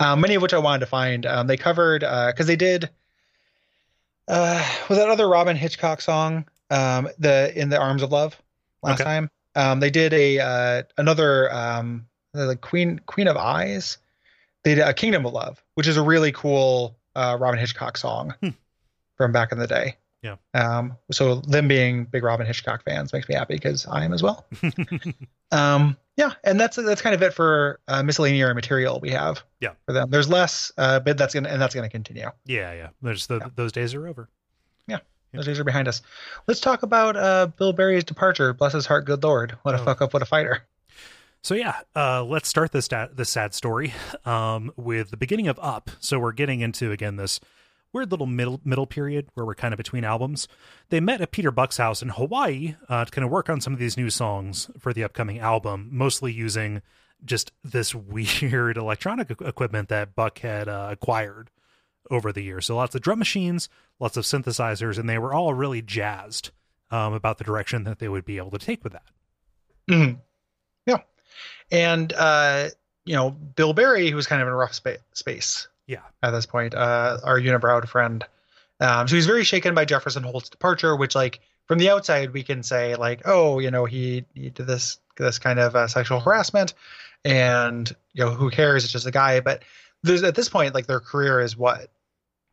Um, many of which I wanted to find. Um, they covered because they did. Uh, was that other Robyn Hitchcock song? Um, the in the Arms of Love last Okay. time. Um, they did a uh, another um, the Queen Queen of Eyes. They did a Kingdom of Love, which is a really cool uh, Robyn Hitchcock song Hmm. from back in the day. Yeah. Um, so them being big Robyn Hitchcock fans makes me happy because I am as well. Um, yeah, and that's that's kind of it for uh, miscellaneous material we have. Yeah. For them, there's less, uh, but that's gonna and that's gonna continue. yeah, yeah. There's the, Yeah. those days are over. Yeah. Those days are behind us. Let's talk about uh, Bill Berry's departure. Bless his heart, good lord. What a Oh. fuck up, what a fighter. So yeah, uh, let's start this da- this sad story um, with the beginning of Up. So we're getting into again this weird little middle middle period where we're kind of between albums. They met at Peter Buck's house in Hawaii uh, to kind of work on some of these new songs for the upcoming album, mostly using just this weird electronic equipment that Buck had uh, acquired over the years. So lots of drum machines, lots of synthesizers, and they were all really jazzed um, about the direction that they would be able to take with that. Mhm. Yeah. And, uh, you know, Bill Berry, who was kind of in a rough spa- space Yeah. at this point, uh, our unibrowed friend. Um, so he's very shaken by Jefferson Holt's departure, which, like, from the outside, we can say, like, oh, you know, he, he did this this kind of uh, sexual harassment, and you know, who cares? It's just a guy. But at this point, like, their career is what,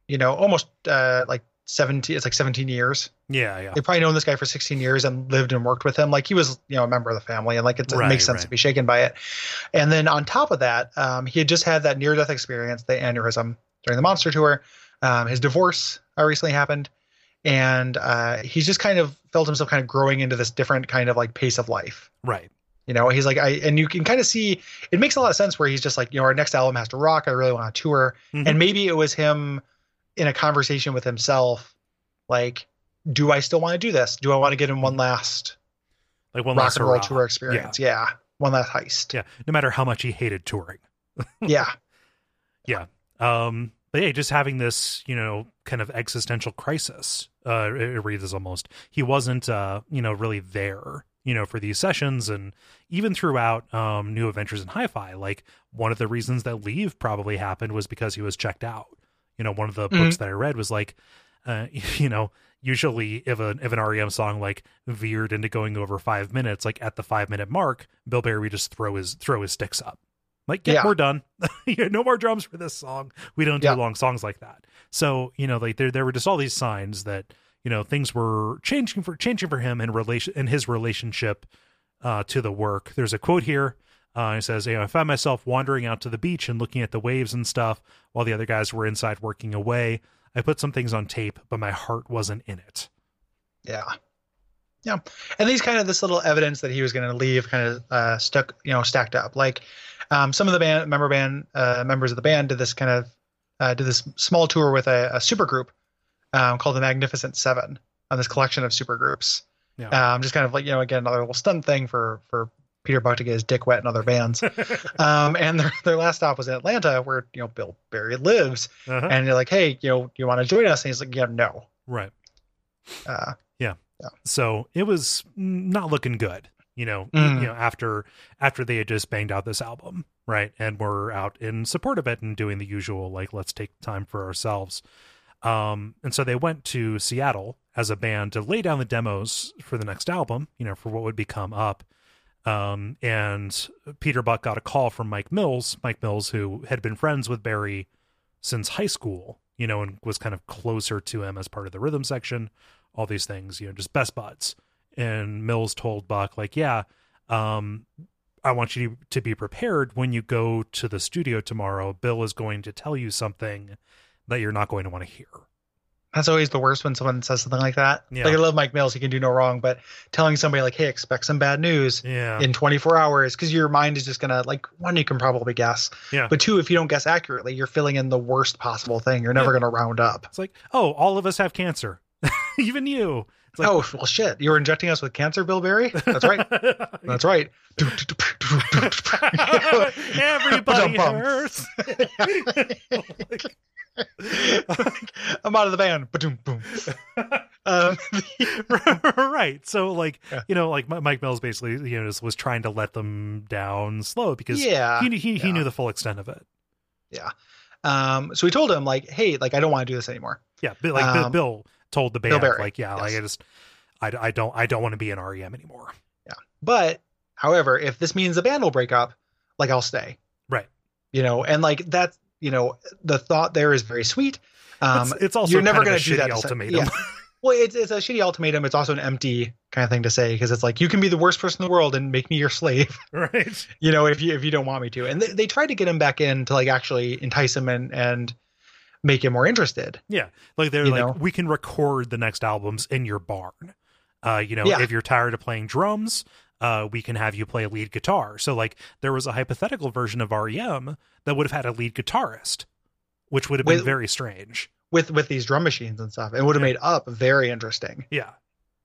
you know, almost uh, like seventeen. It's like seventeen years. Yeah, yeah. They've probably known this guy for 16 years and lived and worked with him. Like he was, you know, a member of the family, and like it's, Right, it makes sense right. to be shaken by it. And then on top of that, um, he had just had that near-death experience, the aneurysm during the Monster tour. Um, his divorce uh, recently happened, and uh, he's just kind of felt himself kind of growing into this different kind of like pace of life. Right. You know, he's like, I and you can kind of see it makes a lot of sense where he's just like, you know, our next album has to rock. I really want to tour, Mhm. and maybe it was him in a conversation with himself, like, do I still want to do this? Do I want to get in one last Like one rock last and roll tour experience? Yeah. one last heist. Yeah, no matter how much he hated touring. Yeah, Um, but yeah, just having this, you know, kind of existential crisis. Uh, it, it reads as almost he wasn't, uh, you know, really there, you know, for these sessions, and even throughout um, New Adventures in Hi-Fi. Like one of the reasons that leave probably happened was because he was checked out. You know, one of the Mhm. books that I read was like, uh, you know, usually if a if an REM song like veered into going over five minutes, like at the five minute mark, Bill Berry would just throw his throw his sticks up. Like, yeah, Yeah. we're done. Yeah, no more drums for this song. We don't do Yeah. long songs like that. So, you know, like there there were just all these signs that, you know, things were changing for changing for him in relation in his relationship uh to the work. There's a quote here. Uh, it says, you know, I found myself wandering out to the beach and looking at the waves and stuff while the other guys were inside working away. I put some things on tape, but my heart wasn't in it. yeah, yeah. And these kind of this little evidence that he was going to leave, kind of uh, stuck, you know, stacked up. Like um, some of the band member band uh, members of the band did this kind of uh, did this small tour with a, a super group um, called the Magnificent Seven on this collection of super groups. Yeah. Um, just kind of like you know, again, another little stunt thing for for Peter Buck to get his dick wet in other bands. um, and their their last stop was in Atlanta, where you know Bill Berry lives. Uh-huh. And you're like, hey, you know, you want to join us? And he's like, yeah, no. right. Uh, yeah. So it was not looking good, you know, Mm. you know, after after they had just banged out this album, right? And were out in support of it and doing the usual, like, let's take time for ourselves. Um, and so they went to Seattle as a band to lay down the demos for the next album, you know, for what would become up. Um, and Peter Buck got a call from Mike Mills, Mike Mills, who had been friends with Berry since high school, you know, and was kind of closer to him as part of the rhythm section, all these things, you know, just best buds. And Mills told Buck, like, yeah, um, I want you to be prepared when you go to the studio tomorrow. Bill is going to tell you something that you're not going to want to hear. That's always the worst when someone says something like that. Yeah. Like I love Mike Mills; he can do no wrong. But telling somebody like, "Hey, expect some bad news Yeah. in 24 hours," because your mind is just gonna like one, you can probably guess, yeah. but two, if you don't guess accurately, you're filling in the worst possible thing. You're never gonna round up. It's like, oh, all of us have cancer, even you. It's like, oh well, shit! You were injecting us with cancer, Bill Berry. That's right. That's right. Everybody hurts. I'm out of the band. Ba-doom, boom. Um, right. So, like, Yeah. you know, like Mike Mills basically, you know, just was trying to let them down slow because yeah. he he, he yeah. knew the full extent of it. Yeah. Um, so we told him like, hey, like I don't want to do this anymore. Yeah, like Um, Bill told the band, like, yeah, like. I just, I, I don't, I don't want to be in REM anymore. Yeah. But however, if this means the band will break up, like I'll stay. Right. You know, and like that's you know the thought there is very sweet. Um, it's, it's also you're never going to do that. shitty ultimatum. Yeah. Well, it's it's a shitty ultimatum. It's also an empty kind of thing to say because it's like you can be the worst person in the world and make me your slave. right. you know, if you if you don't want me to. And they, they tried to get him back in to like actually entice him and and make it more interested. Yeah, like they're You like, know? we can record the next albums in your barn. Uh, you know, Yeah. if you're tired of playing drums, uh, we can have you play lead guitar. So, like, there was a hypothetical version of REM that would have had a lead guitarist, which would have been With- very strange. with with these drum machines and stuff. It would have Yeah. made up very interesting. Yeah,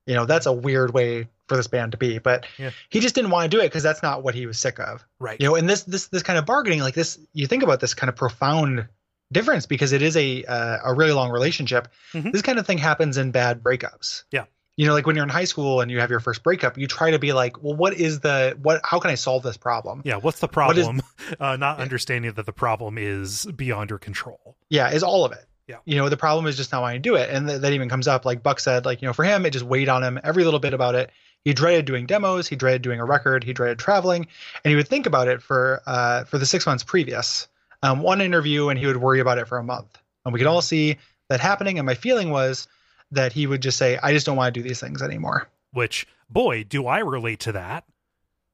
You know, that's a weird way for this band to be, but Yeah. he just didn't want to do it because that's not what he was sick of. right. You know, and this this this kind of bargaining, like this, you think about this kind of profound difference because it is a uh, a really long relationship. Mhm. This kind of thing happens in bad breakups. Yeah. You know, like when you're in high school and you have your first breakup, you try to be like, well, what is the what? How can I solve this problem? yeah, what's the What is- problem? uh, not Yeah. understanding that the problem is beyond your control. Yeah, is all of it. Yeah. You know, the problem is just not wanting to do it. And th- that even comes up, like Buck said, like, you know, for him, it just weighed on him every little bit about it. He dreaded doing demos, he dreaded doing a record, he dreaded traveling, and he would think about it for uh for the six months previous. Um, one interview and he would worry about it for a month. And we could all see that happening. And my feeling was that he would just say, I just don't want to do these things anymore. Which, boy, do I relate to that.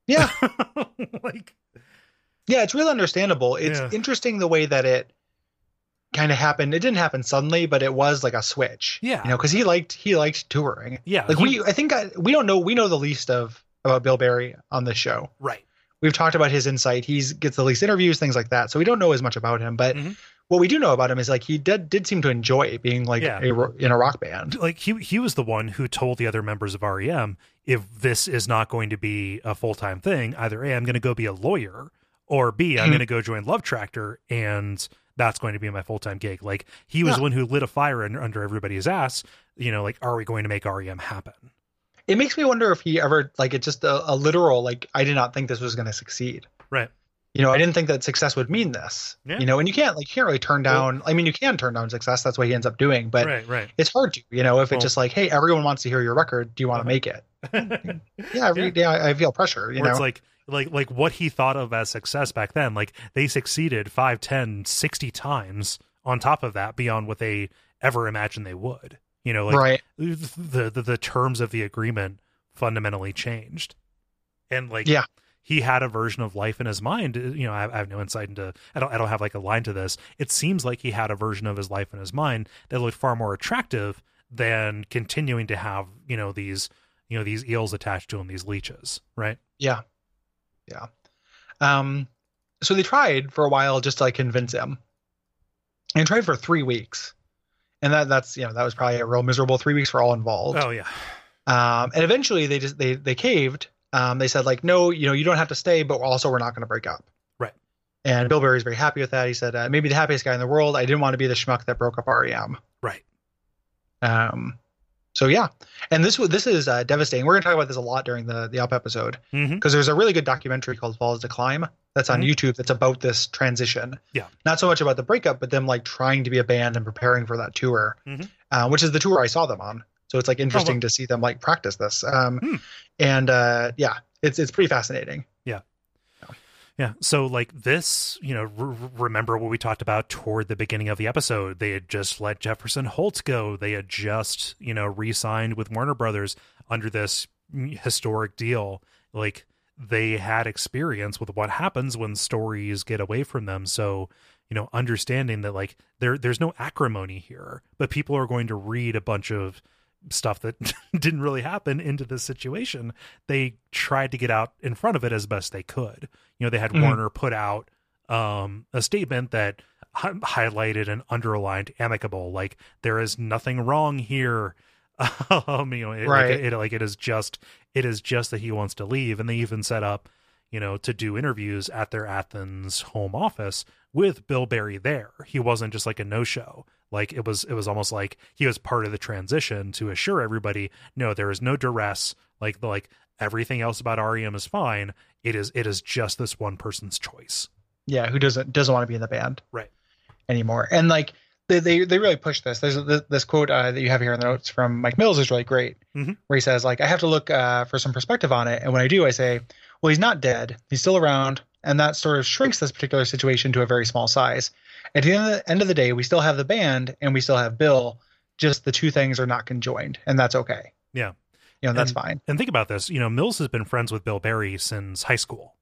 Yeah. like, Yeah, it's really understandable. It's Yeah. interesting the way that it kind of happened. It didn't happen suddenly, but it was like a switch. Yeah. You know, because he liked he liked touring. yeah, Like he- we, I think I, we don't know. We know the least of about Bill Berry on this show. right. We've talked about his insight. He's gets the least interviews, things like that. So we don't know as much about him. But Mhm. what we do know about him is like he did did seem to enjoy being like Yeah. a, in a rock band. like he he was the one who told the other members of REM if this is not going to be a full time thing, either A, I'm going to go be a lawyer, or B, I'm Mhm. going to go join Love Tractor, and that's going to be my full time gig. Like he was Yeah. the one who lit a fire in, under everybody's ass. You know, like are we going to make REM happen? It makes me wonder if he ever like it's just a, a literal like I did not think this was going to succeed. Right. You know, I didn't think that success would mean this. Yeah. You know, and you can't like you can't really turn down. I mean, you can turn down success. That's what he ends up doing. But right, right. it's hard to. You know, if Well- it's just like, hey, everyone wants to hear your record. Do you want to Uh-huh. make it? Yeah, every day I, I feel pressure. You Where know, it's like like like what he thought of as success back then like they succeeded 5 10 60 times on top of that beyond what they ever imagined they would you know like right? the, the the terms of the agreement fundamentally changed and like Yeah. he had a version of life in his mind you know I, I have no insight into i don't i don't have like a line to this it seems like he had a version of his life in his mind that looked far more attractive than continuing to have you know these you know these eels attached to him these leeches right Yeah, yeah. Um, so they tried for a while just to like convince him, and tried for three weeks, and that that's you know that was probably a real miserable three weeks for all involved. oh yeah Um, and eventually they just they they caved. Um, they said like, no, you know, you don't have to stay, but also we're not going to break up. Right. And Bill Berry's very happy with that. He said, uh, maybe the happiest guy in the world. I didn't want to be the schmuck that broke up REM. right Um, So yeah, and this this is uh, devastating. We're gonna talk about this a lot during the the up episode because there's a really good documentary called Falls to Climb that's on Mhm. YouTube that's about this transition. Yeah. not so much about the breakup, but them like trying to be a band and preparing for that tour, Mhm. uh, which is the tour I saw them on. So it's like interesting wow. to see them like practice this. Um, Hmm. and uh, yeah, it's it's pretty fascinating. Yeah. So, like this, you know, r- remember what we talked about toward the beginning of the episode? They had just let Jefferson Holt go. They had just, you know, re signed with Warner Brothers under this historic deal. Like, they had experience with what happens when stories get away from them. So, you know, understanding that, like, there, there's no acrimony here, but people are going to read a bunch of stuff that didn't really happen into this situation they tried to get out in front of it as best they could. You know they had Mhm. warner put out um a statement that hi- highlighted and underlined amicable like there is nothing wrong here. Um you know it, Right. like, it like it is just it is just that he wants to leave. And they even set up you know to do interviews at their athens home office with bill Berry there. He wasn't just like a no show like it was it was almost like he was part of the transition to assure everybody no there is no duress like the like everything else about rem is fine it is it is just this one person's choice Yeah, who doesn't doesn't want to be in the band Right. anymore? And like they they, they really push this. There's this, this quote uh, that you have here in the notes from Mike Mills is really great, Mhm. where he says like I have to look uh, for some perspective on it, and when I do, I say, well, he's not dead, he's still around, and that sort of shrinks this particular situation to a very small size. At the end of the, end of the day, we still have the band and we still have Bill. Just the two things are not conjoined, and that's okay. Yeah. you know that's And- fine. and think about this you know mills has been friends with bill berry since high school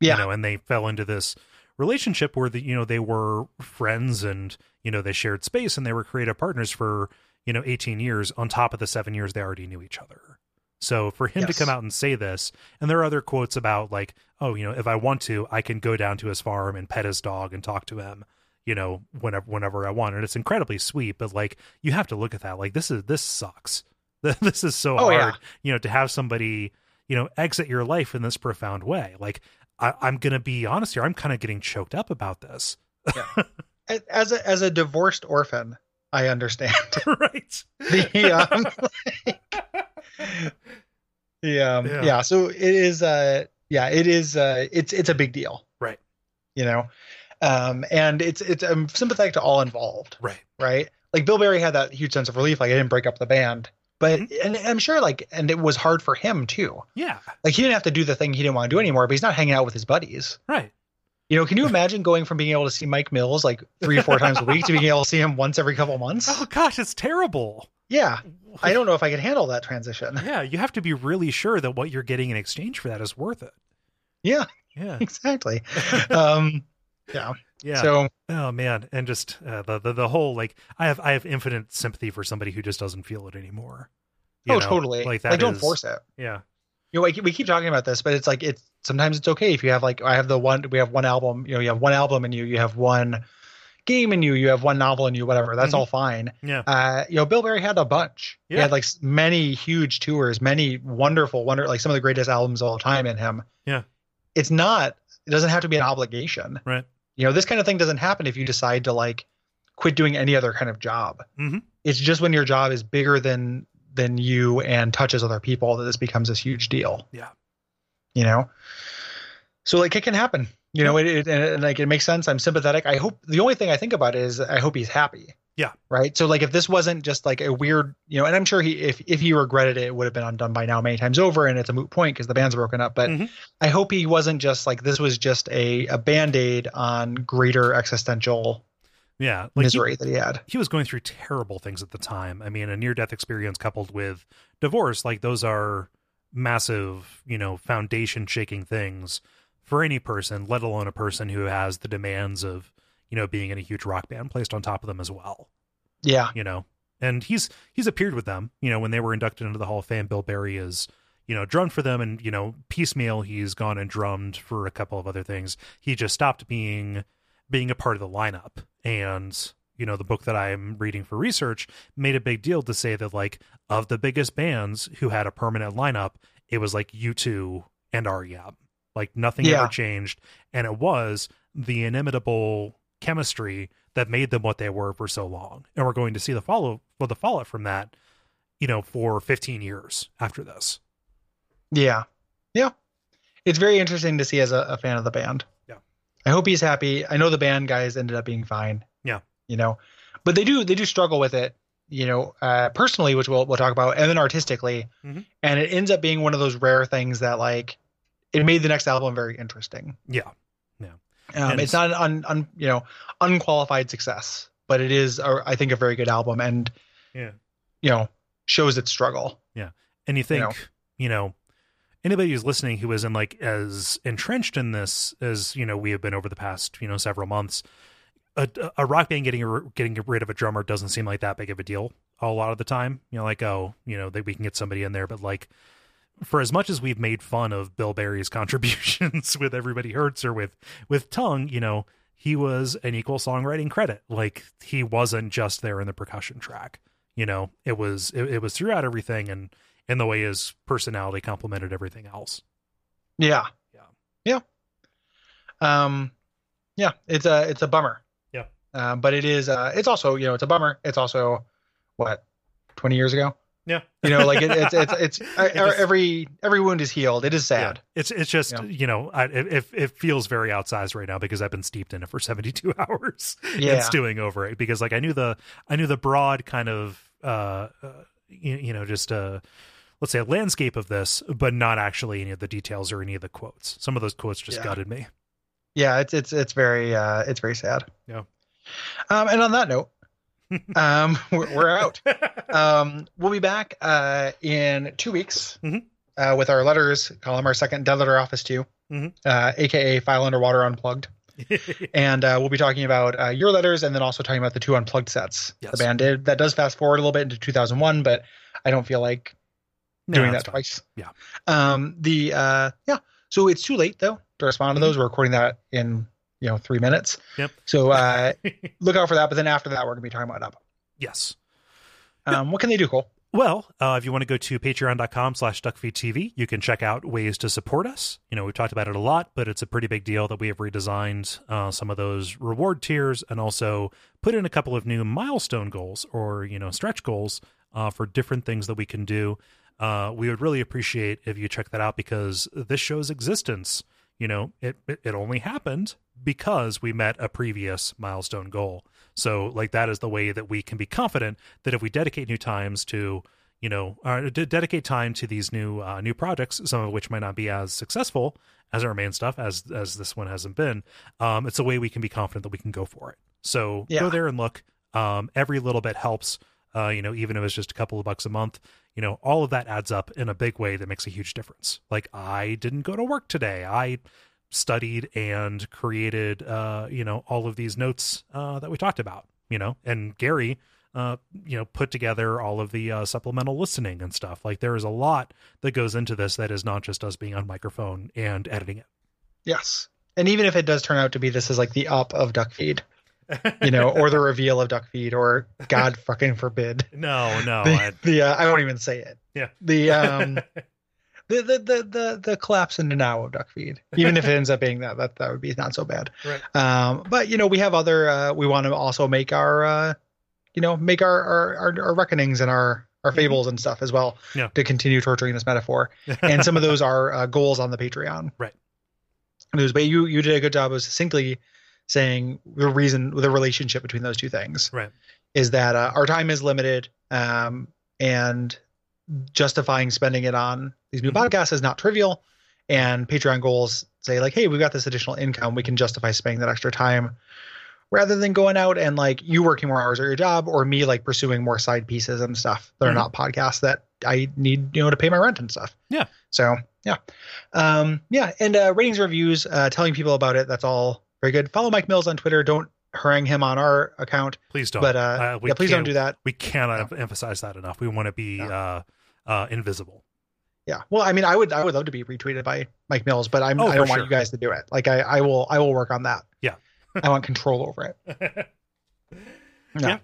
Yeah, you know and they fell into this relationship where the you know they were friends and you know they shared space and they were creative partners for you know 18 years on top of the 7 years they already knew each other so for him to come out and say this and there are other quotes about like oh you know if i want to i can go down to his farm and pet his dog and talk to him you know whenever whenever i want. And it's incredibly sweet but like you have to look at that like this is this sucks. This is so Oh, hard yeah. you know to have somebody you know exit your life in this profound way. Like I, i'm gonna be honest here i'm kind of getting choked up about this. As a as a divorced orphan, I understand. right. The um, the um Yeah. yeah. so it is uh yeah it is uh it's it's a big deal. Right. you know? Um and it's it's i'm sympathetic to all involved. Right. Right? Like bill berry had that huge sense of relief like i didn't break up the band. But and i'm sure like and it was hard for him too. Yeah. Like he didn't have to do the thing he didn't want to do anymore but he's not hanging out with his buddies. Right you know can you imagine going from being able to see mike mills like three or four times a week to being able to see him once every couple months? Oh gosh it's terrible. Yeah. I don't know if i could handle that transition. Yeah you have to be really sure that what you're getting in exchange for that is worth it. Yeah. Yeah. Exactly. Um yeah. Yeah. So oh man. And just uh, the, the the whole like i have i have infinite sympathy for somebody who just doesn't feel it anymore. You oh know, totally. like like, that don't is- force it. Yeah you know like, we keep talking about this but it's like it's sometimes it's okay if you have like i have the one we have one album you know you have one album in you you have one game in you you have one novel in you whatever that's Mhm. all fine yeah uh you know bill berry had a bunch Yeah. he had like many huge tours many wonderful wonder like some of the greatest albums of all time in him Yeah. it's not it doesn't have to be an obligation right you know this kind of thing doesn't happen if you decide to like quit doing any other kind of job Mhm. it's just when your job is bigger than than you and touches other people that this becomes this huge deal. Yeah. you know? So like it can happen. You know it, it and, like it makes sense. I'm sympathetic. I hope the only thing i think about is i hope he's happy. Yeah. right? So like if this wasn't just like a weird you know and i'm sure he if if he regretted it it would have been undone by now many times over and it's a moot point because the band's broken up but Mhm. i hope he wasn't just like this was just a a band-aid on greater existential yeah like he- misery that he had he was going through terrible things at the time. I mean, a near death experience coupled with divorce, like those are massive, you know, foundation shaking things for any person, let alone a person who has the demands of, you know, being in a huge rock band placed on top of them as well, yeah you know. And he's he's appeared with them, you know, when they were inducted into the Hall of Fame, Bill Berry is you know, drummed for them and, you know, piecemeal he's gone and drummed for a couple of other things. He just stopped being being a part of the lineup. And, you know, the book that I'm reading for research made a big deal to say that like of the biggest bands who had a permanent lineup, it was like U2 and REM. Like nothing Yeah. ever changed. And it was the inimitable chemistry that made them what they were for so long. And we're going to see the follow well the fallout from that you know, for 15 years after this. Yeah. Yeah. It's very interesting to see as a, a fan of the band. I hope he's happy. I know the band guys ended up being fine. Yeah. You know, but they do they do struggle with it, you know, uh, personally, which we'll we'll talk about, and then artistically. Mhm. And it ends up being one of those rare things that like it made the next album very interesting. Yeah. Yeah. Um, And it's not an un, un, you know unqualified success, but it is a, I think a very good album, and Yeah. you know shows its struggle. Yeah, and you think, know. you know, anybody who's listening who isn't like as entrenched in this as, you know, we have been over the past, you know, several months, a, a rock band getting getting rid of a drummer doesn't seem like that big of a deal a lot of the time. You know, like, oh, you know, that we can get somebody in there, but like for as much as we've made fun of Bill Berry's contributions with Everybody Hurts or with with Tongue, you know, he was an equal songwriting credit. Like he wasn't just there in the percussion track. You know, it was it, it was throughout everything and in the way his personality complemented everything else. Yeah. Yeah. Yeah. Um, yeah, it's a it's a bummer. Yeah. Uh, but it is. Uh, it's also you know it's a bummer. It's also what twenty years ago. Yeah. You know, like it, it's it's it's uh, just- every every wound is healed. It is sad. It's it's just Yeah. you know I, it it- it feels very outsized right now because I've been steeped in it for seventy two hours Yeah. and stewing over it because like I knew the I knew the broad kind of uh, uh you, you know just uh let's say a landscape of this but not actually any of the details or any of the quotes. Some of those quotes just Yeah. gutted me. Yeah, it's it's it's very uh it's very sad. Yeah. Um, and on that note, um, we're, we're out. Um, we'll be back uh in two weeks Mhm. uh, with our letters column, our second Dead Letter Office 2 Mhm. uh, aka File Under Water Unplugged. and uh, we'll be talking about uh, your letters and then also talking about the two unplugged sets Yes. the band did. That does fast forward a little bit into 2001, but I don't feel like No, doing that fine. twice. Yeah. Um. The uh. Yeah. So it's too late though to respond to those. We're recording that in you know three minutes. Mm-hmm. Yep. So uh, look out for that. But then after that, we're gonna be talking about up. yes. Um. What can they do, Cole? Well, uh, if you want to go to patreon.com slash duckfeedtv, you can check out ways to support us. You know, we've talked about it a lot, but it's a pretty big deal that we have redesigned uh, some of those reward tiers and also put in a couple of new milestone goals or, you know, stretch goals uh, for different things that we can do. Uh, we would really appreciate if you check that out because this show's existence, you know, it, it, only happened because we met a previous milestone goal. So, like, that is the way that we can be confident that if we dedicate new times to, you know, uh, d- dedicate time to these new uh, new projects, some of which might not be as successful as our main stuff, as as this one hasn't been. Um, it's a way we can be confident that we can go for it. So Yeah. go there and look. Um, every little bit helps. Uh, you know, even if it's just a couple of bucks a month, you know, all of that adds up in a big way that makes a huge difference. Like I didn't go to work today. I studied and created uh you know all of these notes uh that we talked about you know and gary uh you know put together all of the uh, supplemental listening and stuff like there is a lot that goes into this that is not just us being on microphone and editing it. Yes. And even if it does turn out to be this is like the Up of duck feed, you know, or the reveal of duck feed, or God fucking forbid. no no the, I, the uh, I won't even say it. Yeah. The um the the the the, the collapse into now of duck feed. Even if it ends up being that, that that would be not so bad. Right. Um but you know, we have other uh we want to also make our uh you know, make our our our, our reckonings and our our fables and stuff as well Mm-hmm. Yeah. to continue torturing this metaphor. And some of those are uh, goals on the Patreon. Right. Those, but you you did a good job of succinctly saying the reason the relationship between those two things right is that uh, our time is limited um, and justifying spending it on these new Mhm. podcasts is not trivial and patreon goals say like hey we've got this additional income we can justify spending that extra time rather than going out and like you working more hours at your job or me like pursuing more side pieces and stuff that are Mhm. not podcasts that i need you know to pay my rent and stuff Yeah. so yeah um yeah and uh ratings reviews uh telling people about it that's all very good follow mike mills on twitter don't harangue him on our account please don't but uh, we yeah, please don't do that. we cannot emphasize that enough we want to be No. uh uh invisible Yeah. Well, I mean, I would I would love to be retweeted by Mike Mills, but I'm Oh, I don't want sure. you guys to do it. Like I I will I will work on that. Yeah. I want control over it. No. Yeah.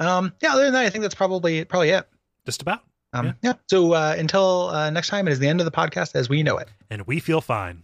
Um. Yeah. Other than that, I think that's probably probably it. just about Um. Yeah. So uh, until uh, next time, it is the end of the podcast as we know it. and we feel fine